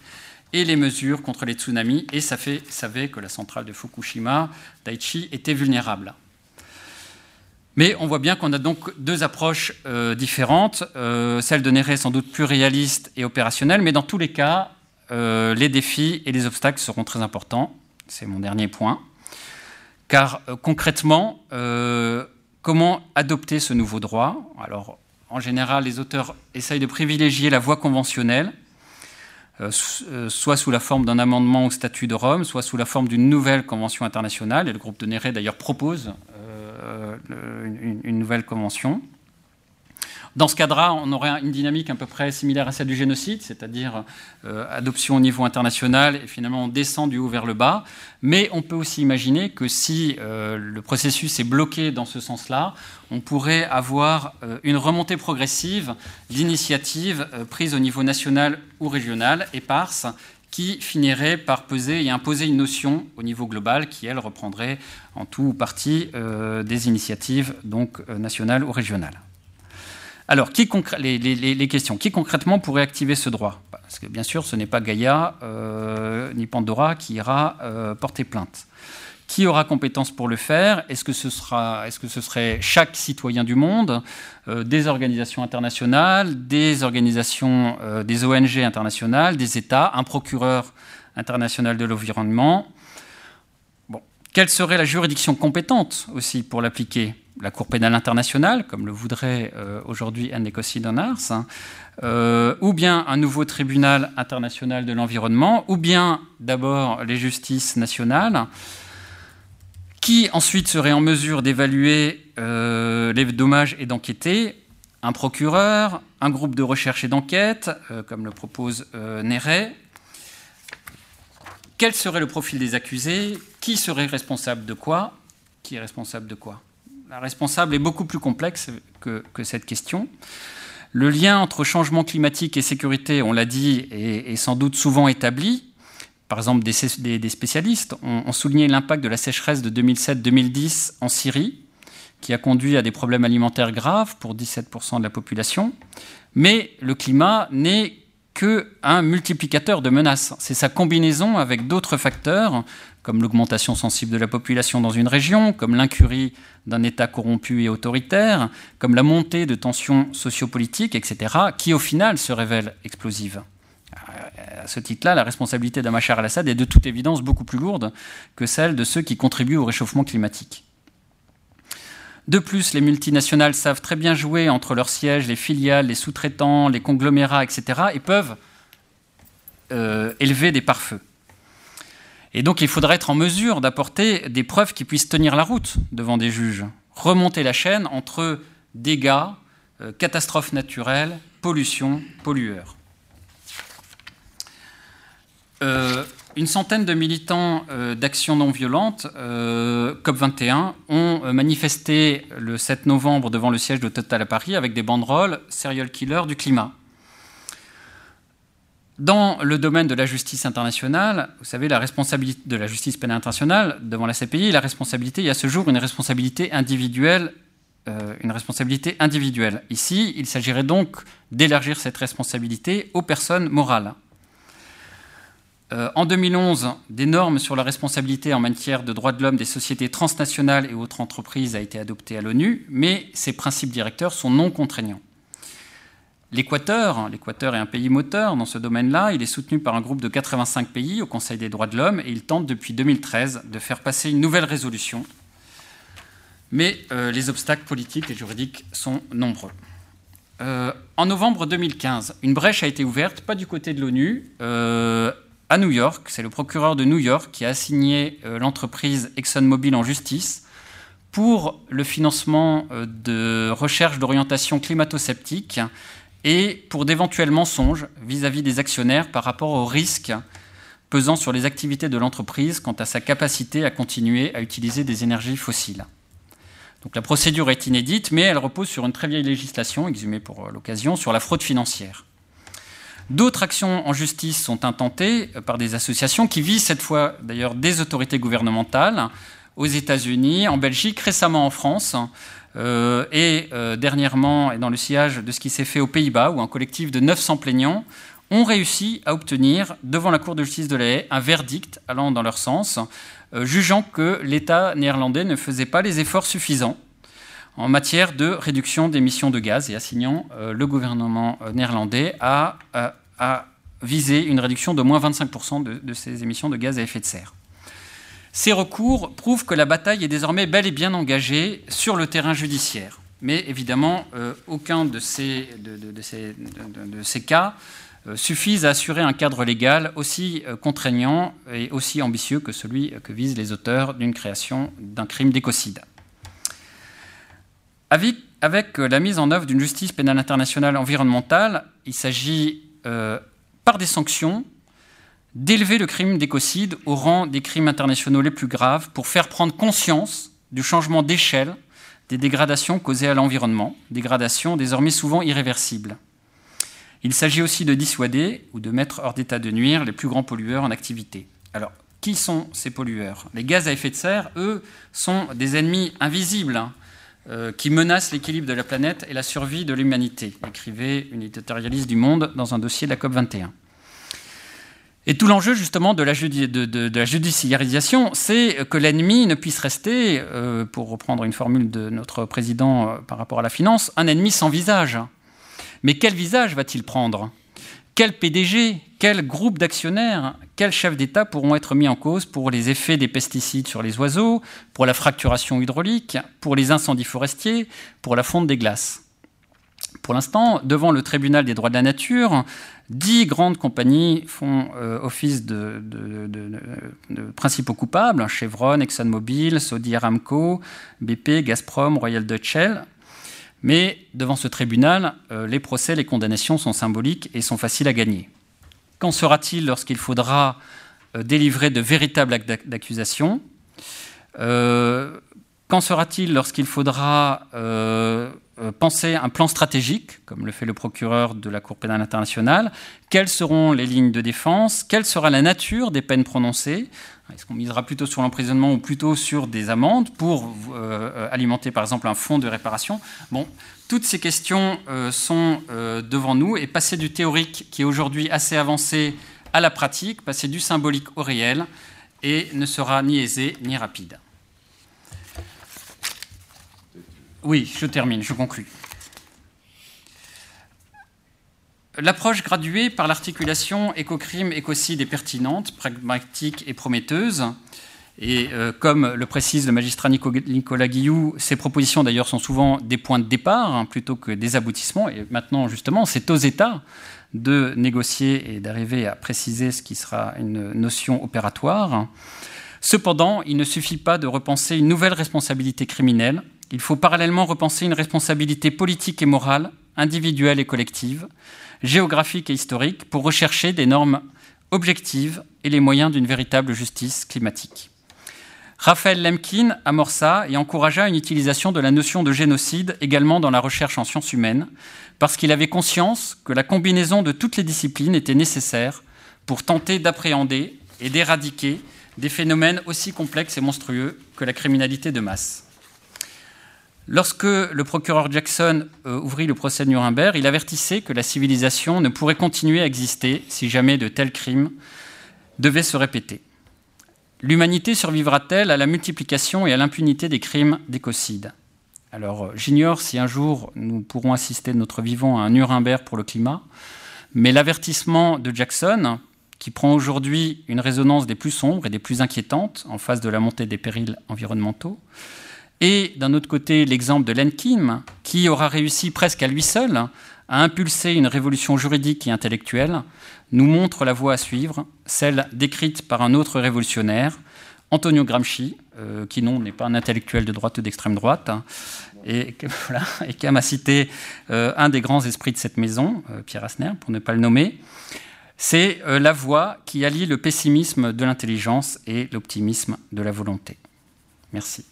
et les mesures contre les tsunamis et ça fait, savait que la centrale de Fukushima, Daiichi, était vulnérable. Mais on voit bien qu'on a donc deux approches euh, différentes. Euh, celle de Néré est sans doute plus réaliste et opérationnelle, mais dans tous les cas, les défis et les obstacles seront très importants. C'est mon dernier point. Car concrètement, comment adopter ce nouveau droit? Alors, en général, les auteurs essayent de privilégier la voie conventionnelle, soit sous la forme d'un amendement au statut de Rome, soit sous la forme d'une nouvelle convention internationale. Et le groupe de Néré, d'ailleurs, propose euh, une, nouvelle convention. Dans ce cadre-là, on aurait une dynamique à peu près similaire à celle du génocide, c'est-à-dire euh, adoption au niveau international et finalement on descend du haut vers le bas. Mais on peut aussi imaginer que si euh, le processus est bloqué dans ce sens-là, on pourrait avoir une remontée progressive d'initiatives prises au niveau national ou régional, éparses, qui finirait par peser et imposer une notion au niveau global qui, elle, reprendrait en tout ou partie euh, des initiatives donc, euh, nationales ou régionales. Alors, qui les, questions. Qui concrètement pourrait activer ce droit? Parce que bien sûr, ce n'est pas Gaïa euh, ni Pandora qui ira porter plainte. Qui aura compétence pour le faire? Est-ce que, ce serait chaque citoyen du monde, euh, des organisations internationales, des organisations, euh, des ONG internationales, des États, un procureur international de l'environnement? Quelle serait la juridiction compétente aussi pour l'appliquer? La Cour pénale internationale, comme le voudrait euh, aujourd'hui Anne Donars, hein, ou bien un nouveau tribunal international de l'environnement, ou bien d'abord les justices nationales qui ensuite serait en mesure d'évaluer euh, les dommages et d'enquêter. Un procureur, un groupe de recherche et d'enquête, euh, comme le propose euh, Néret. Quel serait le profil des accusés? Qui serait responsable de quoi? Qui est responsable de quoi? La responsable est beaucoup plus complexe que, cette question. Le lien entre changement climatique et sécurité, on l'a dit, est, sans doute souvent établi par exemple, des, spécialistes ont, souligné l'impact de la sécheresse de 2007-2010 en Syrie, qui a conduit à des problèmes alimentaires graves pour 17% de la population. Mais le climat n'est qu'un multiplicateur de menaces. C'est sa combinaison avec d'autres facteurs, comme l'augmentation sensible de la population dans une région, comme l'incurie d'un État corrompu et autoritaire, comme la montée de tensions sociopolitiques, etc., qui au final se révèlent explosives. À ce titre-là, la responsabilité d'Amachar al-Assad est de toute évidence beaucoup plus lourde que celle de ceux qui contribuent au réchauffement climatique. De plus, les multinationales savent très bien jouer entre leurs sièges, les filiales, les sous-traitants, les conglomérats, etc., et peuvent euh, élever des pare-feux. Et donc il faudra être en mesure d'apporter des preuves qui puissent tenir la route devant des juges, remonter la chaîne entre dégâts, euh, catastrophes naturelles, pollution, pollueurs. Euh, une centaine de militants euh, d'action non violente, euh, COP21, ont manifesté le 7 novembre devant le siège de Total à Paris avec des banderoles Serial Killer du climat. Dans le domaine de la justice internationale, vous savez, la responsabilité de la justice pénale internationale devant la CPI, la responsabilité, il y a ce jour une responsabilité individuelle. une responsabilité individuelle. Ici, il s'agirait donc d'élargir cette responsabilité aux personnes morales. Euh, en 2011, des normes sur la responsabilité en matière de droits de l'homme des sociétés transnationales et autres entreprises a été adoptée à l'ONU, mais ces principes directeurs sont non contraignants. L'Équateur, l'Équateur est un pays moteur dans ce domaine-là. Il est soutenu par un groupe de 85 pays au Conseil des droits de l'homme et il tente depuis 2013 de faire passer une nouvelle résolution. Mais euh, les obstacles politiques et juridiques sont nombreux. Euh, en novembre 2015, une brèche a été ouverte, pas du côté de l'ONU, à New York. C'est le procureur de New York qui a assigné euh, l'entreprise ExxonMobil en justice pour le financement euh, de recherches d'orientation climato-sceptique et pour d'éventuels mensonges vis-à-vis des actionnaires par rapport aux risques pesant sur les activités de l'entreprise quant à sa capacité à continuer à utiliser des énergies fossiles. Donc la procédure est inédite, mais elle repose sur une très vieille législation, exhumée pour euh, l'occasion, sur la fraude financière. D'autres actions en justice sont intentées par des associations qui visent cette fois d'ailleurs des autorités gouvernementales aux États-Unis, en Belgique, récemment en France. Euh, et euh, dernièrement, et dans le sillage de ce qui s'est fait aux Pays-Bas, où un collectif de 900 plaignants ont réussi à obtenir, devant la Cour de justice de la Haye, un verdict allant dans leur sens, euh, jugeant que l'État néerlandais ne faisait pas les efforts suffisants en matière de réduction d'émissions de gaz et assignant le gouvernement néerlandais à, viser une réduction de moins 25% de, de ces émissions de gaz à effet de serre. Ces recours prouvent que la bataille est désormais bel et bien engagée sur le terrain judiciaire. Mais évidemment, aucun de ces, cas euh, suffisent à assurer un cadre légal aussi contraignant et aussi ambitieux que celui que visent les auteurs d'une création d'un crime d'écocide. Avec, euh, la mise en œuvre d'une justice pénale internationale environnementale, il s'agit, euh, par des sanctions, d'élever le crime d'écocide au rang des crimes internationaux les plus graves pour faire prendre conscience du changement d'échelle des dégradations causées à l'environnement, dégradations désormais souvent irréversibles. Il s'agit aussi de dissuader ou de mettre hors d'état de nuire les plus grands pollueurs en activité. Alors, qui sont ces pollueurs? Les gaz à effet de serre, eux, sont des ennemis invisibles hein. Euh, qui menace l'équilibre de la planète et la survie de l'humanité, écrivait une éditorialiste du Monde dans un dossier de la COP21. Et tout l'enjeu justement de la, judiciarisation, c'est que l'ennemi ne puisse rester, euh, pour reprendre une formule de notre président euh, par rapport à la finance, un ennemi sans visage. Mais quel visage va-t-il prendre? Quel PDG, quel groupe d'actionnaires, quels chefs d'État pourront être mis en cause pour les effets des pesticides sur les oiseaux, pour la fracturation hydraulique, pour les incendies forestiers, pour la fonte des glaces? Pour l'instant, devant le tribunal des droits de la nature, dix grandes compagnies font euh, office de, principaux coupables Chevron, ExxonMobil, Saudi Aramco, BP, Gazprom, Royal Dutch Shell. Mais devant ce tribunal, euh, les procès, les condamnations sont symboliques et sont faciles à gagner. Qu'en sera-t-il lorsqu'il faudra euh, délivrer de véritables actes d'accusation? Qu'en sera-t-il lorsqu'il faudra penser un plan stratégique, comme le fait le procureur de la Cour pénale internationale. Quelles seront les lignes de défense? Quelle sera la nature des peines prononcées? Est-ce qu'on misera plutôt sur l'emprisonnement ou plutôt sur des amendes pour euh, alimenter par exemple un fonds de réparation? Bon, toutes ces questions sont devant nous. Et passer du théorique qui est aujourd'hui assez avancé à la pratique, passer du symbolique au réel et ne sera ni aisé ni rapide. Oui, je termine, je conclus. L'approche graduée par l'articulation éco-crime, écocide est pertinente, pragmatique et prometteuse. Et euh, comme le précise le magistrat Nicolas Guillou, ces propositions d'ailleurs sont souvent des points de départ hein, plutôt que des aboutissements. Et maintenant, justement, c'est aux États de négocier et d'arriver à préciser ce qui sera une notion opératoire. Cependant, il ne suffit pas de repenser une nouvelle responsabilité criminelle il faut parallèlement repenser une responsabilité politique et morale, individuelle et collective, géographique et historique, pour rechercher des normes objectives et les moyens d'une véritable justice climatique. Raphaël Lemkin amorça et encouragea une utilisation de la notion de génocide également dans la recherche en sciences humaines, parce qu'il avait conscience que la combinaison de toutes les disciplines était nécessaire pour tenter d'appréhender et d'éradiquer des phénomènes aussi complexes et monstrueux que la criminalité de masse. Lorsque le procureur Jackson euh, ouvrit le procès de Nuremberg, il avertissait que la civilisation ne pourrait continuer à exister si jamais de tels crimes devaient se répéter. L'humanité survivra-t-elle à la multiplication et à l'impunité des crimes d'écocide? Alors, euh, j'ignore si un jour nous pourrons assister de notre vivant à un Nuremberg pour le climat, mais l'avertissement de Jackson, qui prend aujourd'hui une résonance des plus sombres et des plus inquiétantes en face de la montée des périls environnementaux, et d'un autre côté l'exemple de Lenkin, qui aura réussi presque à lui seul à impulser une révolution juridique et intellectuelle, nous montre la voie à suivre, celle décrite par un autre révolutionnaire, Antonio Gramsci, euh, qui non n'est pas un intellectuel de droite ou d'extrême droite, et, <laughs> qui a cité euh, un des grands esprits de cette maison, euh, Pierre Asner, pour ne pas le nommer. C'est la voie qui allie le pessimisme de l'intelligence et l'optimisme de la volonté. Merci.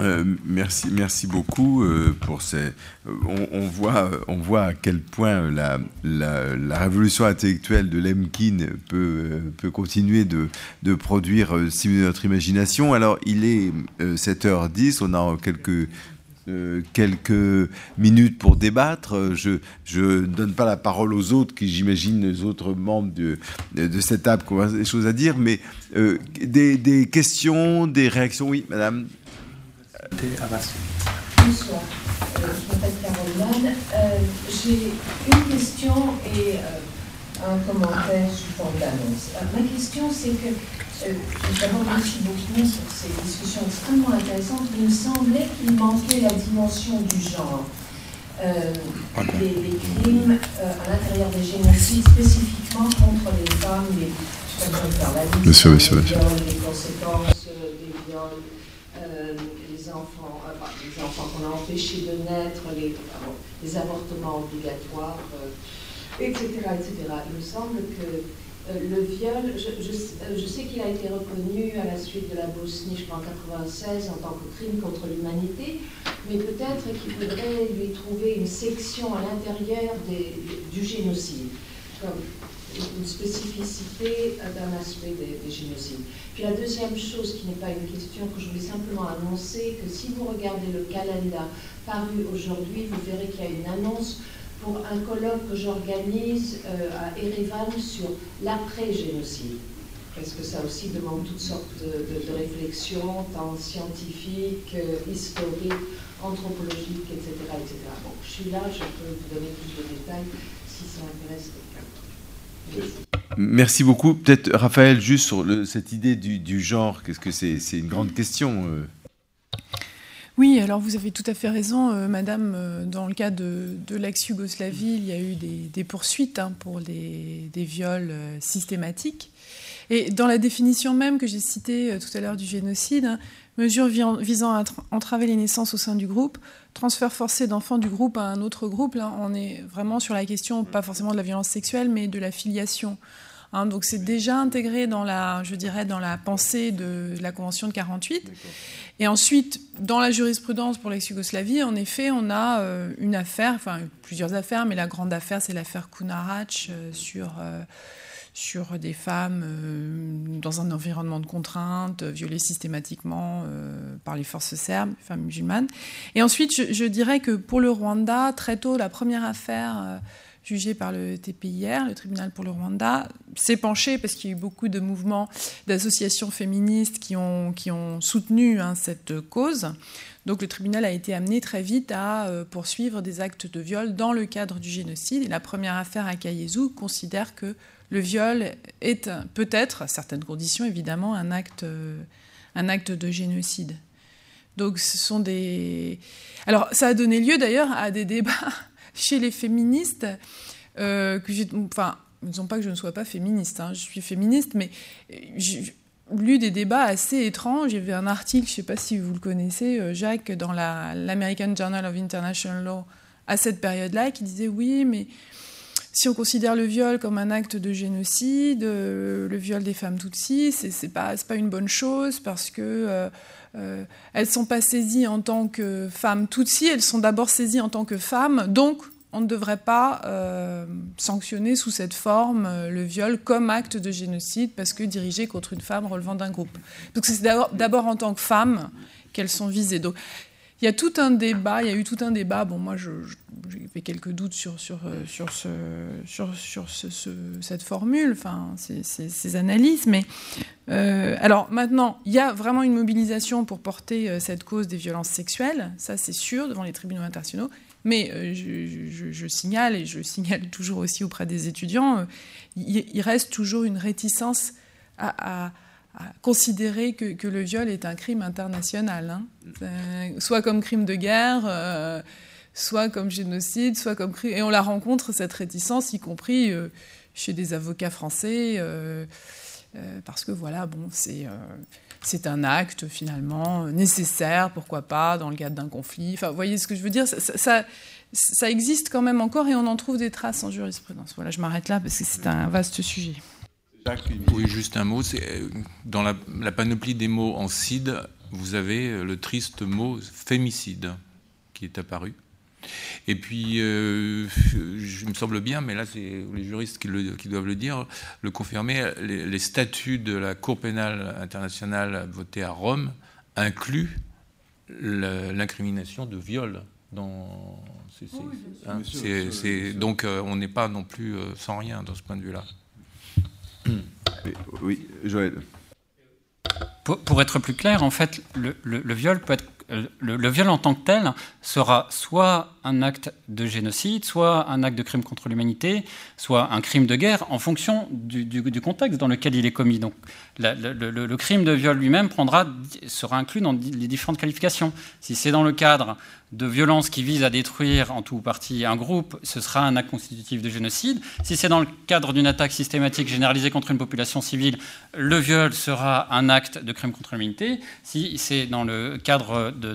Euh, merci, merci beaucoup euh, pour ces. Euh, on, voit, on voit à quel point la, la, révolution intellectuelle de Lemkin peut, peut continuer de, de produire stimuler notre imagination. Alors, il est 7h10, on a quelques quelques minutes pour débattre. Je ne donne pas la parole aux autres, qui j'imagine les autres membres de, de cette table qui ont des choses à dire, mais des, des, questions, des réactions? Oui, madame Bonsoir, euh, je m'appelle Caroline. Euh, J'ai une question et euh, un commentaire sous forme d'annonce. Euh, ma question, c'est que, d'abord, merci beaucoup pour ces discussions extrêmement intéressantes. Il me semblait qu'il manquait la dimension du genre. Les, les, crimes à l'intérieur des génocides, spécifiquement contre les femmes, les, je la liste, les conséquences des viols enfants, euh, les enfants qu'on a empêchés de naître, les, les avortements obligatoires, etc., euh, etc. Il me semble que euh, le viol, je, sais qu'il a été reconnu à la suite de la Bosnie, je crois en 1996, en tant que crime contre l'humanité, mais peut-être qu'il faudrait lui trouver une section à l'intérieur du génocide, une spécificité d'un aspect des, génocides. Puis la deuxième chose, qui n'est pas une question, que je voulais simplement annoncer, que si vous regardez le calendrier paru aujourd'hui, vous verrez qu'il y a une annonce pour un colloque que j'organise euh, à Erevan sur l'après-génocide. Parce que ça aussi demande toutes sortes de, réflexions, tant scientifiques, euh, historiques, anthropologiques, etc., etc. Bon, je suis là, je peux vous donner plus de détails si ça intéresse Merci beaucoup. Peut-être Raphaël, juste sur cette idée du, genre, qu'est-ce que c'est? C'est une grande question. Euh. Oui, alors vous avez tout à fait raison, euh, Madame. Euh, dans le cas de, l'ex-Yougoslavie, il y a eu des, poursuites hein, pour des viols systématiques. Et dans la définition même que j'ai citée tout à l'heure du génocide, hein, mesure visant à entraver les naissances au sein du groupe, transfert forcé d'enfants du groupe à un autre groupe, là, on est vraiment sur la question, pas forcément de la violence sexuelle, mais de la filiation. Hein. donc c'est déjà intégré dans la, je dirais, dans la pensée de la Convention de 48. Et ensuite, dans la jurisprudence pour l'ex-Yougoslavie, en effet, on a euh, une affaire, enfin plusieurs affaires, mais la grande affaire, c'est l'affaire Kunarac euh, sur, euh, sur des femmes dans un environnement de contrainte, violées systématiquement par les forces serbes, femmes musulmanes. Et ensuite, je, dirais que pour le Rwanda, très tôt, la première affaire jugé par le TPIR, le tribunal pour le Rwanda, s'est penché parce qu'il y a eu beaucoup de mouvements d'associations féministes qui ont, qui ont soutenu hein, cette cause. Donc le tribunal a été amené très vite à euh, poursuivre des actes de viol dans le cadre du génocide. Et la première affaire à Kayezu considère que le viol est peut-être, à certaines conditions évidemment, un acte, euh, un acte de génocide. Donc ce sont des... Alors ça a donné lieu d'ailleurs à des débats <laughs> chez les féministes, euh, que j'ai, enfin, disons pas que je ne sois pas féministe, hein, je suis féministe, mais j'ai lu des débats assez étranges. Il y avait un article, je ne sais pas si vous le connaissez, euh, Jacques, dans l'American Journal of International Law à cette période-là, qui disait oui, mais si on considère le viol comme un acte de génocide, euh, le viol des femmes tutsis, c'est, pas, pas une bonne chose parce que euh, elles ne sont pas saisies en tant que femmes tutsi, elles sont d'abord saisies en tant que femmes, donc on ne devrait pas euh, sanctionner sous cette forme euh, le viol comme acte de génocide parce que dirigé contre une femme relevant d'un groupe. Donc c'est d'abord en tant que femmes qu'elles sont visées. Il y a tout un débat, il y a eu tout un débat. Bon, moi, j'ai quelques doutes sur, sur, sur, ce, sur, sur ce, cette formule, enfin, ces, analyses. Mais euh, alors maintenant, il y a vraiment une mobilisation pour porter euh, cette cause des violences sexuelles, ça c'est sûr, devant les tribunaux internationaux. Mais euh, je, signale, et je <laughs> signale toujours aussi auprès des étudiants, il, reste toujours une réticence à considérer que, le viol est un crime international, hein. euh, soit comme crime de guerre, euh, soit comme génocide, soit comme crime. Et on la rencontre, cette réticence, y compris euh, chez des avocats français, parce que voilà, bon, c'est. un acte finalement nécessaire, pourquoi pas, dans le cadre d'un conflit. Enfin, vous voyez ce que je veux dire ça existe quand même encore et on en trouve des traces en jurisprudence. Voilà, je m'arrête là parce que c'est un vaste sujet. Oui, juste un mot. Euh, dans la, la, panoplie des mots en CID, vous avez euh, le triste mot fémicide qui est apparu. Et puis, euh, je me semble bien, mais là, c'est les juristes qui, le, qui, doivent le dire, le confirmer, les, les, statuts de la Cour pénale internationale votée à Rome incluent l'incrimination de viol. Dans, hein, donc, on n'est pas non plus sans rien dans ce point de vue-là. Oui, Joël. Pour, être plus clair, en fait, le, viol peut être le, le, viol en tant que tel sera soit un acte de génocide, soit un acte de crime contre l'humanité, soit un crime de guerre, en fonction du, contexte dans lequel il est commis. Donc, le, crime de viol lui-même sera inclus dans les différentes qualifications. Si c'est dans le cadre de violence qui vise à détruire en tout ou partie un groupe, ce sera un acte constitutif de génocide. Si c'est dans le cadre d'une attaque systématique généralisée contre une population civile, le viol sera un acte de crime contre l'humanité. Si c'est dans le cadre de,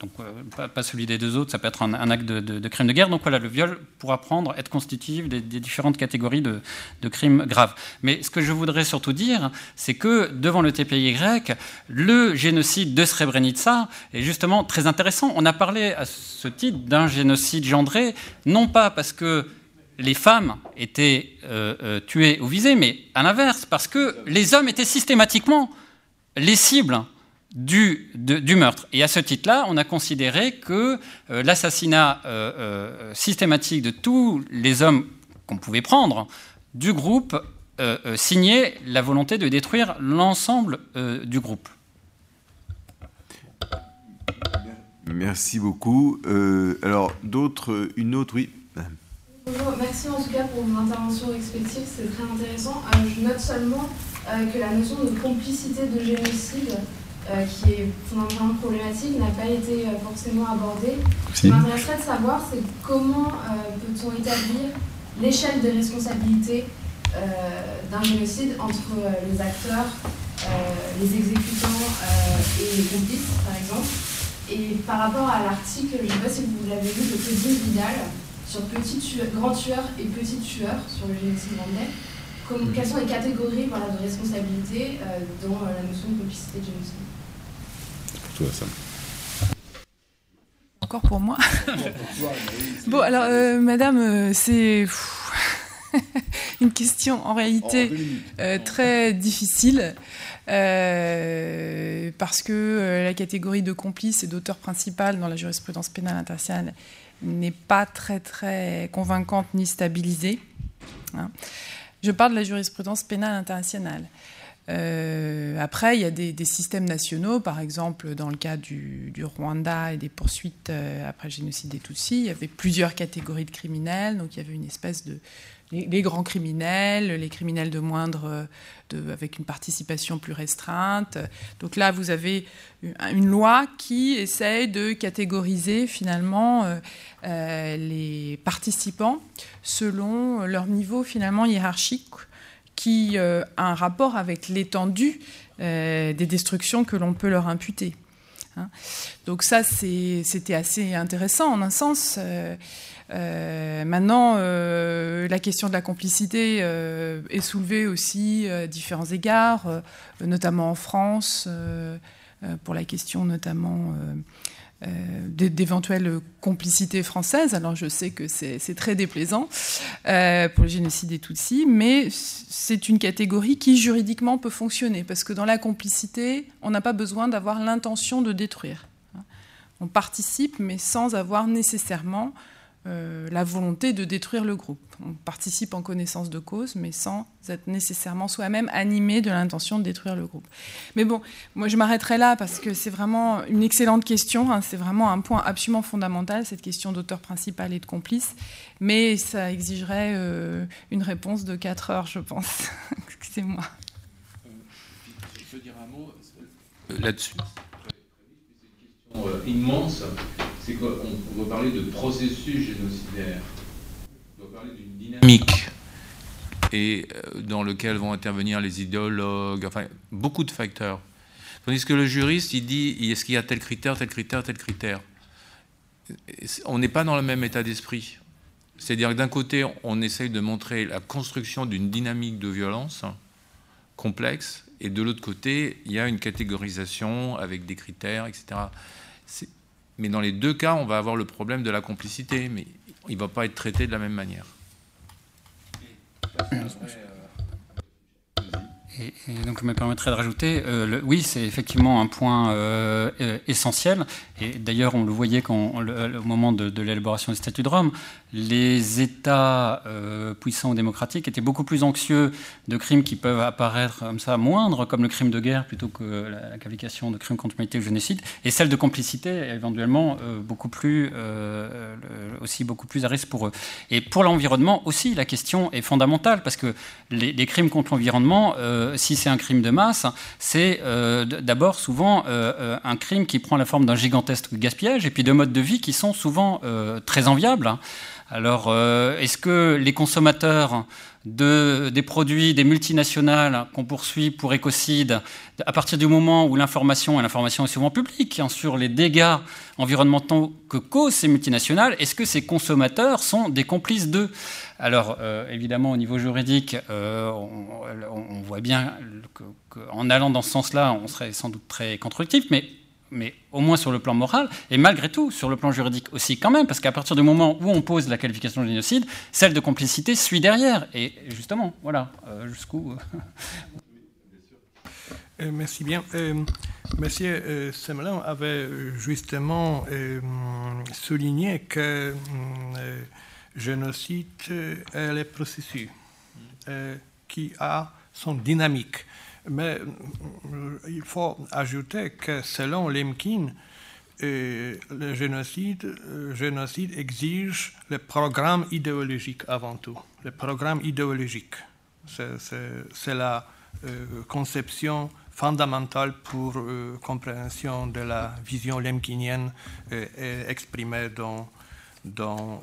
donc euh, pas, celui des deux autres, ça peut être un, acte de, crime de guerre. Donc voilà, le viol pourra prendre, être constitutif des, des différentes catégories de, crimes graves. Mais ce que je voudrais surtout dire, c'est que devant le TPY, le génocide de Srebrenica est justement très intéressant. On a parlé à ce titre d'un génocide gendré, non pas parce que les femmes étaient euh, euh, tuées ou visées, mais à l'inverse, parce que les hommes étaient systématiquement les cibles du, de, du meurtre. Et à ce titre-là, on a considéré que euh, l'assassinat euh, euh, systématique de tous les hommes qu'on pouvait prendre du groupe euh, signait la volonté de détruire l'ensemble du groupe. Merci beaucoup. Euh, alors, d'autres, une autre, oui. Bonjour, merci en tout cas pour mon intervention respective, c'est très intéressant. Euh, je note seulement euh, que la notion de complicité de génocide, qui est fondamentalement problématique, n'a pas été forcément abordée. Ce qui m'intéresserait de savoir, c'est comment peut-on établir l'échelle des responsabilités d'un génocide entre les acteurs, les exécutants et les complices, par exemple. Et par rapport à l'article, je ne sais pas si vous l'avez vu, de Claudine Vidal sur petit tueur, grand tueur et petit tueur sur le génocide rwandais, quelles sont les catégories voilà, de responsabilité euh, dans euh, la notion de complicité de génocide Ça. Encore pour moi Bon, alors, euh, madame, euh, c'est. <laughs> une question en réalité euh, très difficile euh, parce que euh, la catégorie de complice et d'auteur principal dans la jurisprudence pénale internationale n'est pas très très convaincante ni stabilisée. Hein. Je parle de la jurisprudence pénale internationale. Euh, après, il y a des, systèmes nationaux, par exemple dans le cas du, Rwanda et des poursuites euh, après le génocide des Tutsis, il y avait plusieurs catégories de criminels, donc il y avait une espèce de les, grands criminels, les criminels de moindre, avec une participation plus restreinte. Donc là, vous avez une loi qui essaye de catégoriser finalement euh, les participants selon leur niveau finalement hiérarchique qui euh, a un rapport avec l'étendue euh, des destructions que l'on peut leur imputer. Hein. Donc ça, c'était assez intéressant en un sens. Euh, maintenant, la question de la complicité est soulevée aussi à différents égards, notamment en France, pour la question notamment euh, d'éventuelles complicités françaises. Alors je sais que c'est très déplaisant euh, pour le génocide des Tutsis, mais c'est une catégorie qui juridiquement peut fonctionner, parce que dans la complicité, on n'a pas besoin d'avoir l'intention de détruire. On participe, mais sans avoir nécessairement euh, la volonté de détruire le groupe. On participe en connaissance de cause, mais sans être nécessairement soi-même animé de l'intention de détruire le groupe. Mais bon, moi je m'arrêterai là parce que c'est vraiment une excellente question. Hein. c'est vraiment un point absolument fondamental, cette question d'auteur principal et de complice. Mais ça exigerait euh, une réponse de 4 heures, je pense. Excusez-moi. Je peux dire un mot euh, là-dessus. C'est une question immense c'est qu'on parler de processus génocidaire, on va parler d'une dynamique et euh, dans lequel vont intervenir les idéologues, enfin beaucoup de facteurs. Tandis que le juriste, il dit est-ce qu'il y a tel critère, tel critère, tel critère? On n'est pas dans le même état d'esprit. C'est-à-dire que d'un côté, on essaye de montrer la construction d'une dynamique de violence complexe, et de l'autre côté, il y a une catégorisation avec des critères, etc. Mais dans les deux cas, on va avoir le problème de la complicité, mais il ne va pas être traité de la même manière. Et, donc, je me permettrai de rajouter, euh, oui, c'est effectivement un point euh, euh, essentiel. Et d'ailleurs, on le voyait quand, au moment de, l'élaboration du statut de Rome, les États puissants ou démocratiques étaient beaucoup plus anxieux de crimes qui peuvent apparaître comme ça moindres, comme le crime de guerre, plutôt que la, qualification de crime contre l'humanité ou génocide, et celle de complicité, éventuellement, beaucoup plus, aussi beaucoup plus à risque pour eux. Et pour l'environnement aussi, la question est fondamentale, parce que les, crimes contre l'environnement si c'est un crime de masse, c'est euh, d'abord souvent euh, un crime qui prend la forme d'un gigantesque gaspillage et puis de modes de vie qui sont souvent très enviables. Alors, est-ce que les consommateurs de, des produits des multinationales qu'on poursuit pour écocide, à partir du moment où l'information est souvent publique, hein, sur les dégâts environnementaux que causent ces multinationales, est-ce que ces consommateurs sont des complices d'eux? Alors, euh, évidemment, au niveau juridique, euh, on, voit bien qu'en allant dans ce sens-là, on serait sans doute très constructif, mais mais au moins sur le plan moral, et malgré tout sur le plan juridique aussi quand même, parce qu'à partir du moment où on pose la qualification de génocide, celle de complicité suit derrière. Et justement, voilà, euh, jusqu'où... Euh, euh, merci bien. Monsieur Semelin avait justement souligné que génocide est le processus qui a son dynamique. Mais euh, il faut ajouter que selon Lemkin, euh, le génocide, euh, génocide exige le programme idéologique avant tout. Le programme idéologique, c'est la conception fondamentale pour compréhension de la vision lemkinienne exprimée dans, dans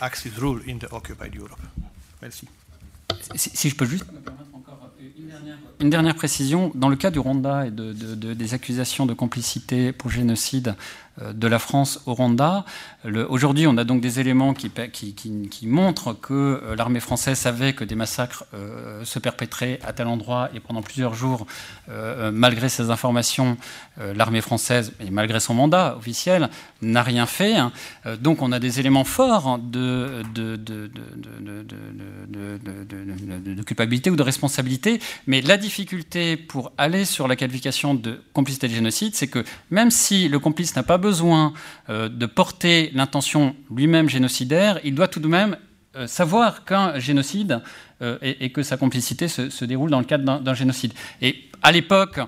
Axis Rule in the Occupied Europe. Merci. Si, si je peux juste Une dernière précision, dans le cas du Rwanda et de, des accusations de complicité pour génocide de la France au Rwanda. Aujourd'hui, on a donc des éléments qui, montrent que euh, l'armée française savait que des massacres euh, se perpétraient à tel endroit et pendant plusieurs jours, malgré ces informations, l'armée française, et malgré son mandat officiel, n'a rien fait. donc on a des éléments forts de, culpabilité ou de responsabilité. Mais la difficulté pour aller sur la qualification de complicité de génocide, c'est que même si le complice n'a pas besoin euh, de porter l'intention lui-même génocidaire, il doit tout de même euh, savoir qu'un génocide euh, et, que sa complicité se, déroule dans le cadre d'un génocide. Et à l'époque,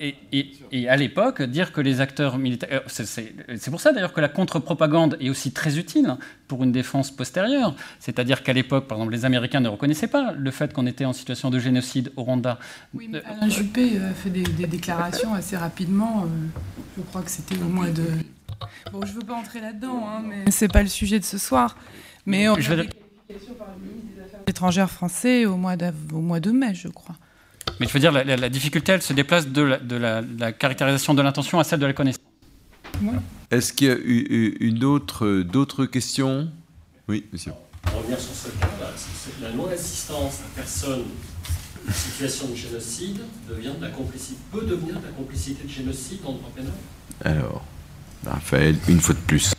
et, à l'époque, dire que les acteurs militaires. C'est pour ça d'ailleurs que la contre-propagande est aussi très utile pour une défense postérieure. C'est-à-dire qu'à l'époque, par exemple, les Américains ne reconnaissaient pas le fait qu'on était en situation de génocide au Rwanda. Oui, mais Alain Juppé a fait des, déclarations assez rapidement. je crois que c'était au mois de. Bon, je ne veux pas entrer là-dedans, hein, mais c'est pas le sujet de ce soir. Mais on je qualifications par le ministre des Affaires étrangères français au mois, au mois de mai, je crois. Mais je veux dire, la, difficulté, elle se déplace de la, caractérisation de l'intention à celle de la connaissance. Est-ce qu'il y a eu une autre, d'autres questions? Oui, monsieur. Pour revenir sur ce cas-là, la non-assistance à personne en situation de génocide devient de la complicité, peut devenir de la complicité de génocide en droit pénal? Alors, Raphaël, une fois de plus.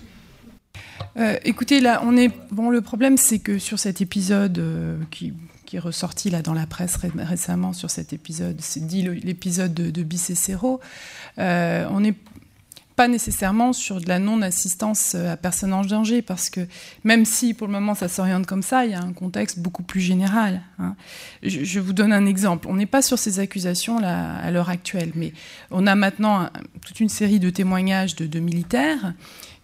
Euh, écoutez, là, on est. Bon, le problème, c'est que sur cet épisode euh, qui qui est ressorti là dans la presse récemment sur cet épisode, c'est dit l'épisode de, de euh, on n'est pas nécessairement sur de la non-assistance euh, à personne en danger, parce que même si pour le moment ça s'oriente comme ça, il y a un contexte beaucoup plus général. Hein. Je, vous donne un exemple. On n'est pas sur ces accusations là à l'heure actuelle, mais on a maintenant toute une série de témoignages de militaires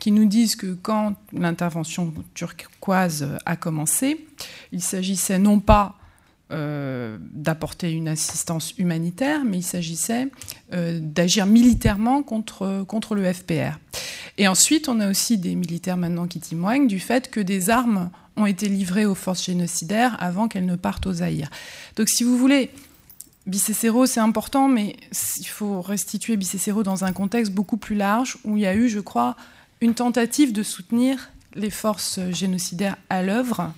qui nous disent que quand l'intervention turquoise a commencé, il s'agissait non pas euh, d'apporter une assistance humanitaire, mais il s'agissait euh, d'agir militairement contre, contre le FPR. Et ensuite, on a aussi des militaires maintenant qui témoignent du fait que des armes ont été livrées aux forces génocidaires avant qu'elles ne partent aux Zaïre. Donc si vous voulez, Bicécero, c'est important, mais il faut restituer Bicécero dans un contexte beaucoup plus large où il y a eu, je crois, une tentative de soutenir les forces génocidaires à l'œuvre,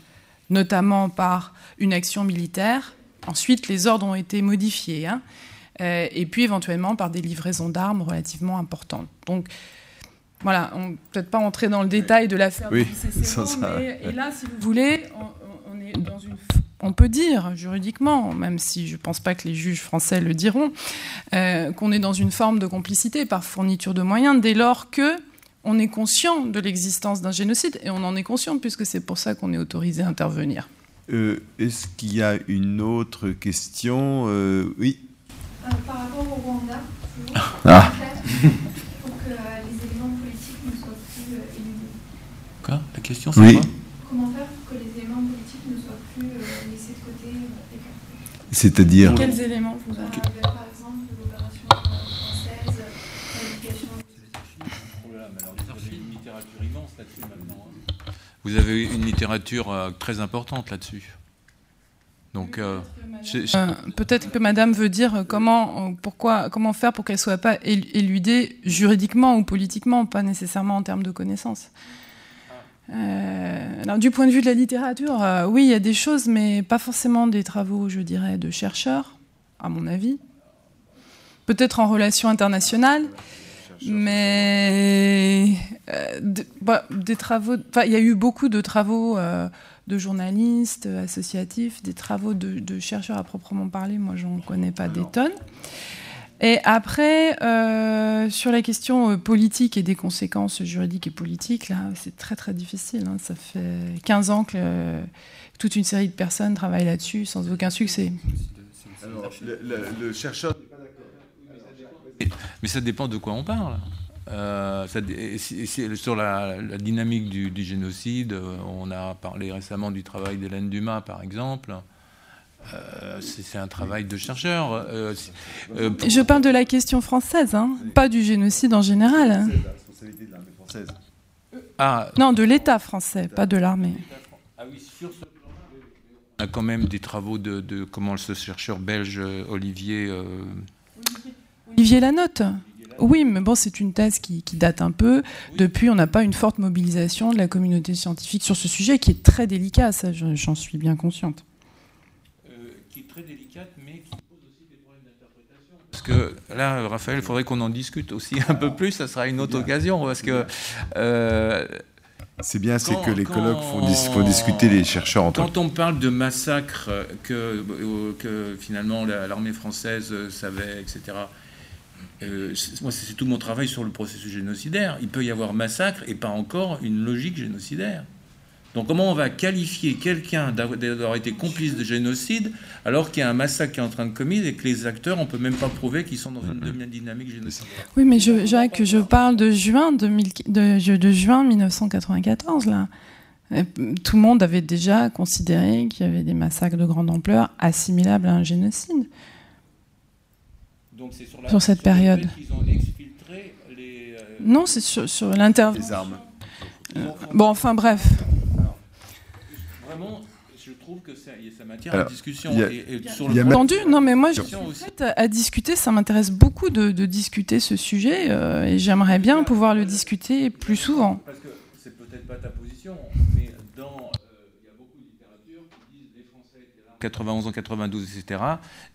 notamment par une action militaire. Ensuite, les ordres ont été modifiés, hein. euh, et puis éventuellement par des livraisons d'armes relativement importantes. Donc, voilà, on ne peut-être pas entrer dans le détail de l'affaire oui, et là, si vous voulez, on, est dans une on peut dire juridiquement, même si je ne pense pas que les juges français le diront, euh, qu'on est dans une forme de complicité par fourniture de moyens dès lors que on est conscient de l'existence d'un génocide, et on en est conscient puisque c'est pour ça qu'on est autorisé à intervenir. Euh, est-ce qu'il y a une autre question euh, Oui. Euh, par rapport au Rwanda, ah. pour que les éléments politiques ne soient plus éludés. Quoi? La question c'est quoi? Comment faire pour que les éléments politiques ne soient plus laissés de côté, C'est-à-dire Quels éléments vous avez Vous avez une littérature euh, très importante là-dessus. Donc, euh, euh, peut-être que Madame veut dire comment, pourquoi, comment faire pour qu'elle soit pas éludée juridiquement ou politiquement, pas nécessairement en termes de connaissances. alors, du point de vue de la littérature, oui, il y a des choses, mais pas forcément des travaux, je dirais, de chercheurs, à mon avis. Peut-être en relations internationales. Mais euh, bah, des travaux, il y a eu beaucoup de travaux euh, de journalistes associatifs, des travaux de, chercheurs à proprement parler. Moi, j'en connais pas des tonnes. Et après, euh, sur la question politique et des conséquences juridiques et politiques, là, c'est très très difficile. Hein. Ça fait 15 ans que toute une série de personnes travaillent là-dessus sans aucun succès. Alors, le, le chercheur mais ça dépend de quoi on parle. Euh, sur la, dynamique du, génocide, euh, on a parlé récemment du travail d'Hélène Dumas, par exemple. Euh, c'est un travail de chercheur. Je parle de la question française, hein, pas du génocide en général. Hein. La responsabilité de l'armée française. Ah. Non, de l'État français, pas de l'armée. Ah oui, sur ce On a quand même des travaux de, comment ce chercheur belge Olivier. Olivier Lanotte. Oui, mais bon, c'est une thèse qui, date un peu. Depuis, on n'a pas une forte mobilisation de la communauté scientifique sur ce sujet qui est très délicat, ça, j'en suis bien consciente. Euh, qui est très délicate, mais qui pose aussi des problèmes d'interprétation. Parce que là, Raphaël, il faudrait qu'on en discute aussi un peu plus, ça sera une autre occasion, parce que. Euh, c'est bien, c'est que les colloques font, discuter les chercheurs entre Quand on parle de massacres que, que finalement l'armée française savait, etc., euh, moi, c'est tout mon travail sur le processus génocidaire. Il peut y avoir massacre et pas encore une logique génocidaire. Donc comment on va qualifier quelqu'un d'avoir été complice de génocide alors qu'il y a un massacre qui est en train de commettre et que les acteurs, on peut même pas prouver qu'ils sont dans une dynamique génocidaire? Oui, mais je, Jacques, je parle de juin, de, de juin 1994, là. Tout le monde avait déjà considéré qu'il y avait des massacres de grande ampleur assimilables à un génocide sur, cette période. Euh, non, c'est sur, sur l'intervention. Les armes. Euh, bon, enfin bref. vraiment, je trouve que ça, ça matière à discussion. et, sur le entendu, non, mais moi, je suis prête à discuter. Ça m'intéresse beaucoup de, discuter ce sujet euh, et j'aimerais bien pouvoir le discuter plus souvent. Parce que c'est peut-être pas ta position, 91 en 92, etc.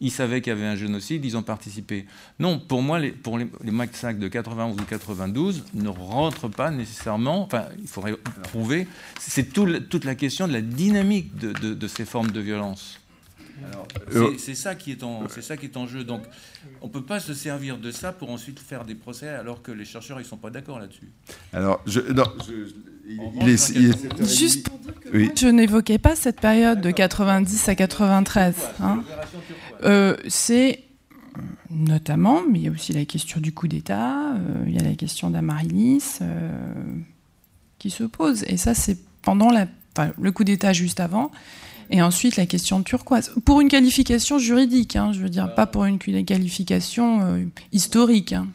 Ils savaient qu'il y avait un génocide, ils ont participé. Non, pour moi, les, pour les, les massacres de 91 ou 92 ne rentrent pas nécessairement, enfin, il faudrait prouver, c'est toute la question de la dynamique de ces formes de violence. Euh, c'est ça qui est en, c'est ça qui est en jeu. Donc, on peut pas se servir de ça pour ensuite faire des procès alors que les chercheurs ils sont pas d'accord là-dessus. Alors, je, non, juste pour dire que je n'évoquais pas cette période de 90 à 93. Hein. Euh, c'est notamment, mais il y a aussi la question du coup d'État, euh, il y a la question d'Amarilis qui se pose. Et ça, c'est pendant la, le coup d'État juste avant. Et ensuite, la question turquoise. Pour une qualification juridique, hein, je veux dire, pas pour une qualification euh, historique. Hein.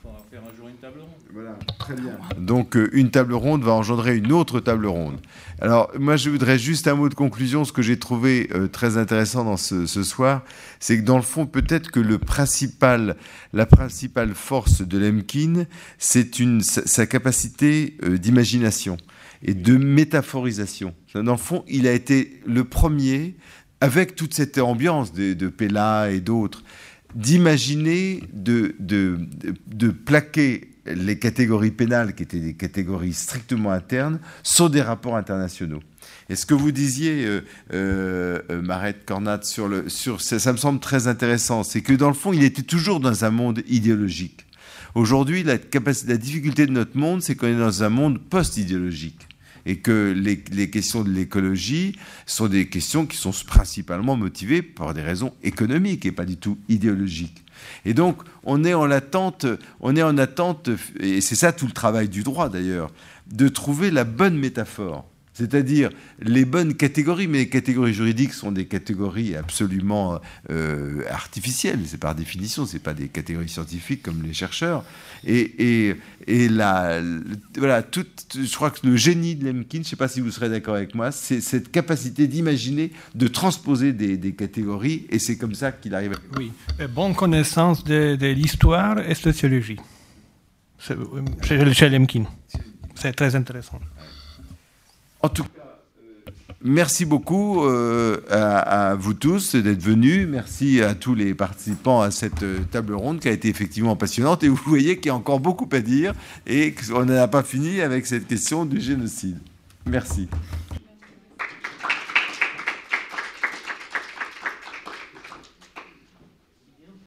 Voilà, très bien. Donc, euh, une table ronde va engendrer une autre table ronde. Alors, moi, je voudrais juste un mot de conclusion. Ce que j'ai trouvé euh, très intéressant dans ce, soir, c'est que dans le fond, peut-être que le principal, la principale force de Lemkin, c'est sa capacité d'imagination et de métaphorisation. Dans le fond, il a été le premier, avec toute cette ambiance de, de Pella et d'autres, d'imaginer de, de, de, plaquer les catégories pénales, qui étaient des catégories strictement internes, sur des rapports internationaux. Et ce que vous disiez, euh, euh, Marette Cornat, sur le, sur, ça, me semble très intéressant, c'est que dans le fond, il était toujours dans un monde idéologique. Aujourd'hui, la, difficulté de notre monde, c'est qu'on est dans un monde post-idéologique et que les questions de l'écologie sont des questions qui sont principalement motivées par des raisons économiques et pas du tout idéologiques. Et donc, on est en attente, on est en attente, et c'est ça tout le travail du droit d'ailleurs, de trouver la bonne métaphore c'est-à-dire les bonnes catégories, mais les catégories juridiques sont des catégories absolument euh, artificielles, c'est par définition, c'est pas des catégories scientifiques comme les chercheurs. Et, et, la, voilà, tout, je crois que le génie de Lemkin, je ne sais pas si vous serez d'accord avec moi, c'est cette capacité d'imaginer, de transposer des, catégories, et c'est comme ça qu'il arrive. À... Oui, bonne connaissance de, de l'histoire et sociologie. Chez Lemkin. C'est très intéressant. En tout cas, euh, merci beaucoup euh, à, vous tous d'être venus. Merci à tous les participants à cette euh, table ronde qui a été effectivement passionnante. Et vous voyez qu'il y a encore beaucoup à dire et qu'on n'a pas fini avec cette question du génocide. Merci.